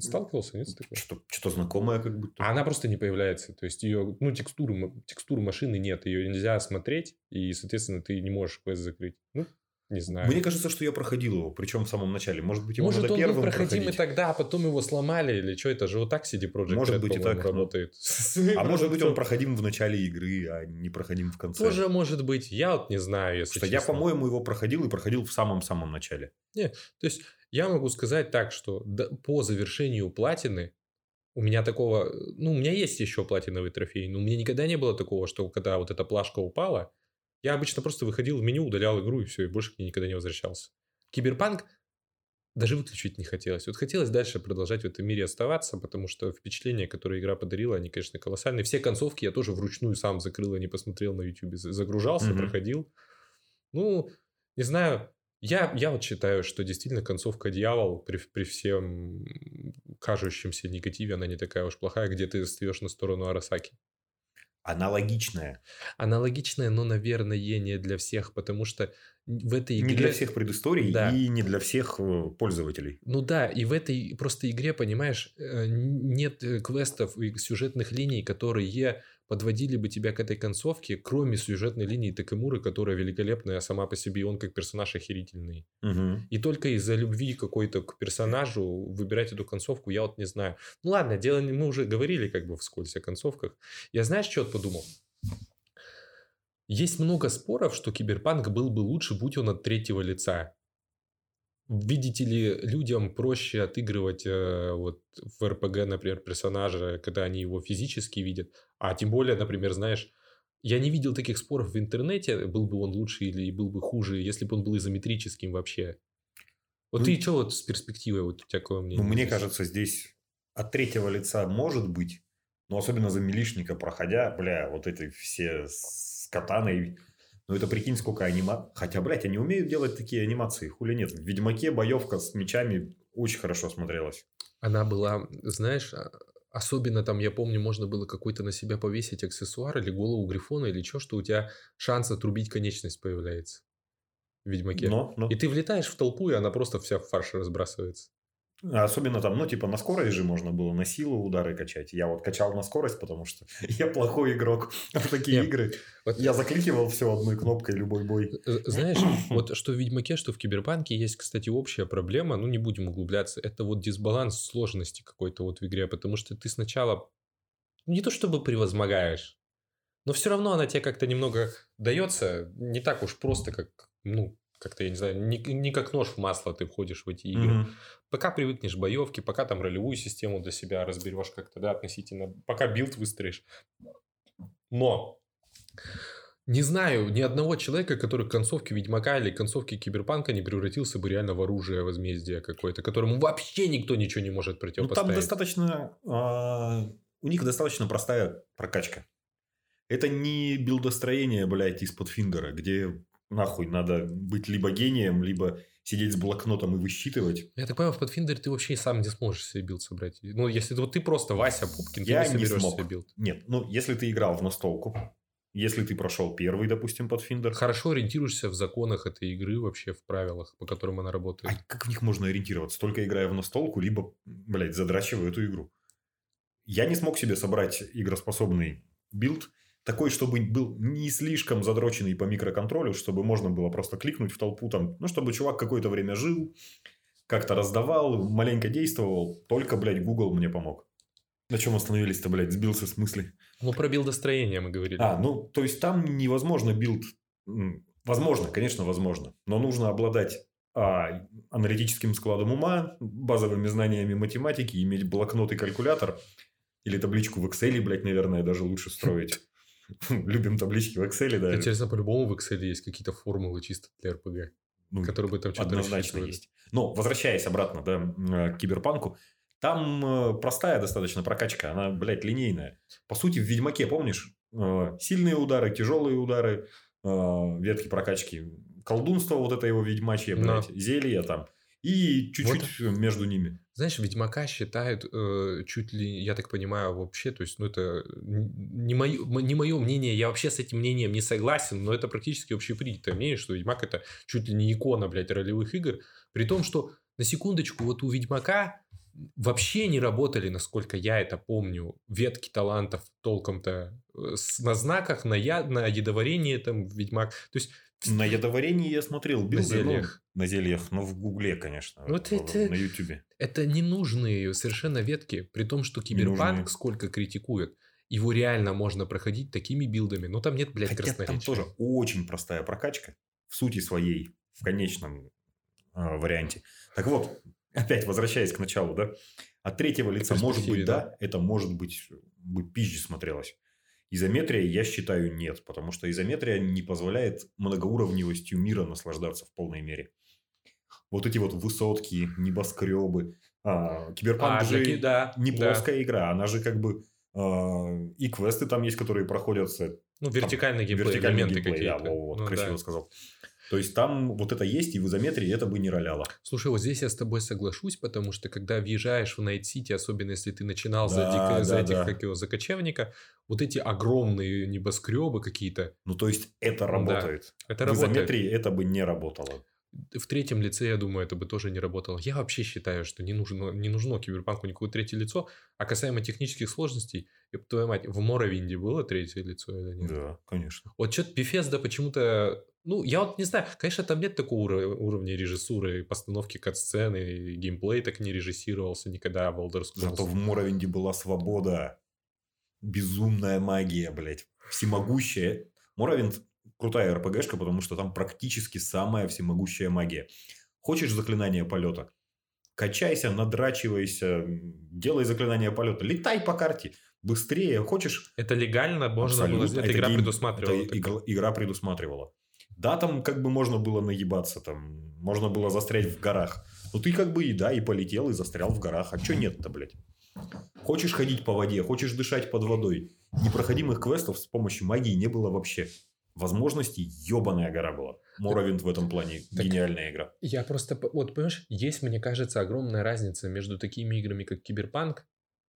Сталкивался, нет, с такой? Что- Что-то знакомое как будто. А она просто не появляется. То есть ее, ну, текстуры, текстуры машины нет. Ее нельзя смотреть, и, соответственно, ты не можешь квест закрыть. Ну, не знаю. Мне кажется, что я проходил его, причем в самом начале. Может быть, его Может, надо он был первым проходимый проходить. тогда, а потом его сломали, или что это же вот так CD Projekt Может Red, быть и так, работает. [laughs] А может быть, он проходим в начале игры, а не проходим в конце. Тоже может быть. Я вот не знаю, если Что я, по-моему, его проходил и проходил в самом-самом начале. То есть, я могу сказать так, что по завершению платины у меня такого... Ну, у меня есть еще платиновый трофей, но у меня никогда не было такого, что когда вот эта плашка упала, я обычно просто выходил в меню, удалял игру и все, и больше к ней никогда не возвращался. Киберпанк даже выключить не хотелось. Вот хотелось дальше продолжать в этом мире оставаться, потому что впечатления, которые игра подарила, они, конечно, колоссальные. Все концовки я тоже вручную сам закрыл, а не посмотрел на YouTube. Загружался, Мгм. проходил. Ну, не знаю, я, я вот считаю, что действительно концовка «Дьявол» при, при всем кажущемся негативе, она не такая уж плохая, где ты встаешь на сторону Арасаки. Аналогичное. Аналогичная, но, наверное, не для всех, потому что в этой игре... Не для всех предысторий Да. и не для всех э, пользователей. Ну, Ну да, и в этой просто игре, понимаешь, э, нет э, квестов и сюжетных линий, которые подводили бы тебя к этой концовке, кроме сюжетной линии Такемуры, которая великолепная сама по себе, и он как персонаж охерительный. Мгм. И только из-за любви какой-то к персонажу выбирать эту концовку, я вот не знаю. Ну ладно, дело не- мы уже говорили как бы вскользь о концовках. Я знаешь, что подумал? Есть много споров, что киберпанк был бы лучше, будь он от третьего лица. Видите ли, людям проще отыгрывать э, вот в РПГ, например, персонажа, когда они его физически видят. А тем более, например, знаешь, я не видел таких споров в интернете, был бы он лучше или был бы хуже, если бы он был изометрическим вообще. Вот Ну, ты что вот с перспективой, вот у тебя какое мнение? Ну, мне кажется, здесь от третьего лица может быть, но особенно за милишника проходя, бля, вот эти все с катаной. Ну, это прикинь, сколько анима... Хотя, блядь, они умеют делать такие анимации, хули нет. В Ведьмаке боевка с мечами очень хорошо смотрелась. Она была, знаешь, а- особенно там, я помню, можно было какой-то на себя повесить аксессуар или голову грифона или что, что у тебя шанс отрубить конечность появляется в Ведьмаке. Но, но- И ты влетаешь в толпу, и она просто вся в фарш разбрасывается. Особенно там, ну, типа, на скорость же можно было на силу удары качать. Я вот качал на скорость, потому что [laughs] я плохой игрок. [laughs] В такие Нет, игры Вот, я закликивал все одной кнопкой, любой бой. Знаешь, [coughs] вот что в Ведьмаке, что в Киберпанке есть, кстати, общая проблема, ну не будем углубляться, это вот дисбаланс сложности какой-то вот в игре, потому что ты сначала не то чтобы превозмогаешь, но все равно она тебе как-то немного дается не так уж просто, как, ну, как-то, я не знаю, не, не как нож в масло ты входишь в эти игры. Мгм. Пока привыкнешь к боевке, пока там ролевую систему для себя разберешь как-то, да, относительно, пока билд выстроишь. Но не знаю ни одного человека, который к концовке Ведьмака или к концовке Киберпанка не превратился бы реально в оружие возмездия какое-то, которому вообще никто ничего не может Ну, противопоставить. там достаточно... а, у них достаточно простая прокачка. Это не билдостроение, блядь, из Pathfinder а, где нахуй надо быть либо гением, либо сидеть с блокнотом и высчитывать. Я так понимаю, в Pathfinder ты вообще и сам не сможешь себе билд собрать. Ну, если вот ты просто Вася Пупкин, Я ты не не соберешь смог. себе билд. Нет, ну, если ты играл в настолку, если ты прошел первый, допустим, Pathfinder, Хорошо ориентируешься в законах этой игры, вообще в правилах, по которым она работает. а как в них можно ориентироваться? Только играя в настолку, либо, блядь, задрачивая эту игру. Я не смог себе собрать игроспособный билд, такой, чтобы был не слишком задроченный по микроконтролю, чтобы можно было просто кликнуть в толпу там, ну, чтобы чувак какое-то время жил, как-то раздавал, маленько действовал. Только, блядь, Google мне помог. На чем остановились-то, блядь, сбился с мысли. Ну, про билдостроение мы говорили. А, ну, то есть там невозможно билд. Возможно, конечно, возможно. Но нужно обладать а, аналитическим складом ума, базовыми знаниями математики, иметь блокнот и калькулятор. Или табличку в Excel, блядь, наверное, даже лучше строить. [laughs] Любим таблички в Excel, да. Интересно, по-любому в Excel есть какие-то формулы чисто для РПГ, Ну, которые бы там что-то Однозначно есть. Но, возвращаясь обратно, да, э, к киберпанку, там э, простая достаточно прокачка, она, блядь, линейная. По сути, в Ведьмаке, помнишь, э, сильные удары, тяжелые удары, ветки прокачки, колдунство вот это его ведьмачье, Да. блядь, зелья там, и чуть-чуть между ними. Знаешь, Ведьмака считают э, чуть ли, я так понимаю, вообще, то есть, ну, это не мое, не мое мнение, я вообще с этим мнением не согласен, но это практически общепринятое мнение, что Ведьмак это чуть ли не икона, блядь, ролевых игр, при том, что, на секундочку, вот у Ведьмака вообще не работали, насколько я это помню, ветки талантов толком-то э, на знаках, на, я, на ядоварение там Ведьмак, то есть На ядоварении я смотрел билды, ну, зельях. на зельях, но в Гугле, конечно, Вот это- на Ютубе. Это ненужные совершенно ветки, при том, что Киберпанк Ненужные. сколько критикует. Его реально можно проходить такими билдами, но там нет, блядь, Хотя там красноречия. тоже очень простая прокачка в сути своей, в конечном а, варианте. Так вот, опять возвращаясь к началу, да, от третьего лица, может быть, да, это может быть, бы пизже смотрелось. Изометрия, я считаю, нет, потому что изометрия не позволяет многоуровневостью мира наслаждаться в полной мере. Вот эти вот высотки, небоскребы. А, Киберпанк А, же таки- да, не да. плоская игра, она же как бы а, и квесты там есть, которые проходятся Ну, вертикальный геймплей, Вертикальный элементы геймплей, да, какие-то. вот, Ну, красиво да. сказал. То есть там вот это есть, и в изометрии это бы не роляло. Слушай, вот здесь я с тобой соглашусь, потому что когда въезжаешь в Найт-Сити, особенно если ты начинал за, Да, за да, этих, да. как его, за кочевника, вот эти огромные небоскребы какие-то, Ну, то есть это работает. это в работает. изометрии это бы не работало. В третьем лице, я думаю, это бы тоже не работало. Я вообще считаю, что не нужно, не нужно киберпанку никакое третье лицо. А касаемо технических сложностей, твою мать, в Моровинде было третье лицо или нет? Да, конечно. Вот что-то Bethesda почему-то... Ну, я вот не знаю, конечно, там нет такого уро- уровня режиссуры, постановки кат-сцены, и геймплей так не режиссировался никогда в Elder Scrolls. Зато в Моровинде была свобода. Безумная магия, блядь. Всемогущая. Моровинд крутая РПГшка, потому что там практически самая всемогущая магия. Хочешь заклинание полета? Качайся, надрачивайся, делай заклинание полета. Летай по карте. Быстрее. Хочешь Это легально можно было сделать, Это игра гейм- предусматривала. это игра, игра предусматривала. Да, там как бы можно было наебаться, там можно было застрять в горах. Но ты как бы и да, и полетел, и застрял в горах. А чё нет-то, блядь? Хочешь ходить по воде, хочешь дышать под водой. Непроходимых квестов с помощью магии не было вообще. Возможностей ебаная гора была. Моровинд в этом плане Так- гениальная игра. Я просто, вот понимаешь, есть, мне кажется, огромная разница между такими играми, как Киберпанк,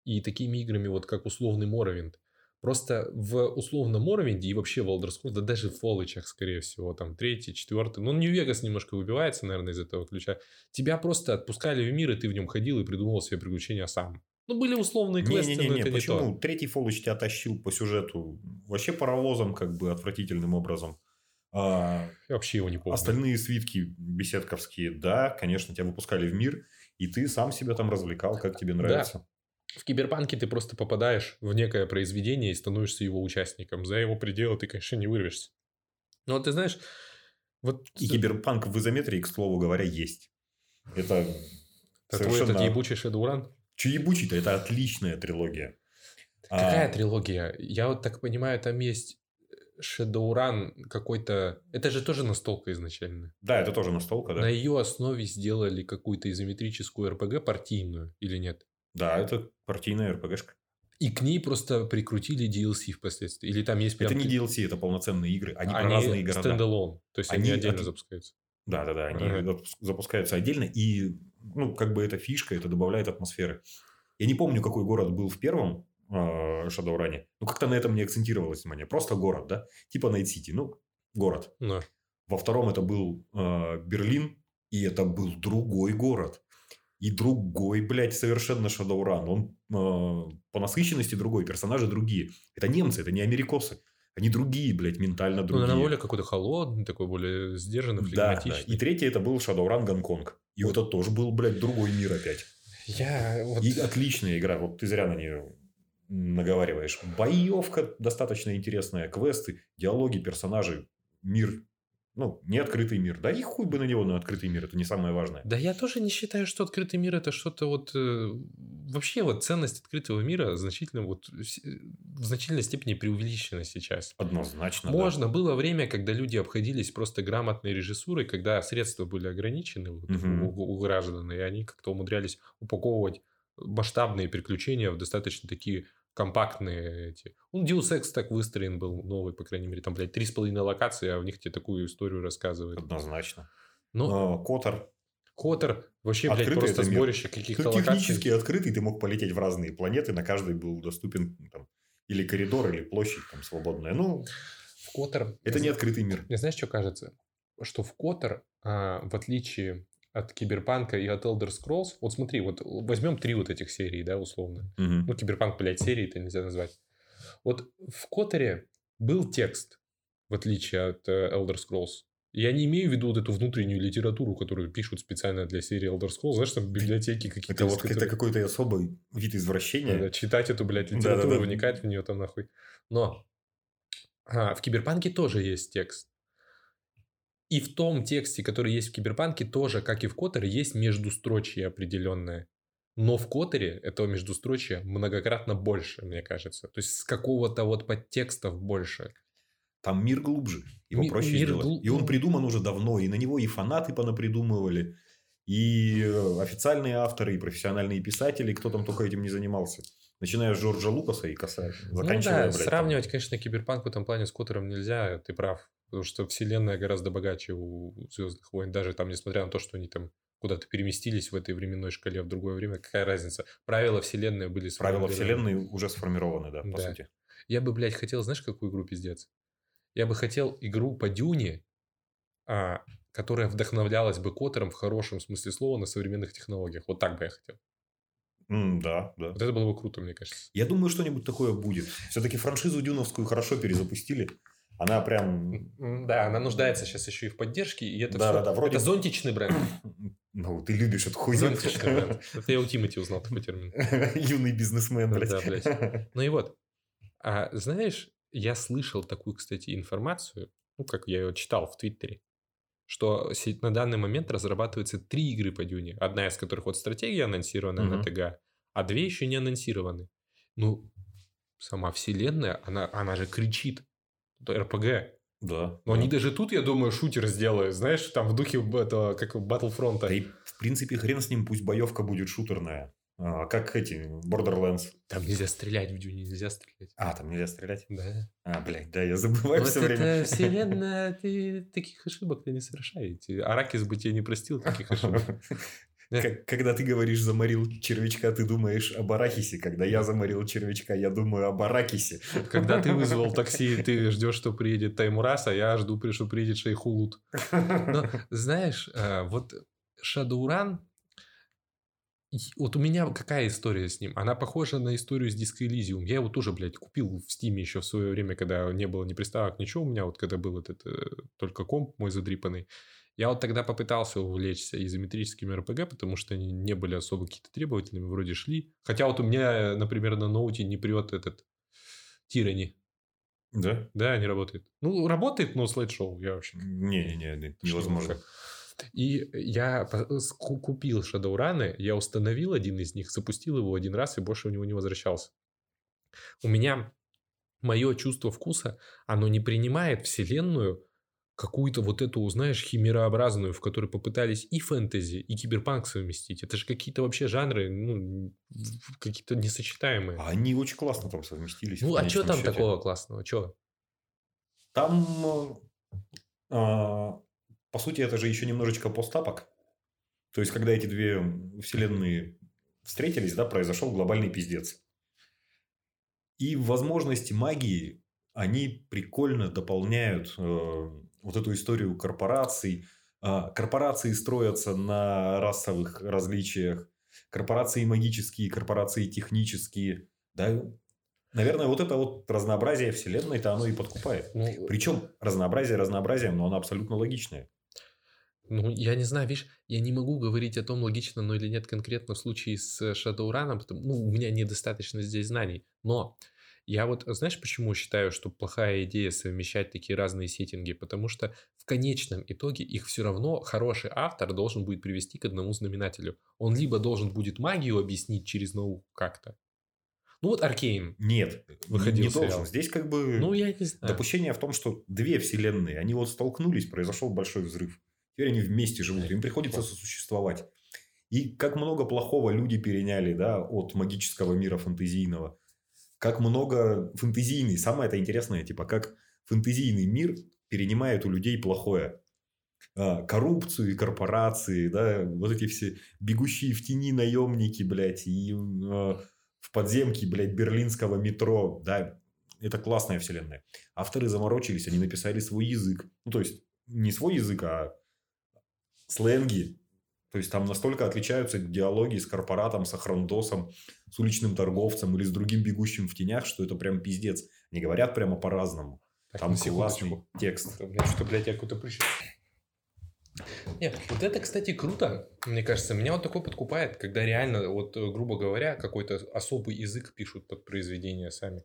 и такими играми, вот как условный Моровинд. Просто в условном Моровинде и вообще в Elder Scrolls, да даже в Фолычах, скорее всего, там третий, четвертый, ну, Нью-Вегас немножко выбивается, наверное, из этого ключа. Тебя просто отпускали в мир, и ты в нем ходил и придумывал себе приключения сам. Ну, были условные квесты, но Не-не-не, это не почему? то. Третий Фолыч тебя тащил по сюжету вообще паровозом, как бы отвратительным образом. А, Я вообще его не помню. Остальные свитки беседковские, да, конечно, тебя выпускали в мир, и ты сам себя там развлекал, как тебе нравится. В Киберпанке ты просто попадаешь в некое произведение и становишься его участником. За его пределы ты, конечно, не вырвешься. Но вот ты знаешь, Вот И киберпанк в изометрии, к слову говоря, есть. Это это твой совершенно... этот ебучий Shadowrun? Че ебучий-то? Это отличная трилогия. А, Какая трилогия? Я вот так понимаю, там есть Shadowrun какой-то... Это же тоже настолка изначально. Да, это тоже настолка, да? На ее основе сделали какую-то изометрическую РПГ партийную или нет? Да, это партийная РПГшка. И к ней просто прикрутили DLC впоследствии. Или там есть прям... Это не DLC, это полноценные игры. Они, про Они разные города. стендалон. То есть они, Они отдельно от- запускаются. Да, да, да. Они Ага. запуск- запускаются отдельно. И, ну, как бы это фишка, это добавляет атмосферы. Я не помню, какой город был в первом э, Shadowrun. Ну, как-то на этом не акцентировалось внимание. Просто город, да? Типа Найт Сити. Ну, город. Но. Во втором это был э, Берлин, и это был другой город. И другой, блядь, совершенно Shadowrun. Он э, по насыщенности другой, персонажи другие. Это немцы, это не америкосы. Они другие, блядь, ментально Ну, другие. она более какой-то холодный, такой более сдержанный, да, да. флегматичный. И третий это был Shadowrun Гонконг. И вот это тоже был, блядь, другой мир опять. Я вот... И отличная игра. Вот ты зря на нее наговариваешь. Боевка достаточно интересная. Квесты, диалоги, персонажи, мир. Ну, не открытый мир. Да и хуй бы на него на открытый мир. Это не самое важное. Да я тоже не считаю, что открытый мир это что-то вот... э, вообще вот ценность открытого мира значительно вот с- в значительной степени преувеличена сейчас. Однозначно, да. Можно было время, когда люди обходились просто грамотной режиссурой, когда средства были ограничены вот Мгм. у, у граждан, и они как-то умудрялись упаковывать масштабные приключения в достаточно такие компактные эти. Ну, Deus Ex так выстроен был новый, по крайней мере, там, блядь, три с половиной локации, а в них тебе такую историю рассказывают. Однозначно. Ну, А, Котор. Котор вообще, блядь, Открытый просто сборище каких-то Ну, технически локаций. открытый, ты мог полететь в разные планеты, на каждой был доступен ну, там, или коридор, или площадь там свободная. Ну, В Котор... это не открытый мир. Мне знаешь, что кажется? Что в Котор, а, в отличие от Киберпанка и от Elder Scrolls, вот смотри, вот возьмем три вот этих серии, да, условно. Мгм. Ну, Киберпанк, блядь, серии это нельзя назвать. Вот в KotOR е был текст, в отличие от э, Elder Scrolls. Я не имею в виду вот эту внутреннюю литературу, которую пишут специально для серии Elder Scrolls. Знаешь, там библиотеки какие-то. Это вот которые- это какой-то особый вид извращения. Надо читать эту, блядь, литературу, Да-да-да. вникать в нее там нахуй. Но а, в Киберпанке тоже есть текст. И в том тексте, который есть в Киберпанке, тоже, как и в Которе, есть междустрочье определенное. Но в Которе этого междустрочия многократно больше, мне кажется. То есть с какого-то вот подтекстов больше. Там мир глубже. Его Ми- проще мир сделать. гл- И он ну. придуман уже давно. И на него и фанаты понапридумывали. И э, официальные авторы, и профессиональные писатели, кто там только этим не занимался. Начиная с Джорджа Лукаса и касая, ну заканчивая, да, блядь, там- сравнивать, конечно, Киберпанк в этом плане с Котором нельзя, ты прав. Потому что вселенная гораздо богаче у Звездных войн. Даже там, несмотря на то, что они там куда-то переместились в этой временной шкале в другое время, какая разница? Правила вселенной были Правила вселенной уже сформированы, да, по Да. сути. Я бы, блядь, хотел, знаешь, какую игру пиздец? Я бы хотел игру по Дюне, а, которая вдохновлялась бы Котором в хорошем смысле слова на современных технологиях. Вот так бы я хотел. М, да, да. Вот это было бы круто, мне кажется. Я думаю, что-нибудь такое будет. Все-таки франшизу Дюновскую хорошо перезапустили. Она прям... Да, она нуждается сейчас еще и в поддержке, и это Да, всё- да, да, вроде- Это зонтичный бренд. [coughs] Ну, ты любишь эту хуйню. Зонтичный бренд. Это я у Тимати узнал такой термин. [laughs] Юный бизнесмен, блядь. Да, блядь. [laughs] Ну и вот. А знаешь, я слышал такую, кстати, информацию, ну, как я ее читал в Твиттере, что на данный момент разрабатываются три игры по Дюне. Одна из которых вот стратегия анонсирована на. ТГ, а две еще не анонсированы. Ну, сама вселенная, она, она же кричит. РПГ. Да. Но да. они даже тут, я думаю, шутер сделают, знаешь, там в духе этого, как Battlefront. Да и, в принципе, хрен с ним, пусть боевка будет шутерная. А, как эти, Borderlands. Там нельзя стрелять в Дюне, нельзя стрелять. А, там нельзя стрелять? Да. А, блядь, да, я забываю Вот все это время. [laughs] вселенная, ты таких ошибок-то не совершаете. Аракис бы тебе не простил таких ошибок. [laughs] Как- Когда ты говоришь «заморил червячка», ты думаешь об арахисе. Когда я заморил червячка, я думаю об аракисе. Когда ты вызвал такси, ты ждешь, что приедет Таймурас, а я жду, что приедет Шейхулут. Но, знаешь, э, вот и вот у меня какая история с ним? Она похожа на историю с Disco Elysium. Я его тоже, блядь, купил в Стиме еще в свое время, когда не было ни приставок, ничего. У меня вот когда был этот э, только комп мой задрипанный. Я вот тогда попытался увлечься изометрическими РПГ, потому что они не были особо какие-то требовательными, вроде шли. Хотя вот у меня, например, на ноуте не прет этот Тирани. Да? Да, не работает. Ну, работает, но слайд-шоу я вообще... Не-не-не, невозможно. И я купил Shadowrun, я установил один из них, запустил его один раз и больше в него не возвращался. У меня мое чувство вкуса, оно не принимает вселенную какую-то вот эту, знаешь, химерообразную, в которой попытались и фэнтези, и киберпанк совместить. Это же какие-то вообще жанры, ну, какие-то несочетаемые. А они очень классно там совместились. Ну, а что там счете? такого классного? Что? Там, а, по сути, это же еще немножечко постапок. То есть, когда эти две вселенные встретились, да, произошел глобальный пиздец. И возможности магии, они прикольно дополняют э, вот эту историю корпораций. Э, корпорации строятся на расовых различиях. Корпорации магические, корпорации технические. Да, Наверное, вот это вот разнообразие вселенной-то оно и подкупает. Ну, Причем разнообразие разнообразием, но оно абсолютно логичное. Ну, я не знаю, видишь, я не могу говорить о том, логично оно или нет конкретно в случае с Shadowrun, потому ну, у меня недостаточно здесь знаний. Но я вот, знаешь, почему считаю, что плохая идея совмещать такие разные сеттинги? Потому что в конечном итоге их все равно хороший автор должен будет привести к одному знаменателю. Он либо должен будет магию объяснить через науку как-то, ну вот Аркейн. Нет, выходил не сериал. должен. Здесь как бы ну, я не знаю. допущение в том, что две вселенные, они вот столкнулись, произошел большой взрыв. Теперь они вместе живут, им приходится сосуществовать. И как много плохого люди переняли да, от магического мира фэнтезийного. Как много фэнтезийный, самое это интересное, типа, как фэнтезийный мир перенимает у людей плохое. А, коррупцию и корпорации, да, вот эти все бегущие в тени наемники, блядь, и а, в подземке, блядь, берлинского метро, да, это классная вселенная. Авторы заморочились, они написали свой язык. Ну, то есть, не свой язык, а сленги. То есть там настолько отличаются диалоги с корпоратом, с охрандосом, с уличным торговцем или с другим бегущим в тенях, что это прям пиздец. Они говорят прямо по-разному. Так, там классный текст. У меня что, блядь, я какой-то прыщ. Нет, вот это, кстати, круто, мне кажется. Меня вот такое подкупает, когда реально, вот, грубо говоря, какой-то особый язык пишут под произведения сами.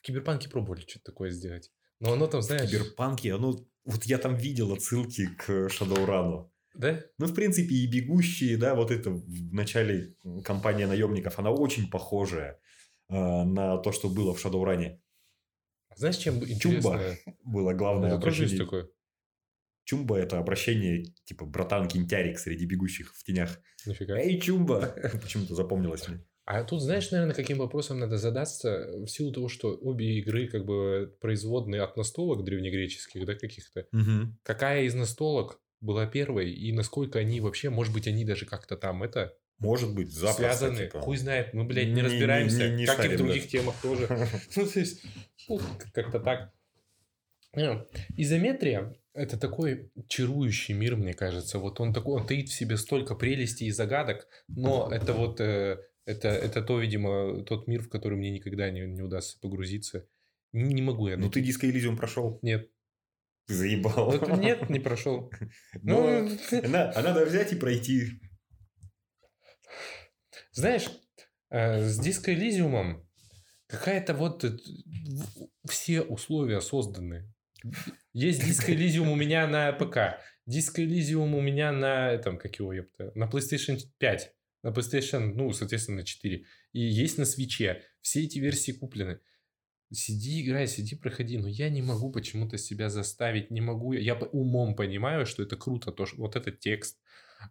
В Киберпанке пробовали что-то такое сделать. Но оно там, знаешь... В Киберпанке, оно... Вот я там видел отсылки к Шадоурану. Да? Ну, в принципе, и бегущие, да, вот это в начале компания наемников, она очень похожая э, на то, что было в Шадоуране. Знаешь, чем интересно? Чумба было главное ну, обращение. такое. Чумба – это обращение, типа, братан Кентярик среди бегущих в тенях. Нифига. Эй, Чумба! [laughs] Почему-то запомнилось мне. А тут, знаешь, наверное, каким вопросом надо задаться в силу того, что обе игры как бы производные от настолок древнегреческих, да, каких-то. Угу. Какая из настолок была первой, и насколько они вообще, может быть, они даже как-то там это... Может быть, запросто, связаны. Типа. Хуй знает, мы, блядь, не, не разбираемся, не, не, не как шарим, и в других да. темах тоже. [laughs] [laughs] Ну, то есть, как-то так. Изометрия – это такой чарующий мир, мне кажется. Вот он такой, он таит в себе столько прелестей и загадок, но это вот, э, это, это то, видимо, тот мир, в который мне никогда не, не удастся погрузиться. Не, не могу я. Ну, ты Диско Элизиум прошел? Нет. Заебал. Вот нет, не прошел. Но [laughs] ну, а надо взять и пройти. Знаешь, э, с Диско Элизиумом какая-то вот э, все условия созданы. Есть Диско Элизиум у меня на ПК, Диско Элизиум у меня на этом, как его, ёпта, на PlayStation 5, на PlayStation, ну, соответственно, 4. И есть на свече. Все эти версии куплены. Сиди, играй, сиди, проходи. Но я не могу почему-то себя заставить, не могу. Я умом понимаю, что это круто, то, что вот этот текст,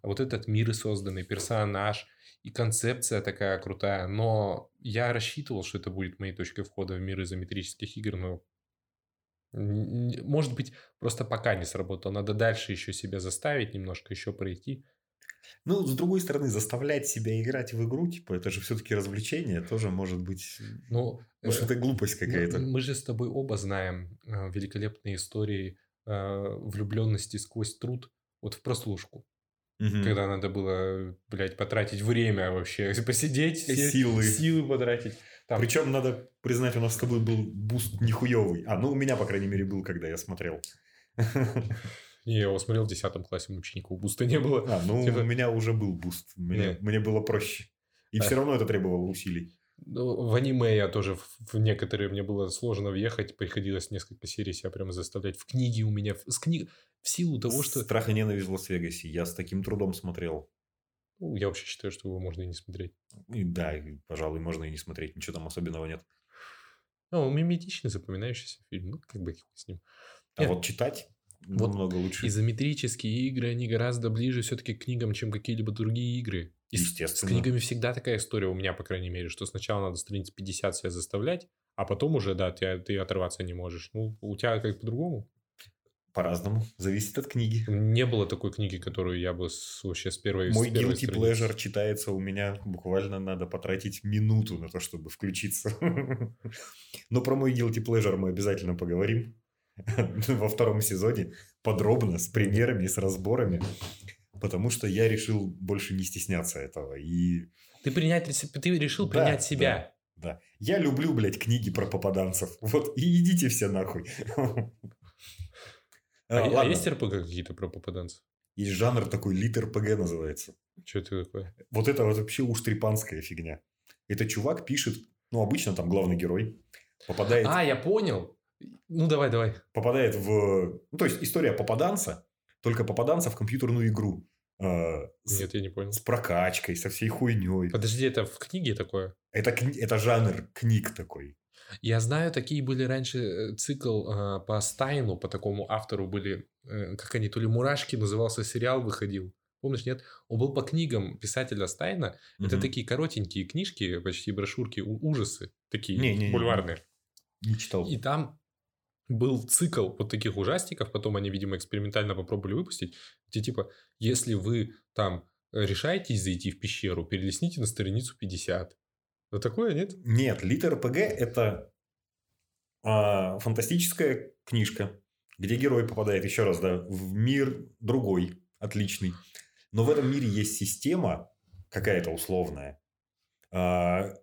вот этот мир созданный, персонаж и концепция такая крутая. Но я рассчитывал, что это будет моей точкой входа в мир изометрических игр, но может быть, просто пока не сработало. Надо дальше еще себя заставить, немножко еще пройти. Ну, с другой стороны, заставлять себя играть в игру, типа, это же все-таки развлечение, тоже может быть... Ну, может, э, это глупость какая-то. Мы, же с тобой оба знаем э, великолепные истории э, влюбленности сквозь труд вот в прослушку. Угу. Когда надо было, блядь, потратить время вообще, [laughs] посидеть, силы, силы потратить. Там. Причем, надо признать, у нас с тобой был буст нихуевый. А, ну, у меня, по крайней мере, был, когда я смотрел. [laughs] Не, я его смотрел в 10 классе, учеников буста не было. А, ну, [laughs] типа... у меня уже был буст. Мне, мне было проще. И а. все равно это требовало усилий. Ну, в аниме я тоже в, в некоторые мне было сложно въехать, приходилось несколько серий себя прямо заставлять. В книге у меня, с книг, в силу того, что... Страх и ненависть в Лас-Вегасе. Я с таким трудом смотрел. Ну, я вообще считаю, что его можно и не смотреть. И да, и, пожалуй, можно и не смотреть. Ничего там особенного нет. Ну, миметичный, запоминающийся фильм. Ну, как бы с ним. А Нет. вот читать Вот намного лучше. Изометрические игры, они гораздо ближе все-таки к книгам, чем какие-либо другие игры. И с- С Естественно. книгами всегда такая история у меня, по крайней мере, что сначала надо страниц 50 себя заставлять, а потом уже, да, ты, ты оторваться не можешь. Ну, у тебя как по-другому. По-разному. Зависит от книги. Не было такой книги, которую я бы с- вообще с первой Мой с первой guilty страницы- pleasure читается у меня буквально надо потратить минуту на то, чтобы включиться. [laughs] Но про мой guilty pleasure мы обязательно поговорим [laughs] во втором сезоне подробно, с примерами, и с разборами. Потому что я решил больше не стесняться этого. И Ты, принять, ты решил Да, принять себя. да, я люблю, блядь, книги про попаданцев. Вот, и идите все нахуй. [laughs] А, А, а есть РПГ какие-то про попаданцев? Есть жанр такой, литр ПГ называется. Что это такое? Вот это вот вообще уштрипанская фигня. Это чувак пишет, ну, обычно там главный герой попадает, А, я понял. Ну, давай, давай. попадает в... Ну, то есть, история попаданца, только попаданца в компьютерную игру. э, с, Нет, я не понял. с прокачкой, со всей хуйней. Подожди, это в книге такое? Это, кни- это жанр книг такой. Я знаю, такие были раньше э, цикл э, по Стайну, по такому автору были, э, как они, то ли «Мурашки» назывался, сериал выходил. Помнишь, нет? Он был по книгам писателя Стайна. Это Мгм. такие коротенькие книжки, почти брошюрки, ужасы. Такие Не-не-не. бульварные. Не читал. И там был цикл вот таких ужастиков, потом они, видимо, экспериментально попробовали выпустить, где типа, если вы там э, решаетесь зайти в пещеру, перелистните на страницу 50. Вот такое, нет? Нет, литр ПГ это а, фантастическая книжка, где герой попадает еще раз да, в мир другой, отличный. Но в этом мире есть система какая-то условная, а,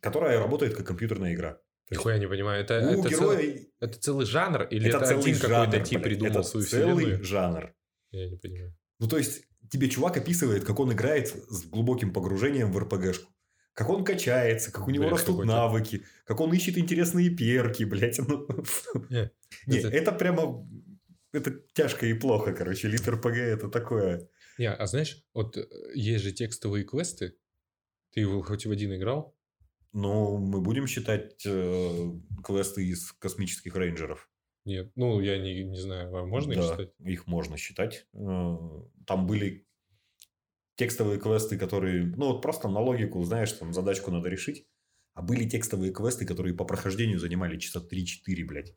которая работает как компьютерная игра. Есть Нихуя не понимаю. Это, у это, героя целый, это целый жанр или это, это целый один какой-то тип блядь, придумал это свою целый вселенную? жанр. Я не понимаю. Ну, то есть, тебе чувак описывает, как он играет с глубоким погружением в РПГшку. Как он качается, как у него Бред растут навыки, как он ищет интересные перки, блядь. [laughs] Ну, Не, не, это- это прямо... Это тяжко и плохо, короче. Литр ПГ это такое. Не, а знаешь, вот э, есть же текстовые квесты. Ты его хоть в один играл? Но мы будем считать э, квесты из космических рейнджеров. Нет. Ну, я не, не знаю, а можно их Да, считать? их можно считать. Э, Там были текстовые квесты, которые... Ну, вот просто на логику, знаешь, там задачку надо решить. А были текстовые квесты, которые по прохождению занимали часа 3-4, блядь.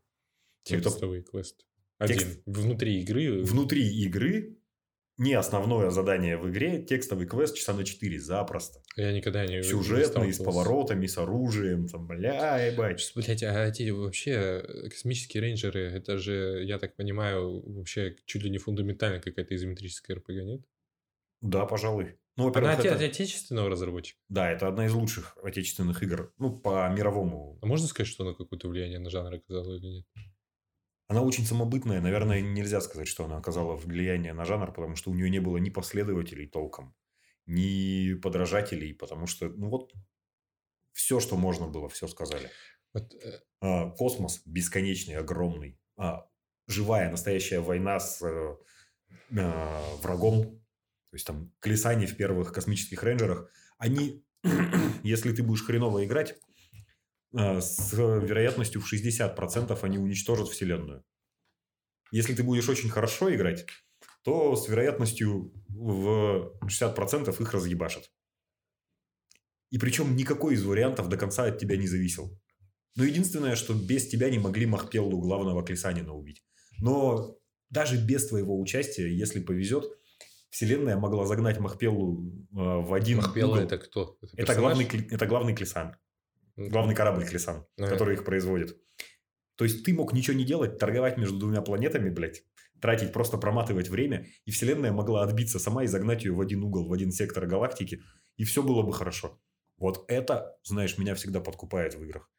Это Текстовый квест. Один. Текст- Внутри игры. внутри игры, не основное задание в игре, текстовый квест часа на 4 запросто. Я никогда не не Сюжетный, с сталкивался. поворотами, с оружием, там, бля, ебать. Блять, а эти вообще э, космические рейнджеры, это же, я так понимаю, вообще чуть ли не фундаментально какая-то изометрическая РПГ, нет? Да, пожалуй. Ну, Она во-первых, оте- это- отечественного разработчика. да, это одна из лучших отечественных игр. Ну, по мировому А можно сказать, что она какое-то влияние на жанр оказала или нет? Она очень самобытная. Наверное, нельзя сказать, что она оказала влияние на жанр, потому что у нее не было ни последователей толком, ни подражателей, потому что, ну вот, все, что можно было, все сказали. Вот, э, А, космос бесконечный, огромный. А, живая, настоящая война с э, а, врагом. То есть, там, Клисани в первых космических рейнджерах. Они, [clears throat] если ты будешь хреново играть, с вероятностью в 60% они уничтожат Вселенную. Если ты будешь очень хорошо играть, то с вероятностью в 60% их разъебашат. И причем никакой из вариантов до конца от тебя не зависел. Но единственное, что без тебя не могли Махпеллу главного Клисанина убить. Но даже без твоего участия, если повезет, Вселенная могла загнать Махпеллу э, в один Махпелла угол. это кто? Это персонаж? главный, это главный Клисан. Ну, Главный корабль Клисан, Ага. который их производит. То есть ты мог ничего не делать, торговать между двумя планетами, блядь, тратить, просто проматывать время, и Вселенная могла отбиться сама и загнать ее в один угол, в один сектор галактики, и все было бы хорошо. Вот это, знаешь, меня всегда подкупает в играх.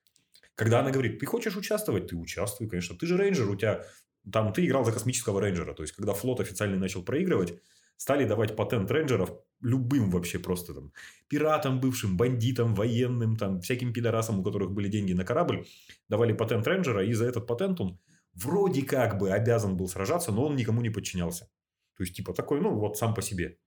Когда она говорит, ты хочешь участвовать, ты участвуй, конечно. Ты же рейнджер, у тебя... Там ты играл за космического рейнджера. То есть, когда флот официально начал проигрывать, стали давать патент рейнджеров любым вообще просто там пиратам бывшим, бандитам, военным, там всяким пидорасам, у которых были деньги на корабль, давали патент рейнджера, и за этот патент он вроде как бы обязан был сражаться, но он никому не подчинялся. То есть, типа, такой, ну, вот сам по себе.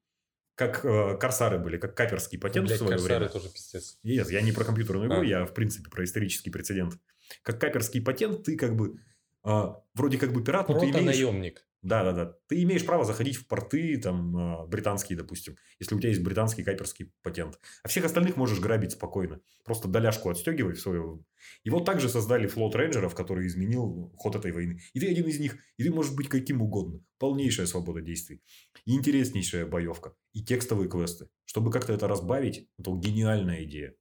Как э, корсары были, как каперский патент Блядь, в свое корсары время. тоже пиздец. Нет, я не про компьютерную игру, А. я, в принципе, про исторический прецедент. Как каперский патент, ты как бы вроде как бы пират, но ты имеешь... наемник. Да, да, да. Ты имеешь право заходить в порты, там, а, британские, допустим, если у тебя есть британский каперский патент. А всех остальных можешь грабить спокойно. Просто доляшку отстегивай в свою. И вот также создали флот рейнджеров, который изменил ход этой войны. И ты один из них, и ты можешь быть каким угодно. Полнейшая свобода действий. И интереснейшая боевка. И текстовые квесты. Чтобы как-то это разбавить, это гениальная идея.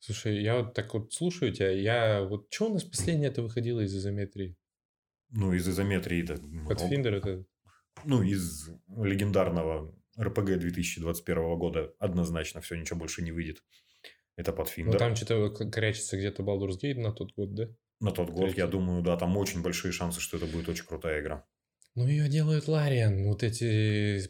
Слушай, я вот так вот слушаю тебя, я вот... Что у нас последнее это выходило из изометрии? Ну, из изометрии. Много. Pathfinder это... Ну, из легендарного РПГ 2021 года однозначно все, ничего больше не выйдет. Это Pathfinder. Ну, там что-то корячится где-то Baldur's Gate на тот год, да? На тот год, Третий. я думаю, да, там очень большие шансы, что это будет очень крутая игра. Ну, ее делают Лариан. Вот эти...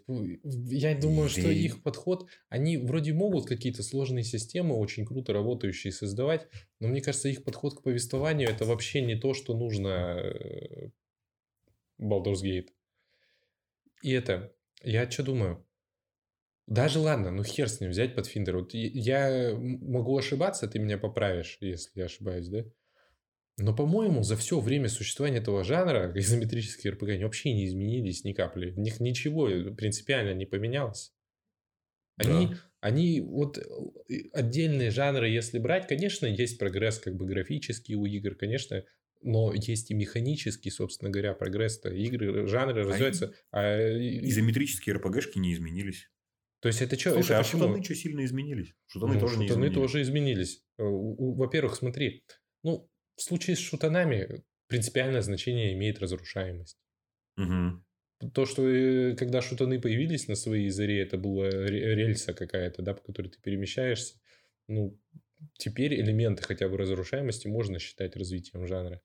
Я думаю, что их подход... Они вроде могут какие-то сложные системы, очень круто работающие, создавать, но мне кажется, их подход к повествованию это вообще не то, что нужно э, Baldur's Gate. И это... Я что думаю? Даже ладно, ну хер с ним взять под Финдер. Вот я- могу ошибаться, ты меня поправишь, если я ошибаюсь, да? Но, по-моему, за все время существования этого жанра [laughs] изометрические РПГ они вообще не изменились ни капли. В них ничего принципиально не поменялось. Они, Да. они вот э, отдельные жанры, если брать, конечно, есть прогресс как бы графический у игр, конечно, но есть и механический, собственно говоря, прогресс-то. Игры, жанры развиваются. а, и- Изометрические РПГшки не изменились. то есть это что? Слушай, это а почему? шутаны что сильно изменились? Шутаны Ну, тоже не шутаны изменились. тоже изменились. Э, Во-первых, смотри, ну, в случае с шутанами принципиальное значение имеет разрушаемость. Мгм. То, что э, когда шутаны появились на своей заре, это была ре- рельса какая-то, да, по которой ты перемещаешься. Ну, теперь элементы хотя бы разрушаемости можно считать развитием жанра.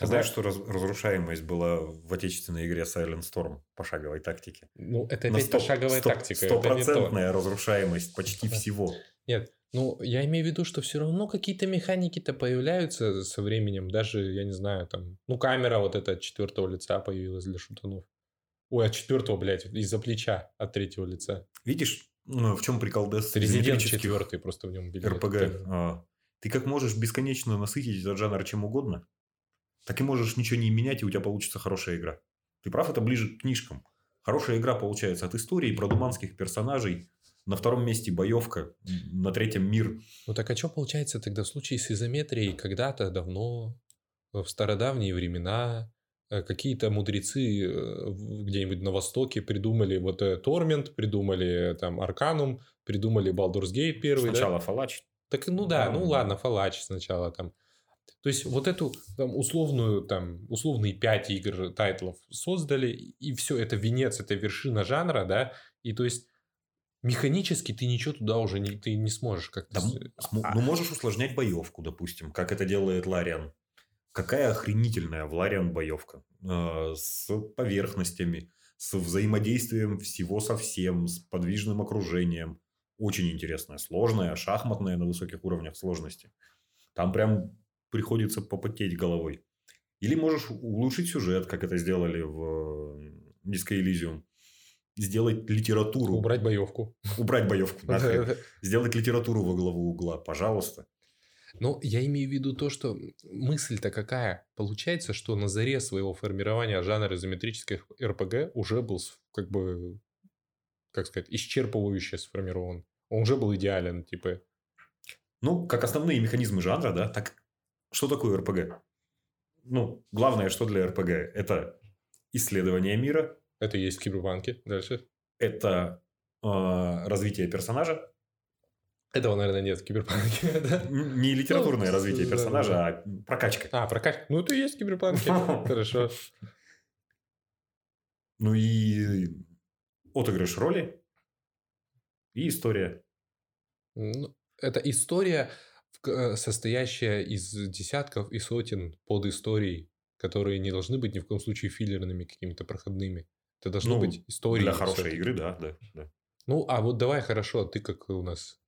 А знаешь, что раз- разрушаемость была в отечественной игре Silent Storm пошаговой тактике? Ну, это опять сто- пошаговая сто- тактика. Стопроцентная разрушаемость почти [laughs] всего. Нет, ну, я имею в виду, что все равно какие-то механики-то появляются со временем. Даже, я не знаю, там, ну, камера вот эта от четвертого лица появилась для шутанов. Ой, от четвертого, блядь, из-за плеча от третьего лица. Видишь, ну, в чем прикол Death Резидент четвертый просто в нем были. РПГ? А, Ты как можешь бесконечно насытить этот жанр чем угодно, так и можешь ничего не менять, и у тебя получится хорошая игра. Ты прав, это ближе к книжкам. Хорошая игра получается от истории, про думанских персонажей. На втором месте боевка, на третьем мир. Ну так а что получается тогда в случае с изометрией когда-то давно, в стародавние времена, э, какие-то мудрецы э, где-нибудь на Востоке придумали вот э, Torment, придумали э, там Arcanum, придумали Baldur's Gate первый, да? Сначала Фолач. Так, ну да, Да, ну да. ладно, Фолач сначала там. То есть вот эту там, условную, там, условные пять игр, тайтлов создали, и все, это венец, это вершина жанра, да, и то есть механически ты ничего туда уже не, ты не сможешь как-то... Да, а- Ну, можешь усложнять боевку, допустим, как это делает Лариан. Какая охренительная в Лариан боевка. Э, С поверхностями, с взаимодействием всего со всем, с подвижным окружением. Очень интересная, сложная, шахматная на высоких уровнях сложности. Там прям приходится попотеть головой. Или можешь улучшить сюжет, как это сделали в Disco Elysium. Сделать литературу. Убрать боевку. Убрать боевку. [laughs] Сделать литературу во главу угла, пожалуйста. Ну, я имею в виду то, что мысль-то какая? Получается, что на заре своего формирования жанра изометрических РПГ уже был как бы, как сказать, исчерпывающе сформирован. Он уже был идеален, типа. Ну, как основные механизмы жанра, да, так что такое РПГ? Ну, главное, что для РПГ, это исследование мира, Это и есть в Киберпанке. Дальше. это э, развитие персонажа, Этого, наверное, нет в Киберпанке. [laughs] да? Не литературное Ну, развитие да, персонажа, да. а прокачка. А, прокат. Ну, это и есть в Киберпанке. [laughs] Хорошо. Ну и отыгрыш роли и история. Ну, Это история, э, состоящая из десятков и сотен подисторий, которые не должны быть ни в коем случае филлерными какими-то проходными. Это должно Ну, быть история. Для хорошей игры, да, да, да. Ну, а вот давай хорошо, ты как у нас,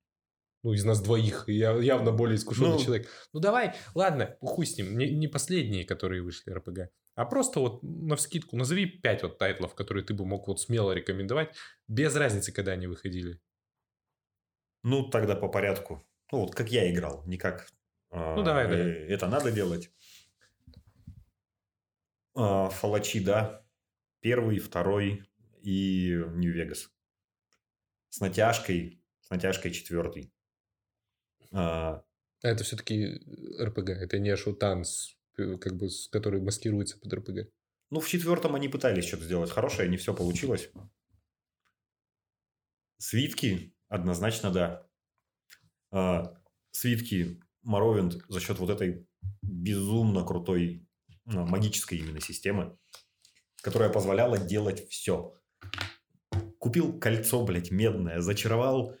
ну, из нас двоих, я явно более искушенный Ну. человек. Ну, давай, ладно, хуй с ним, не, не последние, которые вышли РПГ, а просто вот на вскидку назови 5 вот тайтлов, которые ты бы мог вот смело рекомендовать, без разницы, когда они выходили. Ну, тогда по порядку. Ну, вот как я играл, не как... а, Ну, давай, э, давай. Это надо делать. А, Фалачи, да. Первый, второй и Нью-Вегас. С натяжкой, с натяжкой четвертый. А, А это все-таки РПГ, это не шутан, э, как бы, который маскируется под РПГ. Ну, в четвертом они пытались что-то сделать хорошее, не все получилось. Свитки, однозначно, да. А, свитки Моровинд за счет вот этой безумно крутой а, магической именно системы, которая позволяла делать все. Купил кольцо, блядь, медное, зачаровал,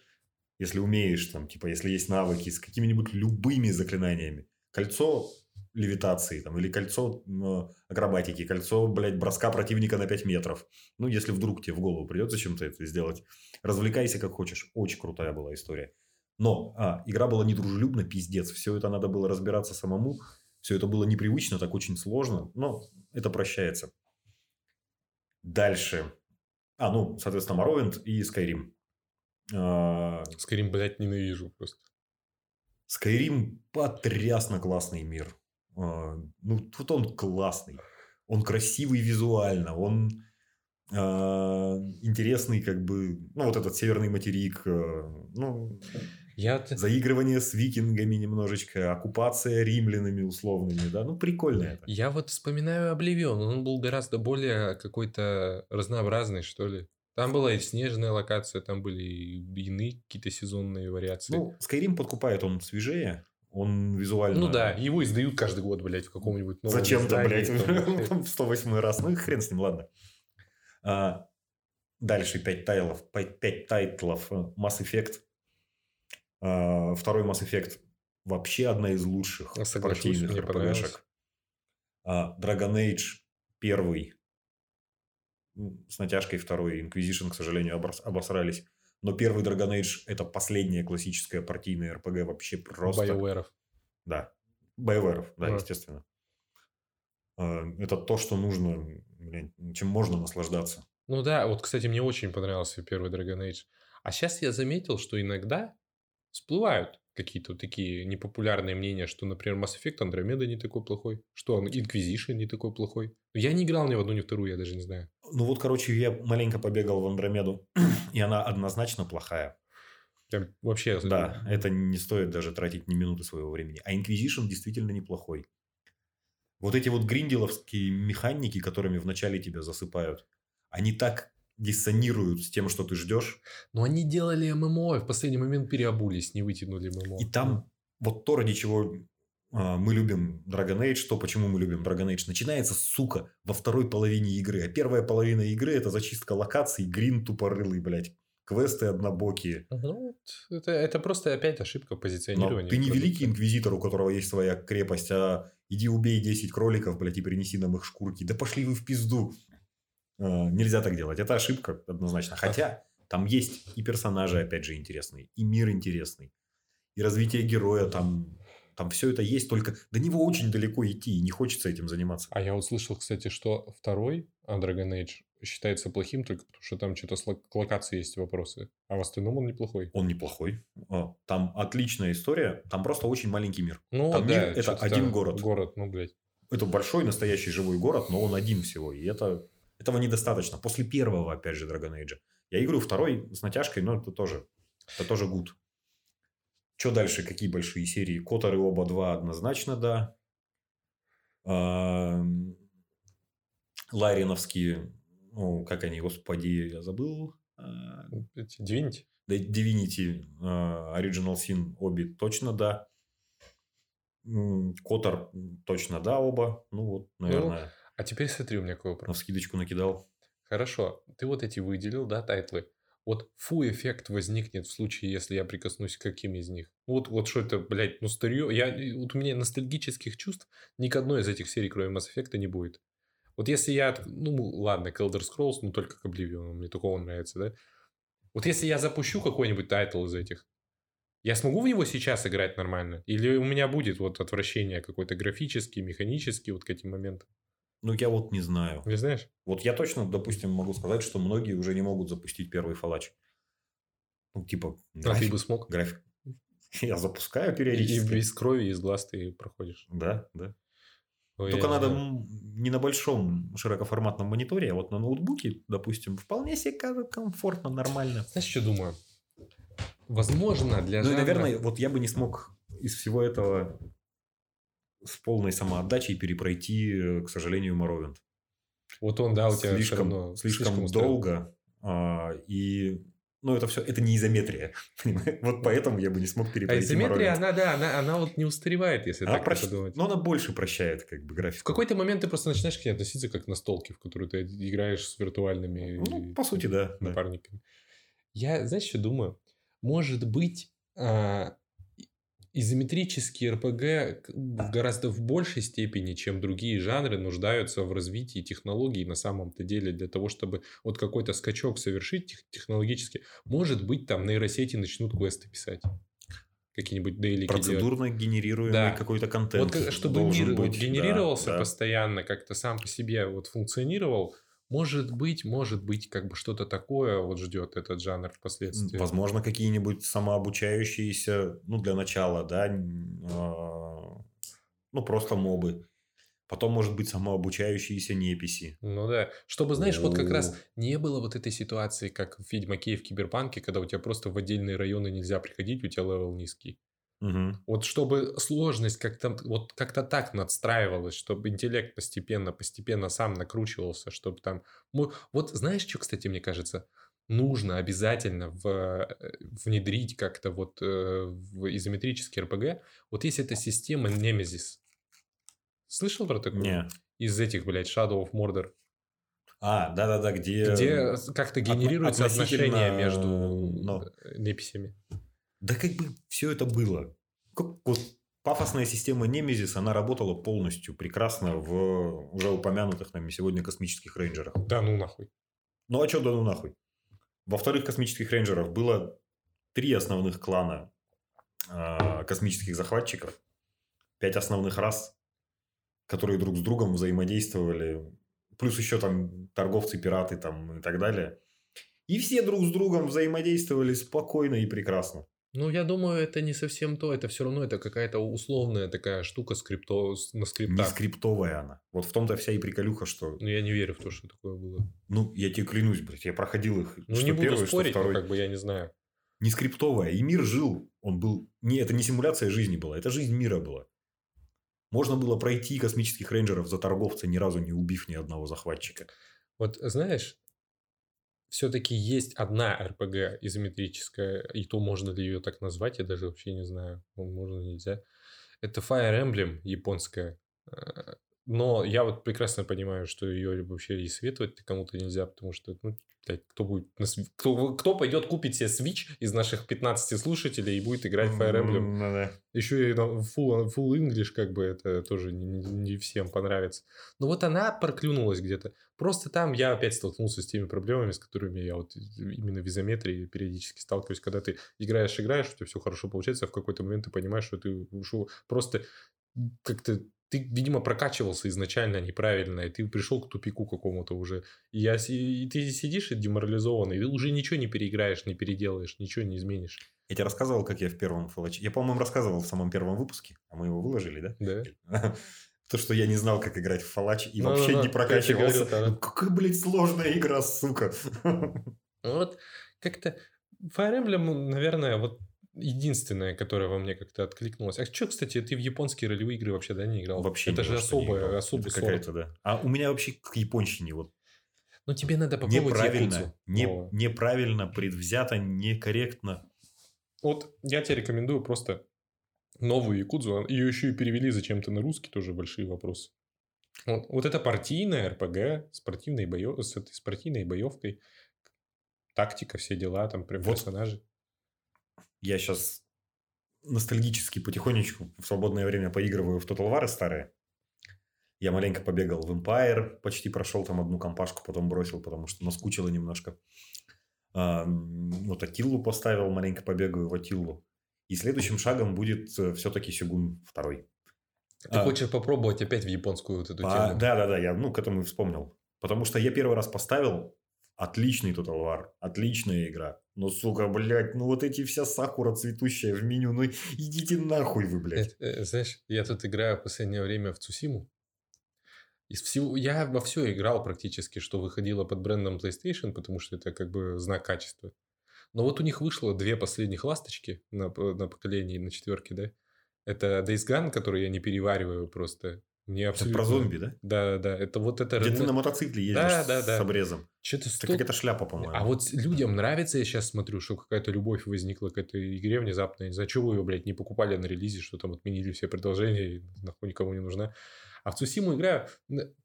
если умеешь, там, типа, если есть навыки, с какими-нибудь любыми заклинаниями. Кольцо левитации, там, или кольцо м, акробатики, кольцо, блядь, броска противника на 5 метров. Ну, если вдруг тебе в голову придется чем-то это сделать. Развлекайся как хочешь. Очень крутая была история. Но а, игра была недружелюбна, пиздец. Все это надо было разбираться самому. Все это было непривычно, так очень сложно. Но это прощается. Дальше. А, ну, соответственно, Morrowind и Skyrim. А, Скорее, блядь, ненавижу просто. Skyrim потрясно классный мир. А, Ну, тут он классный. Он красивый визуально, он а, интересный, как бы, ну, вот этот северный материк, а, ну, Я заигрывание с викингами немножечко, оккупация римлянами условными, да, ну, прикольно это. Я вот вспоминаю Обливион, он был гораздо более какой-то разнообразный, что ли. Там была и снежная локация, там были и иные какие-то сезонные вариации. Ну, Ну, Skyrim подкупает, он свежее, он визуально... да, его издают каждый год, блядь, в каком-нибудь новом Зачем-то, блядь, [laughs] в том числе. в 108 раз. Ну и хрен с ним, ладно. А, дальше 5 тайлов. 5 тайтлов. Mass Effect. А, второй Mass Effect вообще одна из лучших Я соглашусь, партийных. РПГшек. А, Dragon Age первый. С натяжкой второй. Inquisition, к сожалению, обос- обосрались. Но первый Dragon Age это последняя классическая партийная РПГ вообще просто... BioWare'ов. Да. BioWare, да, Да. естественно. А, Это то, что нужно, блин, чем можно наслаждаться. Ну да, вот, кстати, мне очень понравился первый Dragon Age. А сейчас я заметил, что иногда всплывают какие-то вот такие непопулярные мнения, что, например, Mass Effect Andromeda не такой плохой, что он Inquisition не такой плохой. Я не играл ни в одну, ни в вторую, я даже не знаю. Ну вот, короче, я маленько побегал в Андромеду, [clears throat] и она однозначно плохая. Прям вообще... Да, это не стоит даже тратить ни минуты своего времени. А Inquisition действительно неплохой. Вот эти вот гринделовские механики, которыми вначале тебя засыпают, они так диссонируют с тем, что ты ждешь. Но они делали ММО, и в последний момент переобулись, не вытянули ММО. И там вот то, ради чего а, мы любим Dragon Age, то, почему мы любим Dragon Age, начинается, сука, во второй половине игры. А первая половина игры – это зачистка локаций, грин тупорылый, блядь. Квесты однобокие. Ну, это, это просто опять ошибка Но позиционирования. ты не великий инквизитор, у которого есть своя крепость, а иди убей 10 кроликов, блядь, и принеси нам их шкурки. Да пошли вы в пизду. А, нельзя так делать. Это ошибка однозначно. Хотя там есть и персонажи, опять же, интересные, и мир интересный, и развитие героя там... Там все это есть, только до него очень далеко идти, и не хочется этим заниматься. А я вот слышал, кстати, что второй Dragon Age считается плохим только потому, что там что-то с лок- к локации есть вопросы. А в остальном он неплохой. Он неплохой. А, Там отличная история, там просто очень маленький мир. Ну, Там да, мир это один город. Город, ну, блядь. это большой настоящий живой город, но он один всего. И это, этого недостаточно. После первого, опять же, Dragon Age. Я играю второй с натяжкой, но это тоже, это тоже гуд. Что дальше? Какие большие серии? Которы оба два однозначно, да. Лариановские, ну, как они, господи, я забыл. А, Divinity. да, Divinity, а, Original Sin, обе точно да. KotOR точно да, оба. Ну вот, наверное, А теперь смотри, у меня какой на вопрос. вскидочку накидал. Хорошо, ты вот эти выделил, да, тайтлы. Вот фу эффект возникнет в случае, если я прикоснусь к каким из них. Вот, вот что это, блядь, ну старье. Я, вот у меня ностальгических чувств ни к одной из этих серий, кроме Mass Effect, не будет. Вот если я, ну ладно, к Elder Scrolls, ну только к Oblivion, мне только он нравится, да? Вот если я запущу какой-нибудь тайтл из этих, я смогу в него сейчас играть нормально? Или у меня будет вот отвращение какой-то графический, механический вот к этим моментам? Ну, я вот не знаю. Не знаешь? Вот я точно, допустим, могу сказать, что многие уже не могут запустить первый Фолач. Ну, типа, А ты график. бы смог? график. [laughs] Я запускаю И периодически. без крови, и из глаз ты проходишь. Да, да. Ой, Только я надо не на большом широкоформатном мониторе, а вот на ноутбуке, допустим, вполне себе комфортно, нормально. Знаешь, что думаю? Возможно, для Ну и, жанра- наверное, вот я бы не смог из всего этого с полной самоотдачей перепройти, э, к сожалению, Моровинд. Вот он, да, у тебя слишком, равно слишком, устроил. долго. а, и, ну, это все, это не изометрия. [laughs] понимаешь? Вот поэтому я бы не смог А перепройти изометрия, Morrowind. она, да, она, она вот не устаревает, если Она так прощ- подумать. Но она больше прощает, как бы, В графику. какой-то момент ты просто начинаешь к ней относиться как на столке, в которую ты играешь с виртуальными Ну, по сути, да. да. напарниками. Я, знаешь, что думаю? Может быть, а, изометрический РПГ в гораздо в большей степени, чем другие жанры, нуждаются в развитии технологий на самом-то деле для того, чтобы вот какой-то скачок совершить тех- технологически. Может быть, там нейросети начнут квесты писать. Какие-нибудь дейлики делать. Процедурно генерируемый Да. какой-то контент. Вот как- чтобы мир быть, да, генерировался да. постоянно, как-то сам по себе вот функционировал, может быть, может быть, как бы что-то такое вот ждет этот жанр впоследствии. Возможно, какие-нибудь самообучающиеся, ну, для начала, да, а, ну, просто мобы. Потом, может быть, самообучающиеся неписи. Ну да. Чтобы, знаешь, вот как раз не было вот этой ситуации, как в Ведьмаке и в Киберпанке, когда у тебя просто в отдельные районы нельзя приходить, у тебя level низкий. Мгм. Вот чтобы сложность как-то вот как-то так надстраивалась, чтобы интеллект постепенно, постепенно сам накручивался, чтобы там... Вот знаешь, что, кстати, мне кажется? Нужно обязательно в, э, внедрить как-то вот э, в изометрический РПГ. Вот есть эта система Nemesis. Слышал про такую? Не. Из этих, блядь, Shadow of Mordor. А, да-да-да, где... Где как-то генерируются относительно, отношения между э, неписями. Да как бы все это было. Как вот пафосная система Немезис, она работала полностью прекрасно в уже упомянутых нами сегодня космических рейнджерах. Да ну нахуй. Ну а что да ну нахуй? Во вторых космических рейнджеров было три основных клана а, космических захватчиков, пять основных рас, которые друг с другом взаимодействовали, плюс еще там торговцы, пираты там и так далее. И все друг с другом взаимодействовали спокойно и прекрасно. Ну, я думаю, это не совсем то. Это все равно это какая-то условная такая штука скрипто, на Не скриптах. скриптовая она. Вот в том-то вся и приколюха, что... Ну, я не верю в то, что такое было. Ну, я тебе клянусь, блядь, я проходил их. Ну, что не буду первый, что спорить, но второй. как бы я не знаю. Не скриптовая. И мир жил. Он был... Не, это не симуляция жизни была. Это жизнь мира была. Можно было пройти космических рейнджеров за торговца, ни разу не убив ни одного захватчика. Вот знаешь, все-таки есть одна РПГ изометрическая, и то можно ли ее так назвать, я даже вообще не знаю, можно, нельзя. Это Fire Emblem японская. Э, Но я вот прекрасно понимаю, что ее вообще и советовать кому-то нельзя, потому что, ну, блядь, кто будет на сви- кто, кто пойдет купить себе Switch из наших 15 слушателей и будет играть в Fire Emblem? Ну да. Еще и full, full English, как бы это тоже не, не- не всем понравится. Но вот она проклюнулась где-то. Просто там я опять столкнулся с теми проблемами, с которыми я вот именно в изометрии периодически сталкиваюсь. Когда ты играешь, играешь, у тебя все хорошо получается, а в какой-то момент ты понимаешь, что ты ушел просто как-то ты, видимо, прокачивался изначально неправильно, и ты пришел к тупику какому-то уже. И, я, и ты сидишь и деморализованный, и ты уже ничего не переиграешь, не переделаешь, ничего не изменишь. Я тебе рассказывал, как я в первом фалаче... Я, по-моему, рассказывал в самом первом выпуске, а мы его выложили, да? Да? [laughs] То, что я не знал, как играть в фалач и Ну, вообще ну, не ну, прокачивался. говорил, да. Какая, блядь, сложная игра, сука. Вот как-то Fire Emblem, наверное, вот единственная, которая во мне как-то откликнулась. А что, кстати, ты в японские ролевые игры вообще, да, не играл? Вообще Это ни же не особая, сорт. какая-то, да. А у меня вообще к японщине вот Ну, тебе надо попробовать неправильно, не, Вова. неправильно, предвзято, некорректно. Вот я тебе рекомендую просто новую Якудзу. Ее еще и перевели зачем-то на русский, тоже большие вопросы. Вот, вот это партийная РПГ, спортивной боев... с этой спортивной боевкой. Тактика, все дела, там прям Вот. персонажи. Я сейчас ностальгически потихонечку в свободное время поигрываю в Total War старые. Я маленько побегал в Empire, почти прошел там одну компашку, потом бросил, потому что наскучило немножко. А, вот Атиллу поставил, маленько побегаю в Атиллу. И следующим шагом будет э, все-таки Сёгун второй. Ты а, хочешь попробовать опять в японскую вот эту по, тему? Да, да, да, я ну, к этому и вспомнил. Потому что я первый раз поставил отличный Total War, отличная игра. Но, сука, блядь, ну вот эти вся сакура цветущая в меню, ну идите нахуй вы, блядь. Это, э, знаешь, я тут играю в последнее время в Цусиму. Из всего, я во все играл практически, что выходило под брендом PlayStation, потому что это как бы знак качества. Но вот у них вышло две последних ласточки на, на поколении, на четверке, да? Это Days Gone, который я не перевариваю просто. Мне абсолютно... Это про зомби, да? Да, да. Это вот это... Где ты на мотоцикле едешь да, да, да. с обрезом. Что-то стоп... Это какая-то шляпа, по-моему. А вот людям нравится, я сейчас смотрю, что какая-то любовь возникла к этой игре внезапно. За что вы ее, блядь, не покупали на релизе, что там отменили все продолжения, и нахуй никому не нужна. А в Цусиму играю,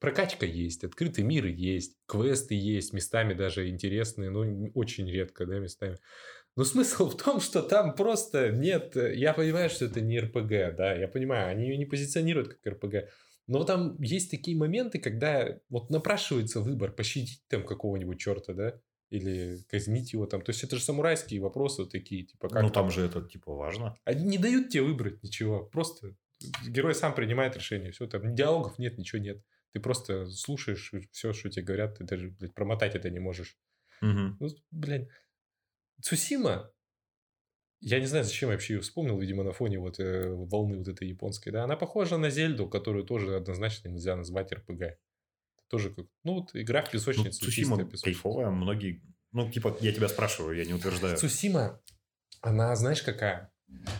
прокачка есть, открытый мир есть, квесты есть, местами даже интересные, но очень редко, да, местами. Но смысл в том, что там просто нет... Я понимаю, что это не РПГ, да, я понимаю, они ее не позиционируют как РПГ. Но там есть такие моменты, когда вот напрашивается выбор пощадить там какого-нибудь черта, да, или казнить его там. То есть это же самурайские вопросы такие, типа как. Ну там же это типа важно. Они не дают тебе выбрать ничего, просто герой сам принимает решение. Все, там диалогов нет, ничего нет. Ты просто слушаешь все, что тебе говорят, ты даже, блядь, промотать это не можешь. Угу. Ну, блядь. Цусима, я не знаю, зачем я вообще ее вспомнил, видимо, на фоне вот э, волны вот этой японской, да, она похожа на Зельду, которую тоже однозначно нельзя назвать РПГ. Тоже как, ну, вот игра в песочницу. Ну, Цусима кайфовая, многие, ну, типа, я тебя спрашиваю, я не утверждаю. Цусима, она, знаешь, какая?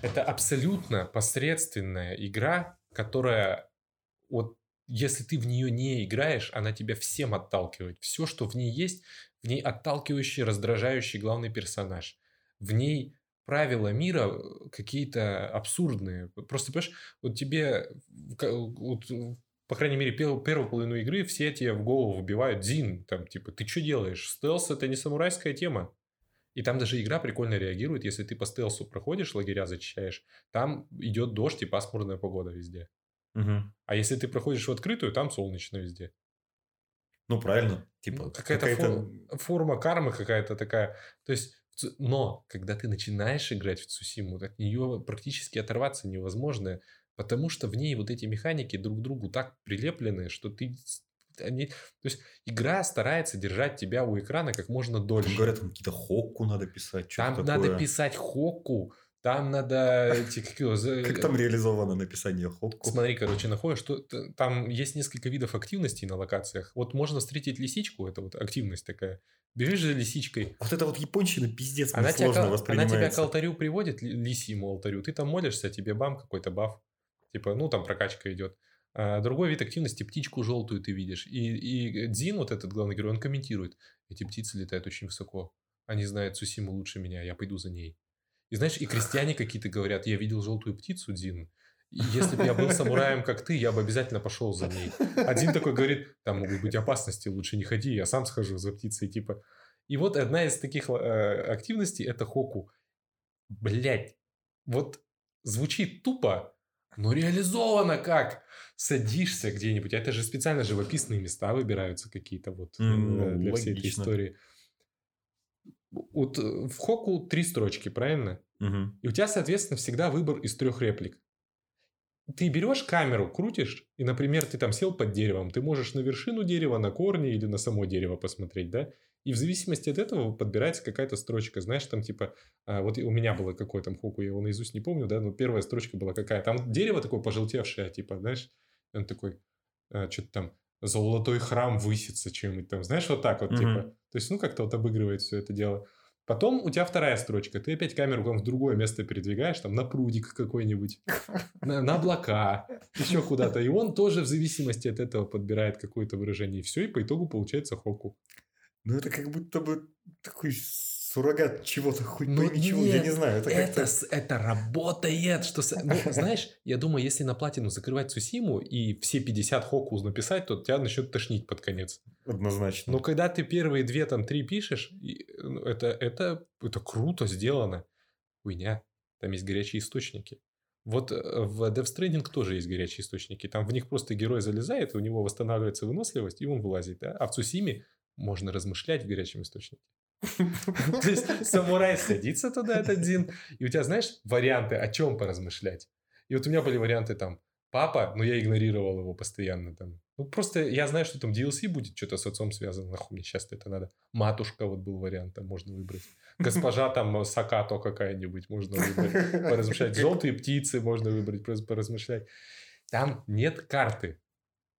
Это абсолютно посредственная игра, которая вот если ты в нее не играешь, она тебя всем отталкивает. Все, что в ней есть, в ней отталкивающий, раздражающий главный персонаж. В ней правила мира э, какие-то абсурдные. Просто, понимаешь, вот тебе, вот, по крайней мере, первую, первую половину игры все тебе в голову вбивают Дин, там, типа, ты что делаешь? Стелс – это не самурайская тема. И там даже игра прикольно реагирует, если ты по стелсу проходишь, лагеря зачищаешь, там идет дождь и пасмурная погода везде. Угу. А если ты проходишь в открытую, там солнечно везде. Ну, правильно. Типа, ну, какая-то, какая-то... Фор... форма кармы какая-то такая. То есть, но когда ты начинаешь играть в Цусиму, от нее практически оторваться невозможно, потому что в ней вот эти механики друг к другу так прилеплены, что ты они, то есть игра старается держать тебя у экрана как можно дольше. Там говорят, там какие-то хокку надо писать. Там такое. надо писать хокку. Там надо... Как, там реализовано написание хокку? Смотри, короче, находишь, что там есть несколько видов активностей на локациях. Вот можно встретить лисичку, это вот активность такая. Бежишь за лисичкой. Вот это вот япончина пиздец она сложно воспринимается. Она тебя к алтарю приводит, лисьему алтарю. Ты там молишься, тебе бам, какой-то баф. Типа, ну, там прокачка идет. А другой вид активности, птичку желтую ты видишь. И, и Дзин, вот этот главный герой, он комментирует. Эти птицы летают очень высоко. Они знают Сусиму лучше меня, я пойду за ней. И знаешь, и крестьяне какие-то говорят, я видел желтую птицу, Дзин. И если бы я был самураем, как ты, я бы обязательно пошел за ней. Один такой говорит, там могут быть опасности, лучше не ходи, я сам схожу за птицей, типа. И вот одна из таких э, активностей – это хоку. Блять, вот звучит тупо, но реализовано как? Садишься где-нибудь. Это же специально живописные места выбираются какие-то вот mm, для всей этой истории. Вот э, в Хоку три строчки, правильно? Угу. И у тебя, соответственно, всегда выбор из трех реплик. Ты берешь камеру, крутишь, и, например, ты там сел под деревом, ты можешь на вершину дерева, на корни или на само дерево посмотреть, да? И в зависимости от этого подбирается какая-то строчка. Знаешь, там типа, а, вот у меня было какое там хоку, я его наизусть не помню, да, но первая строчка была какая. Там дерево такое пожелтевшее, типа, знаешь, он такой, а, что-то там, золотой храм высится чем-нибудь там, знаешь, вот так вот, mm-hmm. типа. То есть, ну, как-то вот обыгрывает все это дело. Потом у тебя вторая строчка. Ты опять камеру там в другое место передвигаешь, там на прудик какой-нибудь, [laughs] на, на облака, еще куда-то. И он тоже в зависимости от этого подбирает какое-то выражение. И все, и по итогу получается хоку. Ну, это как будто бы такой суррогат чего-то, хоть ну, пойми чего, я не знаю. Это, это, это работает. Что, ну, [laughs] знаешь, я думаю, если на платину закрывать Сусиму и все 50 хокуз написать, то тебя начнет тошнить под конец. Однозначно. Но когда ты первые две, там, три пишешь, ну, это, это, это круто сделано. Хуйня. Там есть горячие источники. Вот э, в Death Stranding тоже есть горячие источники. Там в них просто герой залезает, у него восстанавливается выносливость, и он вылазит. Да? А в Цусиме можно размышлять в горячем источнике. [laughs] То есть самурай садится туда, этот Дин, и у тебя, знаешь, варианты, о чем поразмышлять. И вот у меня были варианты там, папа, но я игнорировал его постоянно там. Ну, просто я знаю, что там DLC будет, что-то с отцом связано, нахуй мне сейчас это надо. Матушка вот был вариант, там можно выбрать. Госпожа там Сакато какая-нибудь можно выбрать, поразмышлять. Желтые птицы можно выбрать, поразмышлять. Там нет карты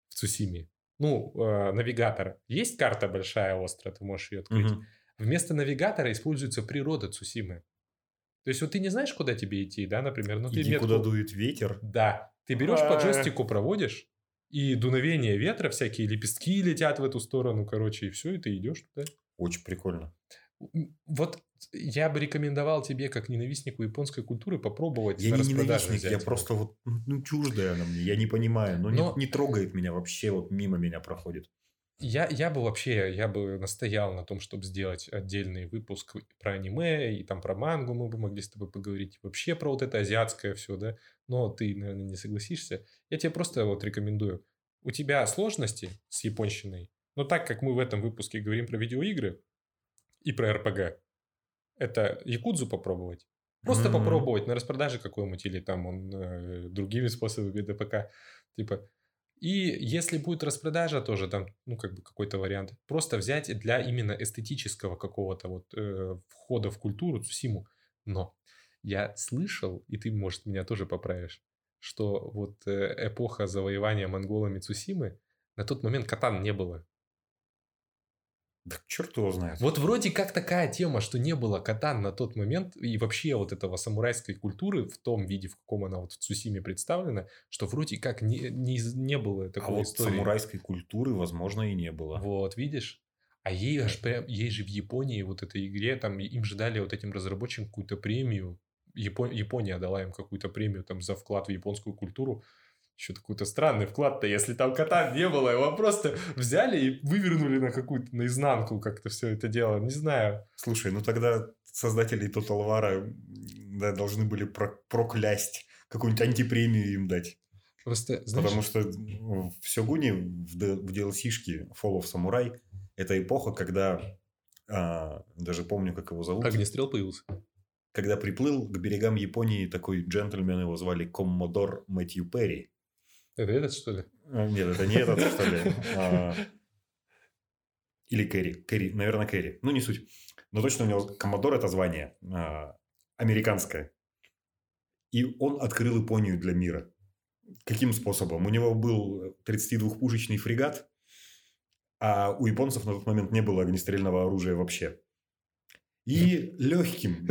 в Цусиме. Ну, э, навигатора. Есть карта большая, острая, ты можешь ее открыть. Вместо навигатора используется природа Цусимы. То есть вот ты не знаешь, куда тебе идти, да, например? Ну, Иди, ты метку... куда дует ветер. Да. Ты берешь по джойстику, проводишь, и дуновение ветра, всякие лепестки летят в эту сторону, короче, и все, и ты идешь туда. Очень прикольно. Вот я бы рекомендовал тебе, как ненавистнику японской культуры, попробовать Я не ненавистник, я просто вот, ну, чуждая она мне, я не понимаю, но, но... Не, не трогает меня вообще, вот мимо меня проходит. Я, я бы вообще, я бы настоял на том, чтобы сделать отдельный выпуск про аниме и там про мангу мы бы могли с тобой поговорить. Вообще про вот это азиатское все, да. Но ты, наверное, не согласишься. Я тебе просто вот рекомендую. У тебя сложности с японщиной, но так как мы в этом выпуске говорим про видеоигры и про РПГ, это якудзу попробовать. Просто mm-hmm. попробовать на распродаже какой-нибудь или там он э, другими способами ДПК. Типа, и если будет распродажа тоже, там, ну, как бы какой-то вариант, просто взять для именно эстетического какого-то вот э, входа в культуру Цусиму. Но я слышал, и ты, может, меня тоже поправишь, что вот э, эпоха завоевания монголами Цусимы, на тот момент катан не было. Да черт его знает. Вот вроде как такая тема, что не было катан на тот момент, и вообще вот этого самурайской культуры в том виде, в каком она вот в Цусиме представлена, что вроде как не, не, не было такой а вот истории. самурайской культуры, возможно, и не было. Вот, видишь? А ей, аж прям, ей же в Японии вот этой игре, там им же дали вот этим разработчикам какую-то премию. Япон, Япония дала им какую-то премию там за вклад в японскую культуру что-то какой-то странный вклад-то, если там кота не было, его просто взяли и вывернули на какую-то наизнанку как-то все это дело, не знаю. Слушай, ну тогда создатели Total War да, должны были про проклясть, какую-нибудь антипремию им дать. Просто, знаешь... Потому что в Сёгуне, в, в DLC-шке Fall of Samurai, это эпоха, когда, а, даже помню, как его зовут. Огнестрел появился. Когда приплыл к берегам Японии такой джентльмен, его звали Коммодор Мэтью Перри. Это этот, что ли? А, нет, это не этот, что ли. А, или Кэрри. Кэрри, наверное, Кэрри. Ну, не суть. Но точно у него Коммодор это звание а, американское. И он открыл Японию для мира. Каким способом? У него был 32-пушечный фрегат, а у японцев на тот момент не было огнестрельного оружия вообще и легким,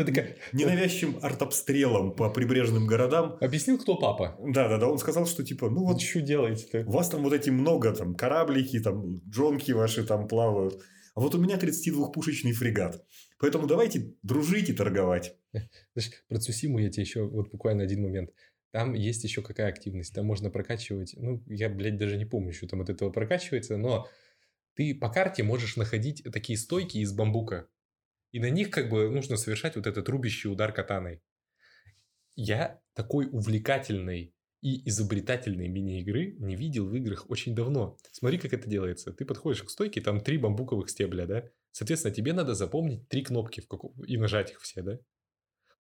ненавязчивым артобстрелом по прибрежным городам. Объяснил, кто папа. Да, да, да. Он сказал, что типа, ну вот. Что делаете-то? У вас там вот эти много, там, кораблики, там, джонки ваши там плавают. А вот у меня 32-пушечный фрегат. Поэтому давайте дружить и торговать. Знаешь, про Цусиму я тебе еще вот буквально один момент. Там есть еще какая активность. Там можно прокачивать. Ну, я, блядь, даже не помню, что там от этого прокачивается, но ты по карте можешь находить такие стойки из бамбука. И на них как бы нужно совершать вот этот рубящий удар катаной. Я такой увлекательной и изобретательной мини-игры не видел в играх очень давно. Смотри, как это делается. Ты подходишь к стойке, там три бамбуковых стебля, да? Соответственно, тебе надо запомнить три кнопки в каком... и нажать их все, да?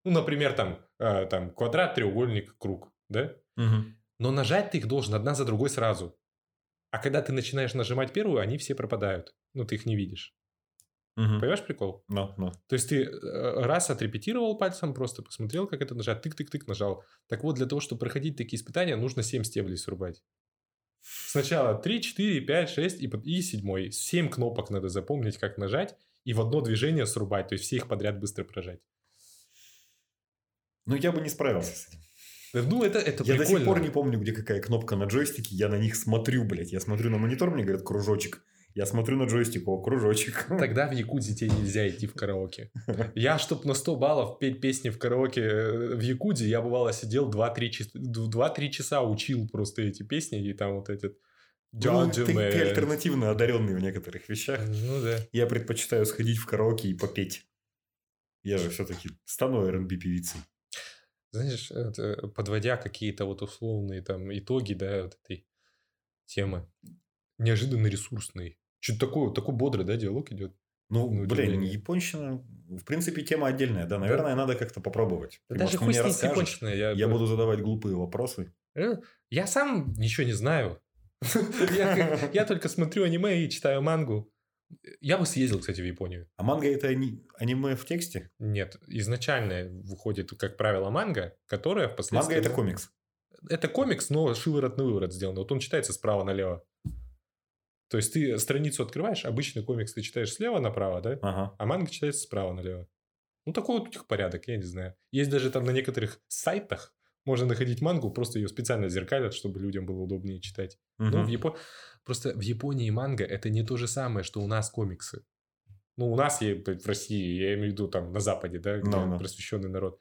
Ну, например, там, э, там квадрат, треугольник, круг, да? Угу. Но нажать ты их должен одна за другой сразу. А когда ты начинаешь нажимать первую, они все пропадают. Ну, ты их не видишь. Угу. Понимаешь прикол? No, no. То есть ты э, раз отрепетировал пальцем, просто посмотрел, как это нажать, тык-тык-тык нажал. Так вот, для того, чтобы проходить такие испытания, нужно 7 стеблей срубать. Сначала 3, 4, 5, 6 и, и 7. 7 кнопок надо запомнить, как нажать, и в одно движение срубать. То есть все их подряд быстро прожать. Ну, я бы не справился с этим. Ну, это, это Я прикольно. до сих пор не помню, где какая кнопка на джойстике. Я на них смотрю, блядь. Я смотрю на монитор, мне говорят кружочек. Я смотрю на джойстик, о, кружочек. [laughs] Тогда в Якудзе тебе нельзя идти в караоке. [laughs] Я, чтобы на 100 баллов петь песни в караоке э, в Якудзе, я бывало сидел 2-3 часа, 2-3 часа учил просто эти песни, и там вот этот... Ну, ты, ты альтернативно одаренный в некоторых вещах. Ну да. Я предпочитаю сходить в караоке и попеть. Я же все-таки стану R&B певицей. знаешь, это, подводя какие-то вот условные там итоги, да, вот этой темы, неожиданно ресурсный. Что-то такое, такой бодрый, да, диалог идет. Ну, На блин, японщина, в принципе, тема отдельная, да, наверное, надо как-то попробовать. Да Ты, даже может, мне расскажешь? Я, Я буду задавать глупые вопросы. Э, Я сам ничего не знаю. [laughs] Я, только смотрю аниме и читаю мангу. Я бы съездил, кстати, в Японию. А манга это ани- аниме в тексте? Нет, изначально выходит, как правило, манга, которая впоследствии... Манга это комикс. Это комикс, но шиворот на выворот сделан. Вот он читается справа налево. То есть ты страницу открываешь, обычный комикс ты читаешь слева направо, да? Ага. А манга читается справа налево. Ну, такой вот у них порядок, я не знаю. Есть даже там на некоторых сайтах можно находить мангу, просто ее специально зеркалят, чтобы людям было удобнее читать. Ну, Мгм. в Япо... Просто в Японии манга это не то же самое, что у нас комиксы. Ну, у нас е- в России, я имею в виду там на Западе, да, где Ну, ну. просвещенный народ.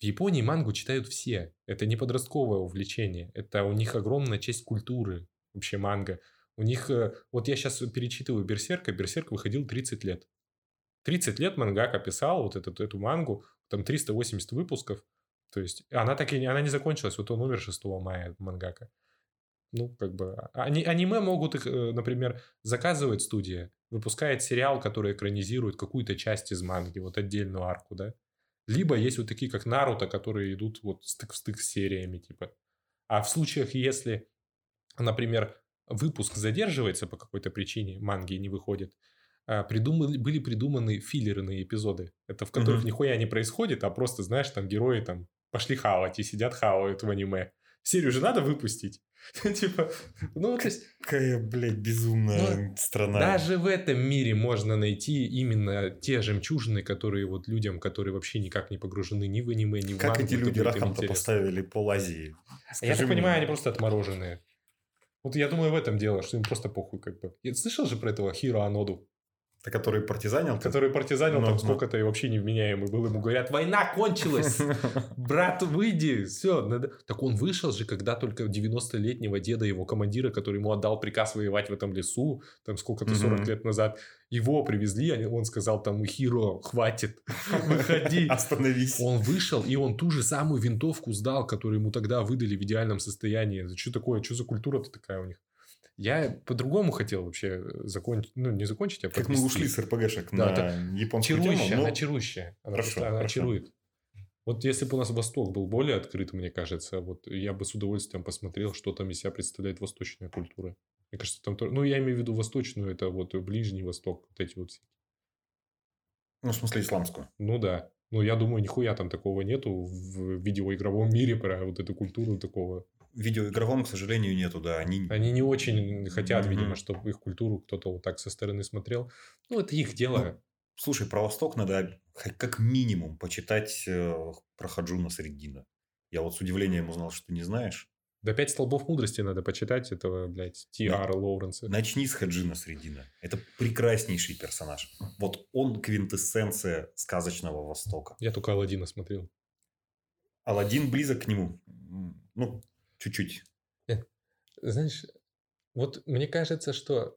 В Японии мангу читают все. Это не подростковое увлечение. Это у них огромная часть культуры, вообще манга. У них, э, вот я сейчас перечитываю Берсерка, Берсерк выходил 30 лет. 30 лет мангака писал вот эту, эту мангу, там 380 выпусков. То есть она так и не, она не закончилась, вот он умер 6 мая, мангака. Ну, как бы, а- ани- аниме могут их, э, например, заказывать студия, выпускает сериал, который экранизирует какую-то часть из манги, вот отдельную арку, да. Либо есть вот такие, как Наруто, которые идут вот стык в стык с сериями, типа. А в случаях, если, например, выпуск задерживается по какой-то причине, манги не выходит, а, придумали, были придуманы филлерные эпизоды. Это в которых Мгм. нихуя не происходит, а просто, знаешь, там герои там пошли хавать и сидят хавают в аниме. Серию же надо выпустить. [laughs] Типа, ну, то есть, Какая, блядь, безумная страна. даже в этом мире можно найти именно те жемчужины, которые вот людям, которые вообще никак не погружены ни в аниме, ни в Как мангу, эти люди раком-то поставили пол Азии? Я так понимаю, они просто отмороженные. Вот я думаю, в этом дело, что им просто похуй как бы. Я слышал же про этого Хиро Аноду, который партизанил? который партизанил Ну, там ну. сколько-то и вообще невменяемый был. Ему говорят, война кончилась, брат, выйди, все. Надо... Так он вышел же, когда только 90-летнего деда, его командира, который ему отдал приказ воевать в этом лесу, там сколько-то 40 Мгм. лет назад, его привезли, он сказал там, Хиро, хватит, выходи. Остановись. Он вышел, и он ту же самую винтовку сдал, которую ему тогда выдали в идеальном состоянии. Что такое? Что за культура-то такая у них? Я по-другому хотел вообще закончить, ну, не закончить, а Как мы подвести. ушли с РПГшек Да, на японскую Чарующая, тему. ну, она чарующая. Она, Хорошо, просто- она хорошо. чарует. Вот если бы у нас Восток был более открыт, мне кажется, вот я бы с удовольствием посмотрел, что там из себя представляет восточная культура. Мне кажется, там тоже... Ну, я имею в виду восточную, это вот Ближний Восток, вот эти вот... Ну, в смысле, исламскую. Ну, да. Ну, я думаю, нихуя там такого нету в видеоигровом мире про вот эту культуру такого. Видеоигровом, к сожалению, нету, да. Они... Они не очень хотят, Мгм. видимо, чтобы их культуру кто-то вот так со стороны смотрел. Ну, это их дело. Слушай, про Восток надо как минимум почитать э, про Хаджуна Среддина. Я вот с удивлением узнал, что ты не знаешь. До пять столбов мудрости надо почитать этого, блядь, Т.Р. Лоуренса. Начни с Хаджина Среддина. Это прекраснейший персонаж. Вот он квинтэссенция сказочного Востока. Я только Алладина смотрел. Аладдин близок к нему. Ну, чуть-чуть. Знаешь, вот мне кажется, что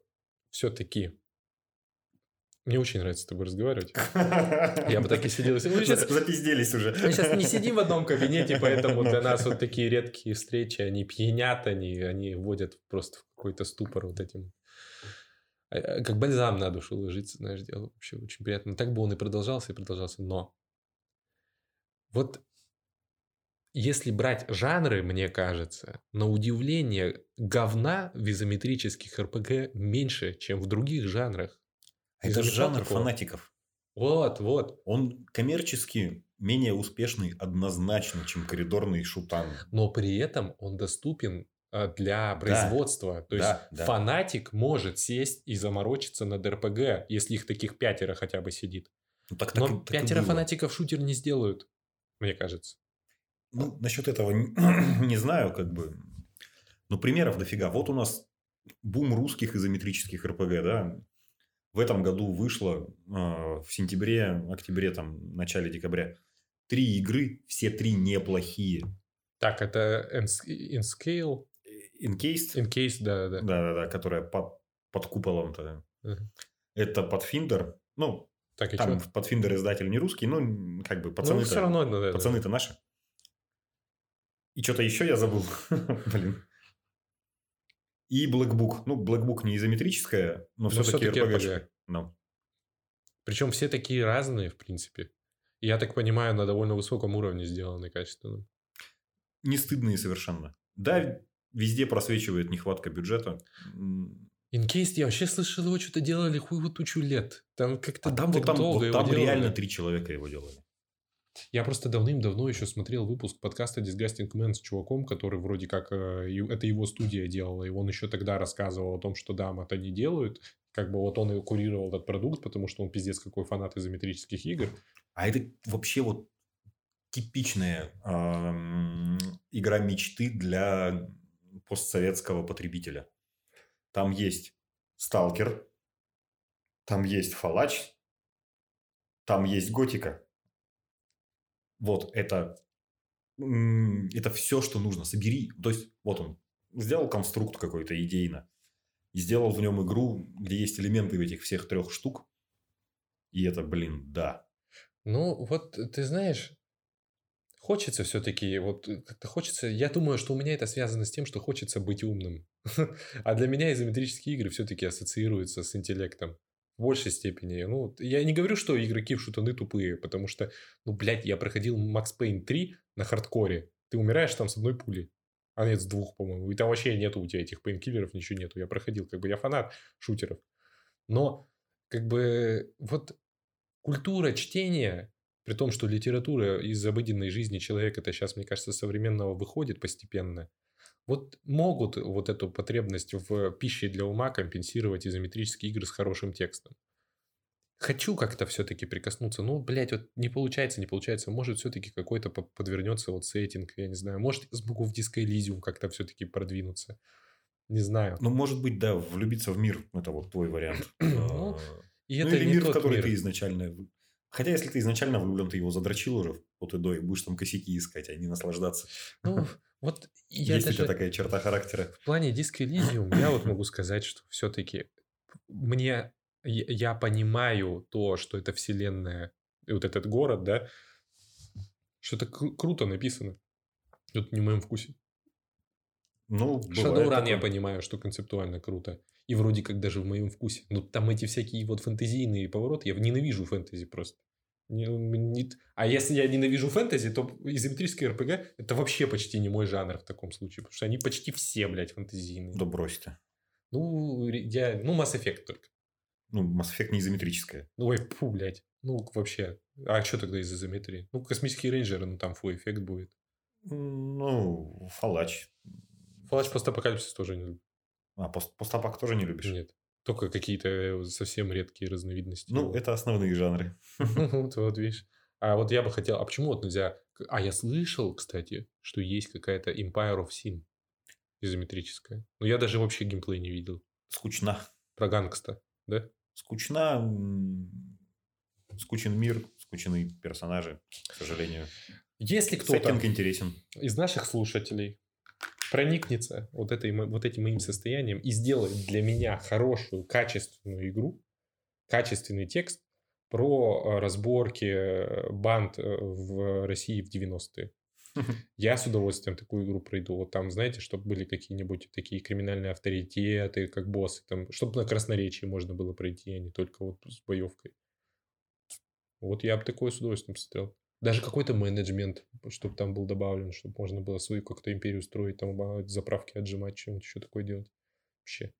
все-таки мне очень нравится с тобой разговаривать. Я бы так и сидел. [laughs] Мы сейчас, Запизделись уже. мы сейчас не сидим в одном кабинете, поэтому [laughs] Ну. для нас вот такие редкие встречи, они пьянят, они, они вводят просто в какой-то ступор вот этим. А, а, Как бальзам на душу ложится, знаешь, дело вообще очень приятно. Так бы он и продолжался, и продолжался. Но вот если брать жанры, мне кажется, на удивление говна в изометрических РПГ меньше, чем в других жанрах. Это Не же замечал жанр такого? фанатиков. Вот, вот. Он коммерчески менее успешный однозначно, чем коридорный шутан. Но при этом он доступен а, для производства. То есть да, да. фанатик может сесть и заморочиться над РПГ, если их таких пятеро хотя бы сидит. Ну, так, так Но так пятеро фанатиков шутер не сделают, мне кажется. Ну, насчет этого [clears throat] не, знаю, как бы. Но примеров дофига. Вот у нас бум русских изометрических РПГ, да. В этом году вышло э, в сентябре, октябре, там, начале декабря три игры, все три неплохие. Так, это Ins- InScale, Encased, InCase, да-да-да. да-да-да, которая под, под куполом-то. Мгм. Это Подфиндер. Ну, Так, и там? Подфиндер издатель не русский, но как бы Ну, пацаны-то все равно, ну, да, да. пацаны-то наши. И что-то еще я забыл. [laughs] Блин. И Black Book. Ну, Black Book не изометрическая, но, Но все-таки всё-таки RPG. RPG. Да. Причем все такие разные, в принципе. Я так понимаю, на довольно высоком уровне сделаны качественно. Не стыдные совершенно. Да, везде просвечивает нехватка бюджета. Инкейс, я вообще слышал, его что-то делали хуй тучу лет. Там как-то А там, вот там, вот там делали. реально три человека его делали. Я просто давным-давно еще смотрел выпуск подкаста Disgusting Man с чуваком, который вроде как... э, Это его студия делала, и он еще тогда рассказывал о том, что да, это не делают. Как бы вот он и курировал этот продукт, потому что он пиздец какой фанат изометрических игр. А это вообще вот типичная ам, игра мечты для постсоветского потребителя. Там есть Сталкер, там есть Фалач, там есть Готика. Вот это, это все, что нужно. Собери, то есть вот он сделал конструкт какой-то идейно и сделал в нем игру, где есть элементы этих всех трех штук. И это, блин, да. Ну, вот ты знаешь, хочется все-таки, вот э, как-то хочется, я думаю, что у меня это связано с тем, что хочется быть умным. [laughs] А для меня изометрические игры все-таки ассоциируются с интеллектом. В большей степени. Ну, я не говорю, что игроки в шутаны тупые, потому что, ну, блядь, я проходил Max Payne 3 на хардкоре. Ты умираешь там с одной пули. А нет, с двух, по-моему. И там вообще нету у тебя этих пейнкиллеров, ничего нету. Я проходил, как бы я фанат шутеров. Но, как бы, вот культура чтения, при том, что литература из обыденной жизни человека, это сейчас, мне кажется, современного выходит постепенно, вот могут вот эту потребность в пище для ума компенсировать изометрические игры с хорошим текстом. Хочу как-то все-таки прикоснуться. Ну, блядь, вот не получается, не получается. Может, все-таки какой-то по- подвернется вот сеттинг, я не знаю. Может, смогу в Elysium как-то все-таки продвинуться. Не знаю. Ну, может быть, да, влюбиться в мир – это вот твой вариант. [clears throat] Ну, А, И ну, это или не мир, в который мир. ты изначально... Хотя, если ты изначально влюблен, ты его задрочил уже от и до, и будешь там косяки искать, а не наслаждаться. Ну, вот я Есть у тебя даже... такая черта характера. В плане Disco Elysium я вот могу сказать, что все-таки мне я понимаю то, что это вселенная, и вот этот город, да, что это кру- круто написано. Это не в моем вкусе. Ну, Shadowrun я понимаю, что концептуально круто. И вроде как даже в моем вкусе. Но там эти всякие вот фэнтезийные повороты. Я ненавижу фэнтези просто. Не- не- А если я ненавижу фэнтези, то изометрический РПГ это вообще почти не мой жанр в таком случае. Потому что они почти все, блядь, фэнтезийные. Да брось ты. Ну, я... ну, Mass Effect только. Ну, Mass Effect не изометрическая. Ну, ой, фу, блядь. Ну, вообще. А что тогда из изометрии? Ну, космические рейнджеры, ну, там фу, эффект будет. Ну, Фалач. Флэш постапокалипсис тоже не люблю. А, пост- постапак тоже не любишь? Нет. Только какие-то э, совсем редкие разновидности. Ну, это основные жанры. [laughs] Вот, вот, видишь. А вот я бы хотел... А почему вот нельзя... А я слышал, кстати, что есть какая-то Empire of Sin изометрическая. Но я даже вообще геймплей не видел. Скучна. Про гангста, да? Скучна. м, Скучен мир, скучные персонажи, к сожалению. Если кто-то Сеттинг интересен. из наших слушателей проникнется вот, этой, вот этим моим состоянием и сделает для меня хорошую, качественную игру, качественный текст про э, разборки э, банд э, в России в 90-е. [laughs] Я с удовольствием такую игру пройду. Вот там, знаете, чтобы были какие-нибудь такие криминальные авторитеты, как боссы, там, чтобы на красноречии можно было пройти, а не только вот с боевкой. Вот я бы такое с удовольствием посмотрел. Даже какой-то менеджмент, чтобы там был добавлен, чтобы можно было свою как-то империю строить, там заправки отжимать, что-нибудь еще такое делать. Вообще.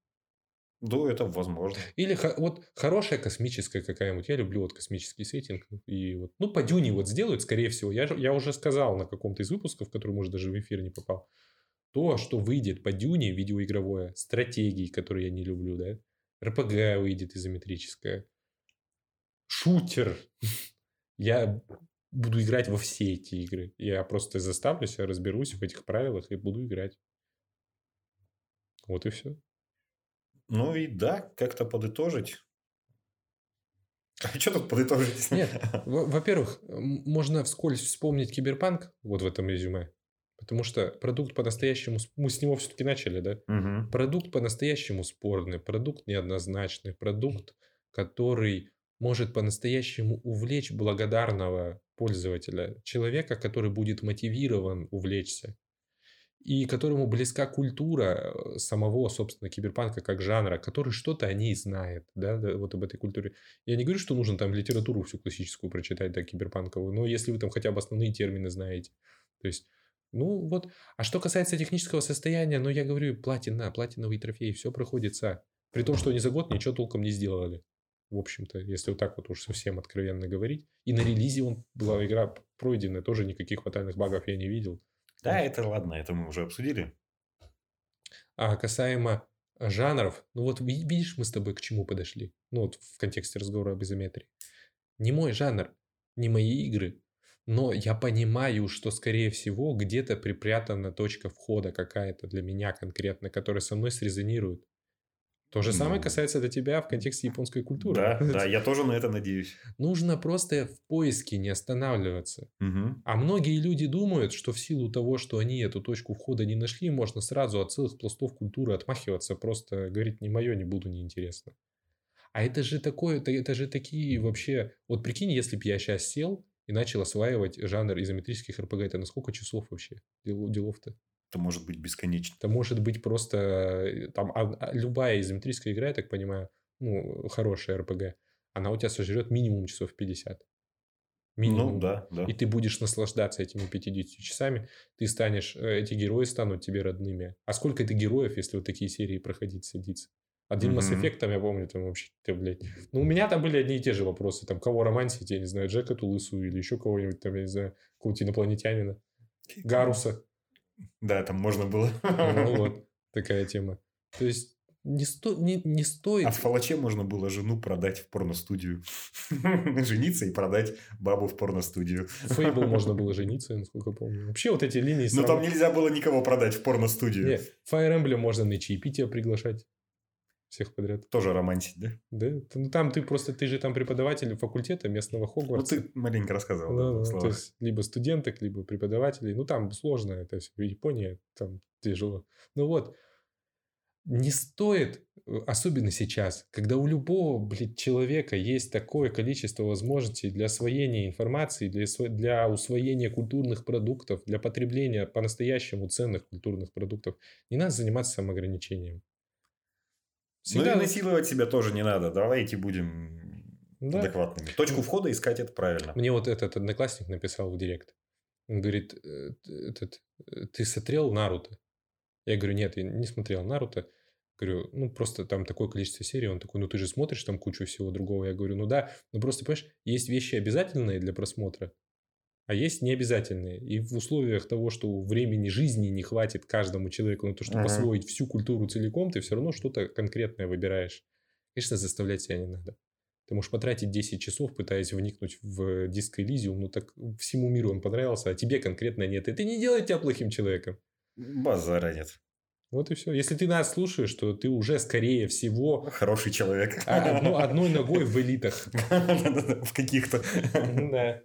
Да, это возможно. Или вот хорошая космическая какая-нибудь. Я люблю вот космический сеттинг. И вот, ну, по Дюне вот сделают, скорее всего. Я, я уже сказал на каком-то из выпусков, который, может, даже в эфир не попал. То, что выйдет по Дюне видеоигровое, стратегии, которые я не люблю, да. РПГ выйдет изометрическое. Шутер. [laughs] Я буду играть во все эти игры. Я просто заставлю себя, разберусь в этих правилах и буду играть. Вот и все. Ну и да, как-то подытожить. [laughs] А что тут подытожить? Нет, во- во-первых, можно вскользь вспомнить киберпанк вот в этом резюме. Потому что продукт по-настоящему... Мы с него все-таки начали, да? Мгм. Продукт по-настоящему спорный, продукт неоднозначный, продукт, который может по-настоящему увлечь благодарного пользователя, человека, который будет мотивирован увлечься. и которому близка культура э, самого, собственно, киберпанка как жанра, который что-то о ней знает, да, вот об этой культуре. Я не говорю, что нужно там литературу всю классическую прочитать, да, киберпанковую, но если вы там хотя бы основные термины знаете. То есть, ну вот. А что касается технического состояния, ну я говорю, платина, платиновый трофей, все проходится. При том, что они за год ничего толком не сделали. В общем-то, если вот так вот уж совсем откровенно говорить. И на релизе он была игра пройденная, тоже никаких фатальных багов я не видел. Да, это ладно, это мы уже обсудили. А касаемо жанров, ну вот видишь, мы с тобой к чему подошли? Ну вот в контексте разговора об изометрии. Не мой жанр, не мои игры, но я понимаю, что, скорее всего, где-то припрятана точка входа какая-то для меня конкретно, которая со мной срезонирует. То же самое ну, касается до тебя в контексте японской культуры. Да, [laughs] да, я тоже на это надеюсь. Нужно просто в поиске не останавливаться. Угу. А многие люди думают, что в силу того, что они эту точку входа не нашли, можно сразу от целых пластов культуры отмахиваться, просто говорить не мое, не буду, неинтересно. А это же такое, это, это же такие вообще... Вот прикинь, если бы я сейчас сел и начал осваивать жанр изометрических РПГ, это на сколько часов вообще делов-то? Это может быть бесконечно. Это может быть просто... Э, там, а, а, любая изометрическая игра, я так понимаю, ну, хорошая РПГ, она у тебя сожрет минимум часов 50. Минимум. Ну, да, да. И ты будешь наслаждаться этими 50 часами. Ты станешь... Э, эти герои станут тебе родными. А сколько это героев, если вот такие серии проходить, садиться? Один Mass Effect, там, я помню, там вообще, ты, блядь. Ну, у меня там были одни и те же вопросы. Там, кого романсить, я не знаю, Джека Тулысу или еще кого-нибудь, там, я не знаю, какого-то инопланетянина. Гаруса. Да, там можно было. Ну вот, [laughs] такая тема. То есть, не, сто, не, не стоит... А в Фалаче можно было жену продать в порностудию. [laughs] Жениться и продать бабу в порностудию. В Фейбл можно [laughs] было жениться, насколько помню. Вообще вот эти линии... Но там нельзя было никого продать в порностудию. Нет, Fire Emblem можно на чаепитие приглашать всех подряд. Тоже романтить, да? Да. Ну, там ты просто, ты же там преподаватель факультета местного Хогвартса. Ну, ты маленько рассказывал. Да, да, то есть, либо студенток, либо преподавателей. Ну, там сложно это все. В Японии там тяжело. Ну, вот. Не стоит, э, особенно сейчас, когда у любого, блядь, человека есть такое количество возможностей для освоения информации, для, для усвоения культурных продуктов, для потребления по-настоящему ценных культурных продуктов, не надо заниматься самоограничением. Всегда... Ну и насиловать себя тоже не надо. Давайте будем да. адекватными. Точку входа искать это правильно. Мне вот этот одноклассник написал в директ. Он говорит, «Э, этот, э, ты смотрел Наруто? Я говорю, нет, я не смотрел Наруто. Говорю, ну просто там такое количество серий. Он такой, ну ты же смотришь там кучу всего другого. Я говорю, ну да, ну просто, понимаешь, есть вещи обязательные для просмотра, а есть необязательные. И в условиях того, что времени жизни не хватит каждому человеку на то, чтобы uh-huh. освоить всю культуру целиком, ты все равно что-то конкретное выбираешь. Конечно, заставлять себя не надо. Ты можешь потратить 10 часов, пытаясь вникнуть в диск Elysium, ну так всему миру он понравился, а тебе конкретно нет. Это не делает тебя плохим человеком. Базара нет. Вот и все. Если ты нас слушаешь, то ты уже, скорее всего... Хороший человек. Одно, [laughs] одной ногой в элитах. [laughs] В каких-то. Да.